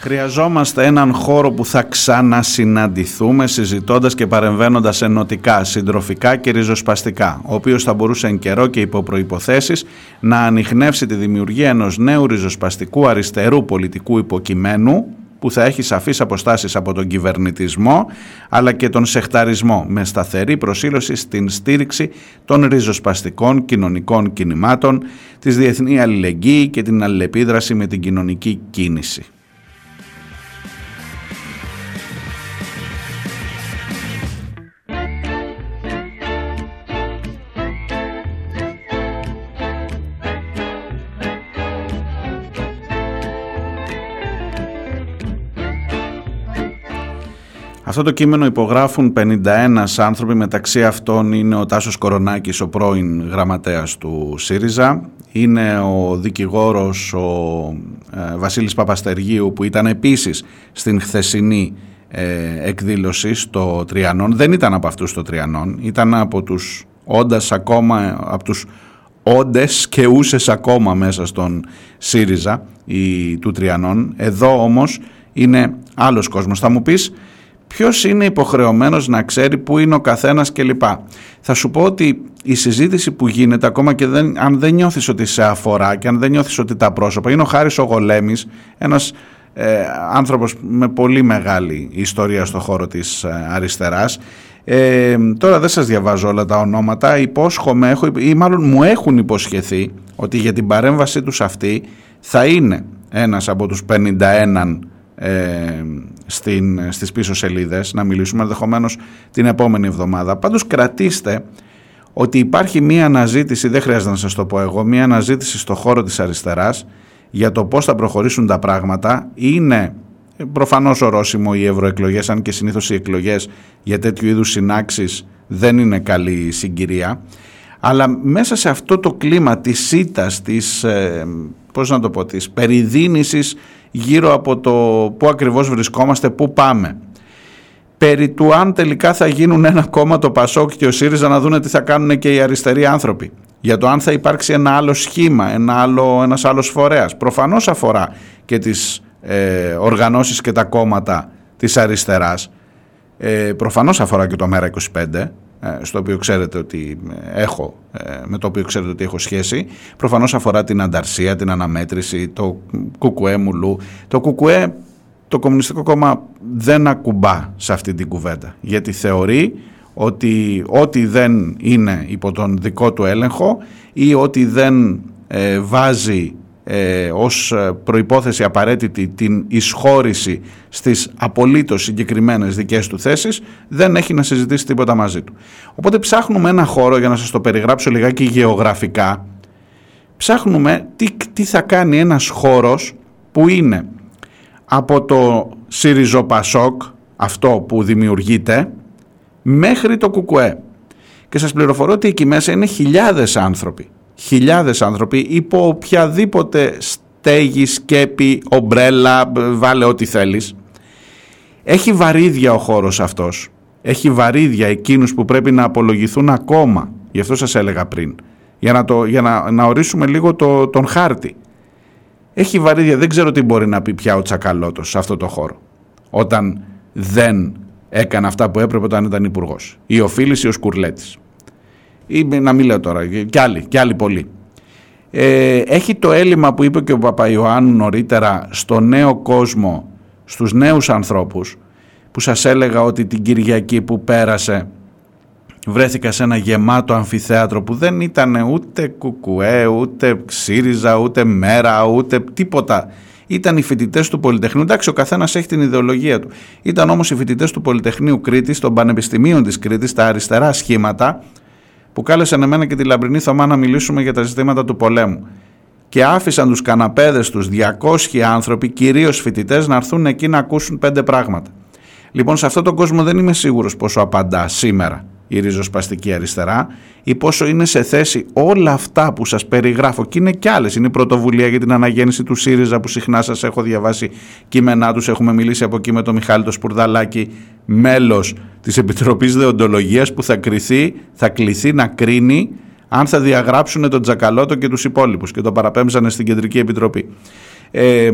Χρειαζόμαστε έναν χώρο που θα ξανασυναντηθούμε συζητώντας και παρεμβαίνοντας ενωτικά, συντροφικά και ριζοσπαστικά, ο οποίος θα μπορούσε εν καιρό και υπό προϋποθέσεις να ανοιχνεύσει τη δημιουργία ενός νέου ριζοσπαστικού αριστερού πολιτικού υποκειμένου που θα έχει σαφείς αποστάσεις από τον κυβερνητισμό αλλά και τον σεχταρισμό με σταθερή προσήλωση στην στήριξη των ριζοσπαστικών κοινωνικών κινημάτων, της διεθνή αλληλεγγύη και την αλληλεπίδραση με την κοινωνική κίνηση. Αυτό το κείμενο υπογράφουν 51 άνθρωποι, μεταξύ αυτών είναι ο Τάσος Κορονάκης, ο πρώην γραμματέας του ΣΥΡΙΖΑ, είναι ο δικηγόρος ο ε, Βασίλης Παπαστεργίου που ήταν επίσης στην χθεσινή ε, εκδήλωση στο Τριανόν, δεν ήταν από αυτούς το Τριανόν, ήταν από τους όντας ακόμα, από τους όντες και ούσες ακόμα μέσα στον ΣΥΡΙΖΑ η, του Τριανόν. Εδώ όμως είναι άλλος κόσμος. Θα μου πεις ποιος είναι υποχρεωμένος να ξέρει πού είναι ο καθένας κλπ. Θα σου πω ότι η συζήτηση που γίνεται ακόμα και δεν, αν δεν νιώθεις ότι σε αφορά και αν δεν νιώθεις ότι τα πρόσωπα είναι ο Χάρης ο Γολέμης, ένας ε, άνθρωπος με πολύ μεγάλη ιστορία στο χώρο της ε, αριστεράς ε, τώρα δεν σας διαβάζω όλα τα ονόματα υπόσχομαι έχω, ή μάλλον μου έχουν υποσχεθεί ότι για την παρέμβασή τους αυτή θα είναι ένας από τους 51 ε, στην, στις πίσω σελίδες να μιλήσουμε ενδεχομένως την επόμενη εβδομάδα. Πάντως κρατήστε ότι υπάρχει μία αναζήτηση, δεν χρειάζεται να σας το πω εγώ, μία αναζήτηση στο χώρο της αριστεράς για το πώς θα προχωρήσουν τα πράγματα. Είναι προφανώς ορόσημο οι ευρωεκλογές, αν και συνήθως οι εκλογές για τέτοιου είδους συνάξεις δεν είναι καλή συγκυρία. Αλλά μέσα σε αυτό το κλίμα της σίτας, της, ε, πώς να το πω, της περιδίνησης γύρω από το πού ακριβώς βρισκόμαστε, πού πάμε. Περί του αν τελικά θα γίνουν ένα κόμμα το Πασόκ και ο ΣΥΡΙΖΑ να δούνε τι θα κάνουν και οι αριστεροί άνθρωποι. Για το αν θα υπάρξει ένα άλλο σχήμα, ένα άλλο, ένας άλλος φορέας. Προφανώς αφορά και τις ε, οργανώσεις και τα κόμματα της αριστεράς. Ε, προφανώς αφορά και το ΜΕΡΑ25 ε, στο οποίο ξέρετε ότι ε, έχω, ε, με το οποίο ξέρετε ότι έχω σχέση. Προφανώς αφορά την ανταρσία, την αναμέτρηση, το κουκουέ μουλού. Το κουκουέ, το Κομμουνιστικό Κόμμα δεν ακουμπά σε αυτή την κουβέντα, γιατί θεωρεί ότι ό,τι δεν είναι υπό τον δικό του έλεγχο ή ό,τι δεν βάζει ε, ως ε, προϋπόθεση απαραίτητη την εισχώρηση στις απολύτως συγκεκριμένες δικές του θέσεις δεν έχει να συζητήσει τίποτα μαζί του. Οπότε ψάχνουμε ένα χώρο για να σας το περιγράψω λιγάκι γεωγραφικά ψάχνουμε τι, τι θα κάνει ένας χώρος που είναι από το ΣΥΡΙΖΟ ΠΑΣΟΚ αυτό που δημιουργείται μέχρι το ΚΚΕ και σας πληροφορώ ότι εκεί μέσα είναι χιλιάδες άνθρωποι χιλιάδες άνθρωποι υπό οποιαδήποτε στέγη, σκέπη, ομπρέλα, βάλε ό,τι θέλεις. Έχει βαρύδια ο χώρος αυτός. Έχει βαρύδια εκείνους που πρέπει να απολογηθούν ακόμα. Γι' αυτό σας έλεγα πριν. Για να, το, για να, να ορίσουμε λίγο το, τον χάρτη. Έχει βαρύδια. Δεν ξέρω τι μπορεί να πει πια ο Τσακαλώτος σε αυτό το χώρο. Όταν δεν έκανε αυτά που έπρεπε όταν ήταν υπουργός. Ή ο Φίλης ή ο Σκουρλέτης ή να μην λέω τώρα, και άλλοι, και άλλοι πολλοί. Ε, έχει το έλλειμμα που είπε και ο Παπαϊωάννου νωρίτερα στο νέο κόσμο, στους νέους ανθρώπους, που σας έλεγα ότι την Κυριακή που πέρασε βρέθηκα σε ένα γεμάτο αμφιθέατρο που δεν ήταν ούτε κουκουέ, ούτε ΣΥΡΙΖΑ, ούτε ΜΕΡΑ, ούτε τίποτα. Ήταν οι φοιτητές του Πολυτεχνείου. Εντάξει, ο καθένας έχει την ιδεολογία του. Ήταν όμως οι φοιτητές του Πολυτεχνείου Κρήτης, των Πανεπιστημίων της Κρήτης, τα αριστερά σχήματα, που κάλεσαν εμένα και τη Λαμπρινή Θωμά να μιλήσουμε για τα ζητήματα του πολέμου. Και άφησαν τους καναπέδες τους 200 άνθρωποι, κυρίως φοιτητές, να έρθουν εκεί να ακούσουν πέντε πράγματα. Λοιπόν, σε αυτόν τον κόσμο δεν είμαι σίγουρος πόσο απαντά σήμερα η ριζοσπαστική αριστερά ή πόσο είναι σε θέση όλα αυτά που σας περιγράφω και είναι κι άλλες. Είναι η πρωτοβουλία για την αναγέννηση του ΣΥΡΙΖΑ που συχνά σας έχω διαβάσει κείμενά τους. Έχουμε μιλήσει από εκεί με τον Μιχάλη το Σπουρδαλάκη, μέλος της Επιτροπής Δεοντολογίας που θα, κριθεί, θα κληθεί να κρίνει αν θα διαγράψουν τον Τζακαλώτο και τους υπόλοιπους και το παραπέμψανε στην Κεντρική Επιτροπή. Ε,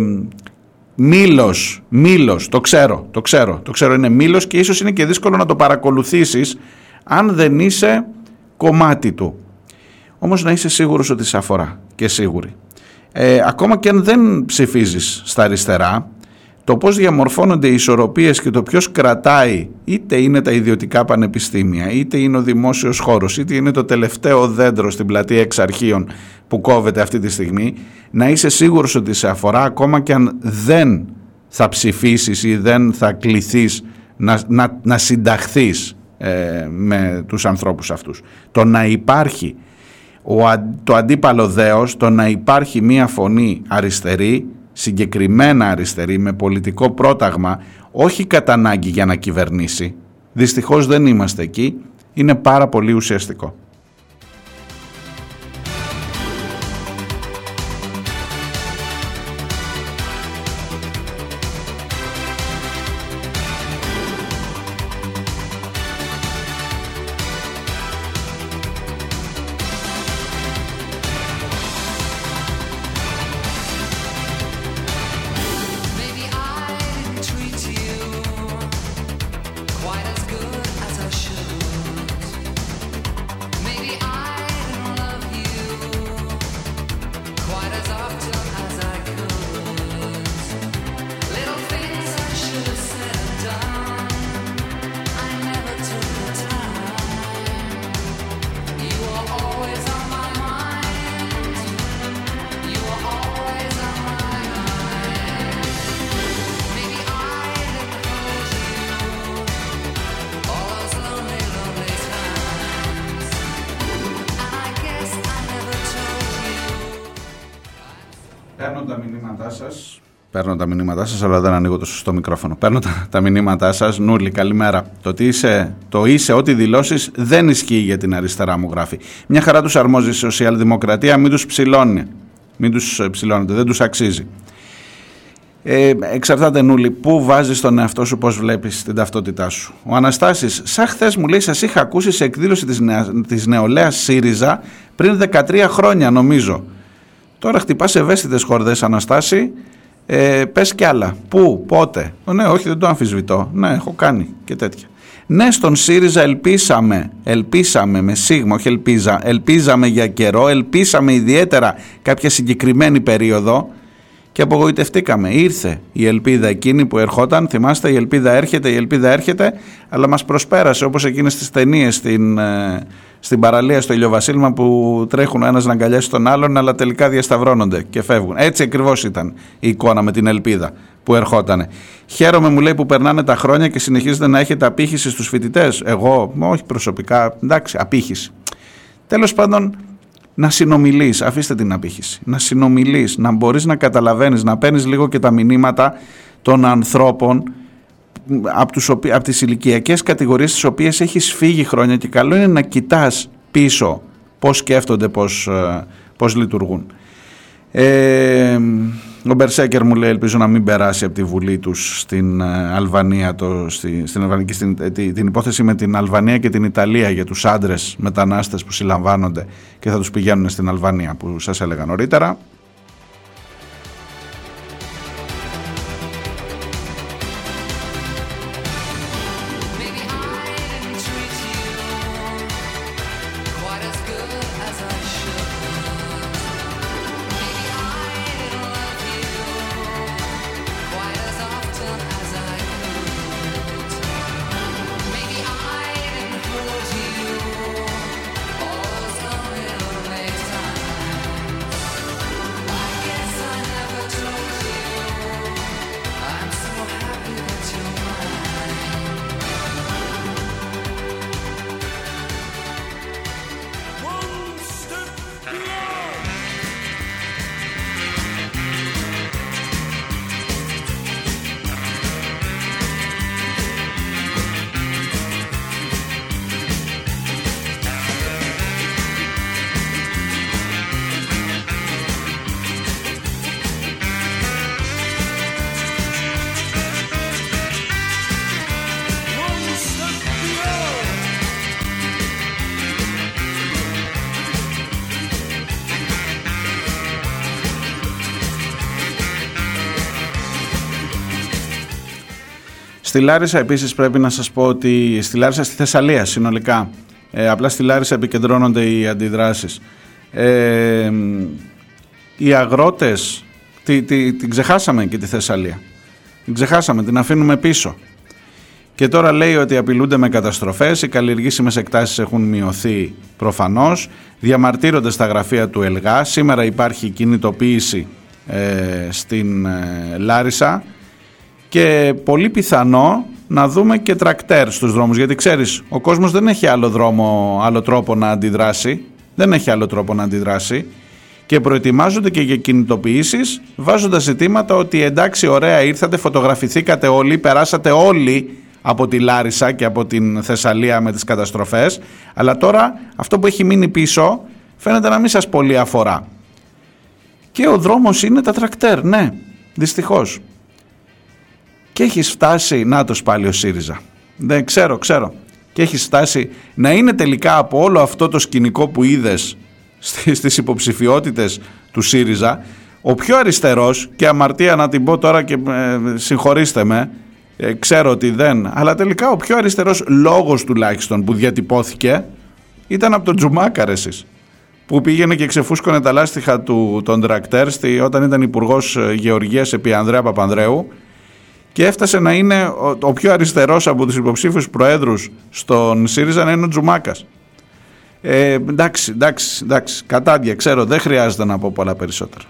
Μήλος, Μήλος, το ξέρω, το ξέρω, το ξέρω είναι Μήλος και ίσως είναι και δύσκολο να το παρακολουθήσεις αν δεν είσαι κομμάτι του. Όμως να είσαι σίγουρος ότι σε αφορά και σίγουρη. Ε, ακόμα και αν δεν ψηφίζεις στα αριστερά, το πώς διαμορφώνονται οι ισορροπίες και το ποιος κρατάει είτε είναι τα ιδιωτικά πανεπιστήμια, είτε είναι ο δημόσιος χώρος, είτε είναι το τελευταίο δέντρο στην πλατεία εξαρχείων που κόβεται αυτή τη στιγμή, να είσαι σίγουρος ότι σε αφορά ακόμα και αν δεν θα ψηφίσεις ή δεν θα κληθείς να, να, να συνταχθείς ε, με τους ανθρώπους αυτούς. Το να υπάρχει ο, το αντίπαλο δέος, το να υπάρχει μία φωνή αριστερή, συγκεκριμένα αριστερή, με πολιτικό πρόταγμα, όχι κατά ανάγκη για να κυβερνήσει. Δυστυχώς δεν είμαστε εκεί, είναι πάρα πολύ ουσιαστικό. Μηνύματά σας, αλλά δεν ανοίγω το σωστό μικρόφωνο. Παίρνω τα, τα μηνύματά σας. Νούλη, καλημέρα. Το ότι είσαι, το είσαι ό,τι δηλώσεις δεν ισχύει για την αριστερά, μου γράφει. Μια χαρά τους αρμόζει η σοσιαλδημοκρατία, μην τους ψηλώνει. Μην τους ε, ψηλώνετε, δεν τους αξίζει. Ε, εξαρτάται νουλή, πού βάζεις τον εαυτό σου, πώς βλέπεις την ταυτότητά σου. Ο Αναστάσης, σαν χθες μου λέει, σας είχα ακούσει σε εκδήλωση της, νεα, της νεολαίας ΣΥΡΙΖΑ πριν 13 χρόνια νομίζω. Τώρα χτυπάς ευαίσθητες χορδές Αναστάση, ε, πες κι άλλα. Πού, πότε. ναι, όχι δεν το αμφισβητώ. Ναι, έχω κάνει και τέτοια. Ναι, στον ΣΥΡΙΖΑ ελπίσαμε, ελπίσαμε με σίγμα, όχι ελπίζα, ελπίζαμε για καιρό, ελπίσαμε ιδιαίτερα κάποια συγκεκριμένη περίοδο και απογοητευτήκαμε. Ήρθε η ελπίδα εκείνη που ερχόταν, θυμάστε η ελπίδα έρχεται, η ελπίδα έρχεται, αλλά μας προσπέρασε όπως εκείνες τις ταινίες στην, ε, στην παραλία στο ηλιοβασίλμα που τρέχουν ο ένας να αγκαλιάσει τον άλλον αλλά τελικά διασταυρώνονται και φεύγουν. Έτσι ακριβώς ήταν η εικόνα με την ελπίδα που ερχόταν. Χαίρομαι μου λέει που περνάνε τα χρόνια και συνεχίζετε να έχετε απήχηση στους φοιτητές. Εγώ, όχι προσωπικά, εντάξει, απήχηση. Τέλος πάντων, να συνομιλείς, αφήστε την απήχηση, να συνομιλείς, να μπορείς να καταλαβαίνεις, να παίρνεις λίγο και τα μηνύματα των ανθρώπων από, τους, από τις ηλικιακές κατηγορίες τις οποίες έχεις φύγει χρόνια και καλό είναι να κοιτάς πίσω πώς σκέφτονται, πώς, ε, πώς λειτουργούν. Ε, ο Μπερσέκερ μου λέει ελπίζω να μην περάσει από τη Βουλή τους στην ε, Αλβανία, το, στη, στην, Αλβανική, στην, ε, την υπόθεση με την Αλβανία και την Ιταλία για τους άντρες μετανάστες που συλλαμβάνονται και θα τους πηγαίνουν στην Αλβανία που σας έλεγα νωρίτερα. Στη Λάρισα επίσης πρέπει να σας πω ότι στη Λάρισα στη Θεσσαλία συνολικά ε, απλά στη Λάρισα επικεντρώνονται οι αντιδράσεις. Ε, οι αγρότες τη, τη, την ξεχάσαμε και τη Θεσσαλία. Την ξεχάσαμε, την αφήνουμε πίσω. Και τώρα λέει ότι απειλούνται με καταστροφές, οι καλλιεργήσιμες εκτάσεις έχουν μειωθεί προφανώς, διαμαρτύρονται στα γραφεία του ΕΛΓΑ, σήμερα υπάρχει κινητοποίηση ε, στην ε, Λάρισα και πολύ πιθανό να δούμε και τρακτέρ στους δρόμους γιατί ξέρεις ο κόσμος δεν έχει άλλο δρόμο, άλλο τρόπο να αντιδράσει δεν έχει άλλο τρόπο να αντιδράσει και προετοιμάζονται και για κινητοποιήσεις βάζοντας ζητήματα ότι εντάξει ωραία ήρθατε, φωτογραφηθήκατε όλοι, περάσατε όλοι από τη Λάρισα και από την Θεσσαλία με τις καταστροφές αλλά τώρα αυτό που έχει μείνει πίσω φαίνεται να μην σας πολύ αφορά. Και ο δρόμος είναι τα τρακτέρ, ναι, δυστυχώς και έχει φτάσει, να το πάλι ο ΣΥΡΙΖΑ. Δεν ξέρω, ξέρω. Και έχει φτάσει να είναι τελικά από όλο αυτό το σκηνικό που είδες στις υποψηφιότητες του ΣΥΡΙΖΑ ο πιο αριστερός και αμαρτία να την πω τώρα και ε, συγχωρήστε με ε, ξέρω ότι δεν αλλά τελικά ο πιο αριστερός λόγος τουλάχιστον που διατυπώθηκε ήταν από τον Τζουμάκα εσείς που πήγαινε και ξεφούσκωνε τα λάστιχα του τον τρακτέρ όταν ήταν υπουργός ε, Γεωργίας επί Ανδρέα Παπανδρέου και έφτασε να είναι ο, ο πιο αριστερός από τους υποψήφιους προέδρους στον ΣΥΡΙΖΑ να είναι ο Τζουμάκας. Ε, εντάξει, εντάξει, εντάξει, κατάδια, ξέρω, δεν χρειάζεται να πω πολλά περισσότερα.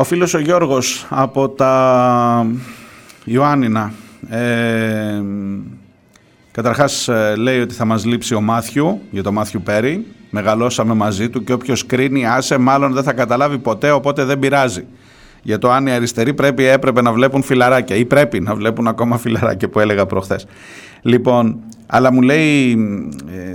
Ο φίλος ο Γιώργος από τα Ιωάννινα ε, καταρχάς ε, λέει ότι θα μας λείψει ο Μάθιου για το Μάθιου Πέρι. Μεγαλώσαμε μαζί του και όποιος κρίνει άσε μάλλον δεν θα καταλάβει ποτέ οπότε δεν πειράζει για το αν οι αριστεροί πρέπει, έπρεπε να βλέπουν φιλαράκια ή πρέπει να βλέπουν ακόμα φιλαράκια που έλεγα προχθές. Λοιπόν, αλλά μου λέει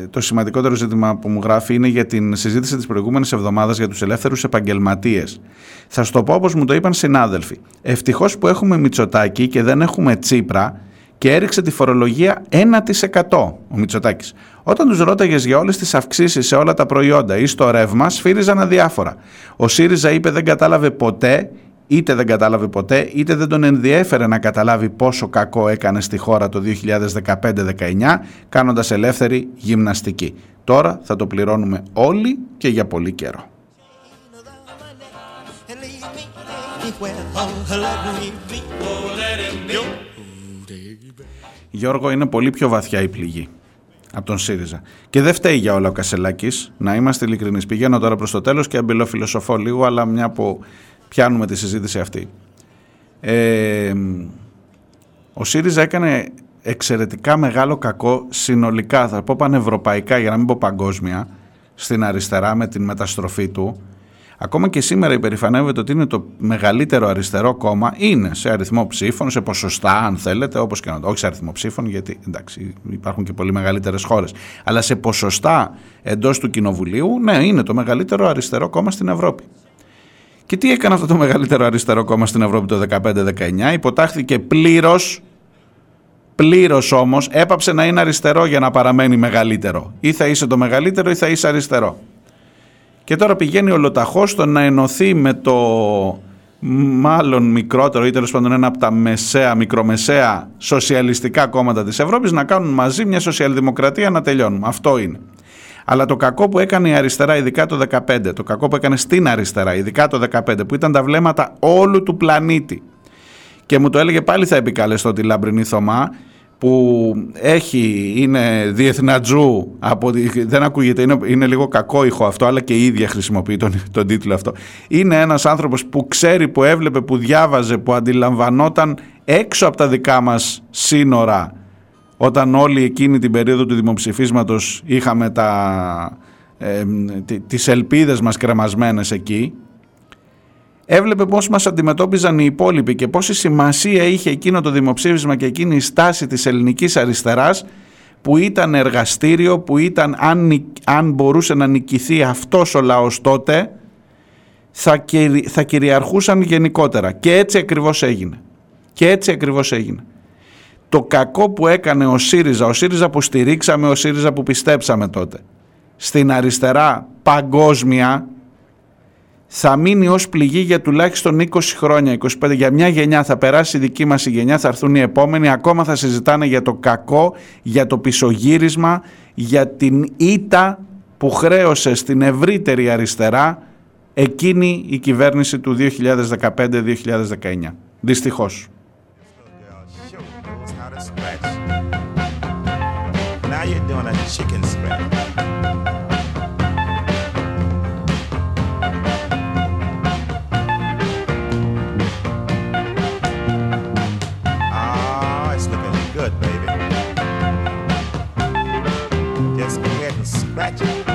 ε, το σημαντικότερο ζήτημα που μου γράφει είναι για την συζήτηση της προηγούμενης εβδομάδας για τους ελεύθερους επαγγελματίες. Θα σου το πω όπως μου το είπαν συνάδελφοι. Ευτυχώς που έχουμε Μητσοτάκη και δεν έχουμε Τσίπρα και έριξε τη φορολογία 1% ο Μητσοτάκης. Όταν τους ρώταγες για όλες τις αυξήσεις σε όλα τα προϊόντα ή στο ρεύμα, σφύριζαν αδιάφορα. Ο ΣΥΡΙΖΑ είπε δεν κατάλαβε ποτέ είτε δεν κατάλαβε ποτέ, είτε δεν τον ενδιέφερε να καταλάβει πόσο κακό έκανε στη χώρα το 2015-19, κάνοντας ελεύθερη γυμναστική. Τώρα θα το πληρώνουμε όλοι και για πολύ καιρό. Γιώργο, είναι πολύ πιο βαθιά η πληγή από τον ΣΥΡΙΖΑ. Και δεν φταίει για όλα ο Κασελάκης, να είμαστε ειλικρινείς. Πηγαίνω τώρα προς το τέλος και αμπελοφιλοσοφώ λίγο, αλλά μια που πιάνουμε τη συζήτηση αυτή. Ε, ο ΣΥΡΙΖΑ έκανε εξαιρετικά μεγάλο κακό συνολικά, θα πω πανευρωπαϊκά για να μην πω παγκόσμια, στην αριστερά με την μεταστροφή του. Ακόμα και σήμερα υπερηφανεύεται ότι είναι το μεγαλύτερο αριστερό κόμμα, είναι σε αριθμό ψήφων, σε ποσοστά αν θέλετε, όπως και να το, όχι σε αριθμό ψήφων γιατί εντάξει υπάρχουν και πολύ μεγαλύτερες χώρες, αλλά σε ποσοστά εντός του Κοινοβουλίου, ναι είναι το μεγαλύτερο αριστερό κόμμα στην Ευρώπη. Και τι έκανε αυτό το μεγαλύτερο αριστερό κόμμα στην Ευρώπη το 15-19, υποτάχθηκε πλήρως, πλήρως όμως, έπαψε να είναι αριστερό για να παραμένει μεγαλύτερο. Ή θα είσαι το μεγαλύτερο ή θα είσαι αριστερό. Και τώρα πηγαίνει ολοταχώ στο να ενωθεί με το μάλλον μικρότερο ή τέλος πάντων ένα από τα μεσαία, μικρομεσαία σοσιαλιστικά κόμματα της Ευρώπης να κάνουν μαζί μια σοσιαλδημοκρατία να τελειώνουμε. Αυτό είναι. Αλλά το κακό που έκανε η αριστερά, ειδικά το 2015, το κακό που έκανε στην αριστερά, ειδικά το 2015, που ήταν τα βλέμματα όλου του πλανήτη. Και μου το έλεγε πάλι θα επικαλεστώ τη Λαμπρινή Θωμά, που έχει, είναι διεθνατζού, από, δεν ακούγεται, είναι, είναι λίγο κακό ηχό αυτό, αλλά και η ίδια χρησιμοποιεί τον, τον τίτλο αυτό. Είναι ένας άνθρωπος που ξέρει, που έβλεπε, που διάβαζε, που αντιλαμβανόταν έξω από τα δικά μας σύνορα όταν όλοι εκείνη την περίοδο του δημοψηφίσματος είχαμε τα, ε, τις ελπίδες μας κρεμασμένες εκεί, έβλεπε πώς μας αντιμετώπιζαν οι υπόλοιποι και πόση σημασία είχε εκείνο το δημοψήφισμα και εκείνη η στάση της ελληνικής αριστεράς που ήταν εργαστήριο, που ήταν αν, αν μπορούσε να νικηθεί αυτός ο λαός τότε, θα, θα κυριαρχούσαν γενικότερα. Και έτσι ακριβώς έγινε. Και έτσι ακριβώς έγινε το κακό που έκανε ο ΣΥΡΙΖΑ, ο ΣΥΡΙΖΑ που στηρίξαμε, ο ΣΥΡΙΖΑ που πιστέψαμε τότε, στην αριστερά παγκόσμια, θα μείνει ως πληγή για τουλάχιστον 20 χρόνια, 25, για μια γενιά θα περάσει η δική μας η γενιά, θα έρθουν οι επόμενοι, ακόμα θα συζητάνε για το κακό, για το πισωγύρισμα, για την ήττα που χρέωσε στην ευρύτερη αριστερά εκείνη η κυβέρνηση του 2015-2019. Δυστυχώς. Now you're doing a chicken scratch. Ah, it's looking good, baby. Just go ahead and scratch it.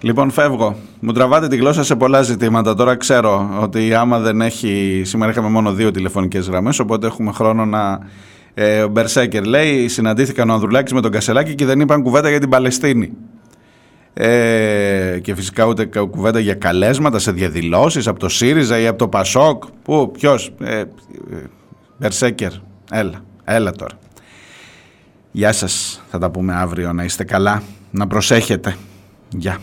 Λοιπόν, φεύγω. Μου τραβάτε τη γλώσσα σε πολλά ζητήματα. Τώρα ξέρω ότι άμα δεν έχει. Σήμερα είχαμε μόνο δύο τηλεφωνικές γραμμές, οπότε έχουμε χρόνο να ε, ο Μπερσέκερ λέει: Συναντήθηκαν ο Ανδρουλάκης με τον Κασελάκη και δεν είπαν κουβέντα για την Παλαιστίνη. Ε, και φυσικά ούτε κουβέντα για καλέσματα σε διαδηλώσεις από το ΣΥΡΙΖΑ ή από το ΠΑΣΟΚ. Πού, ποιος, ε, Μπερσέκερ, έλα, έλα τώρα. Γεια σας, θα τα πούμε αύριο, να είστε καλά, να προσέχετε. Γεια.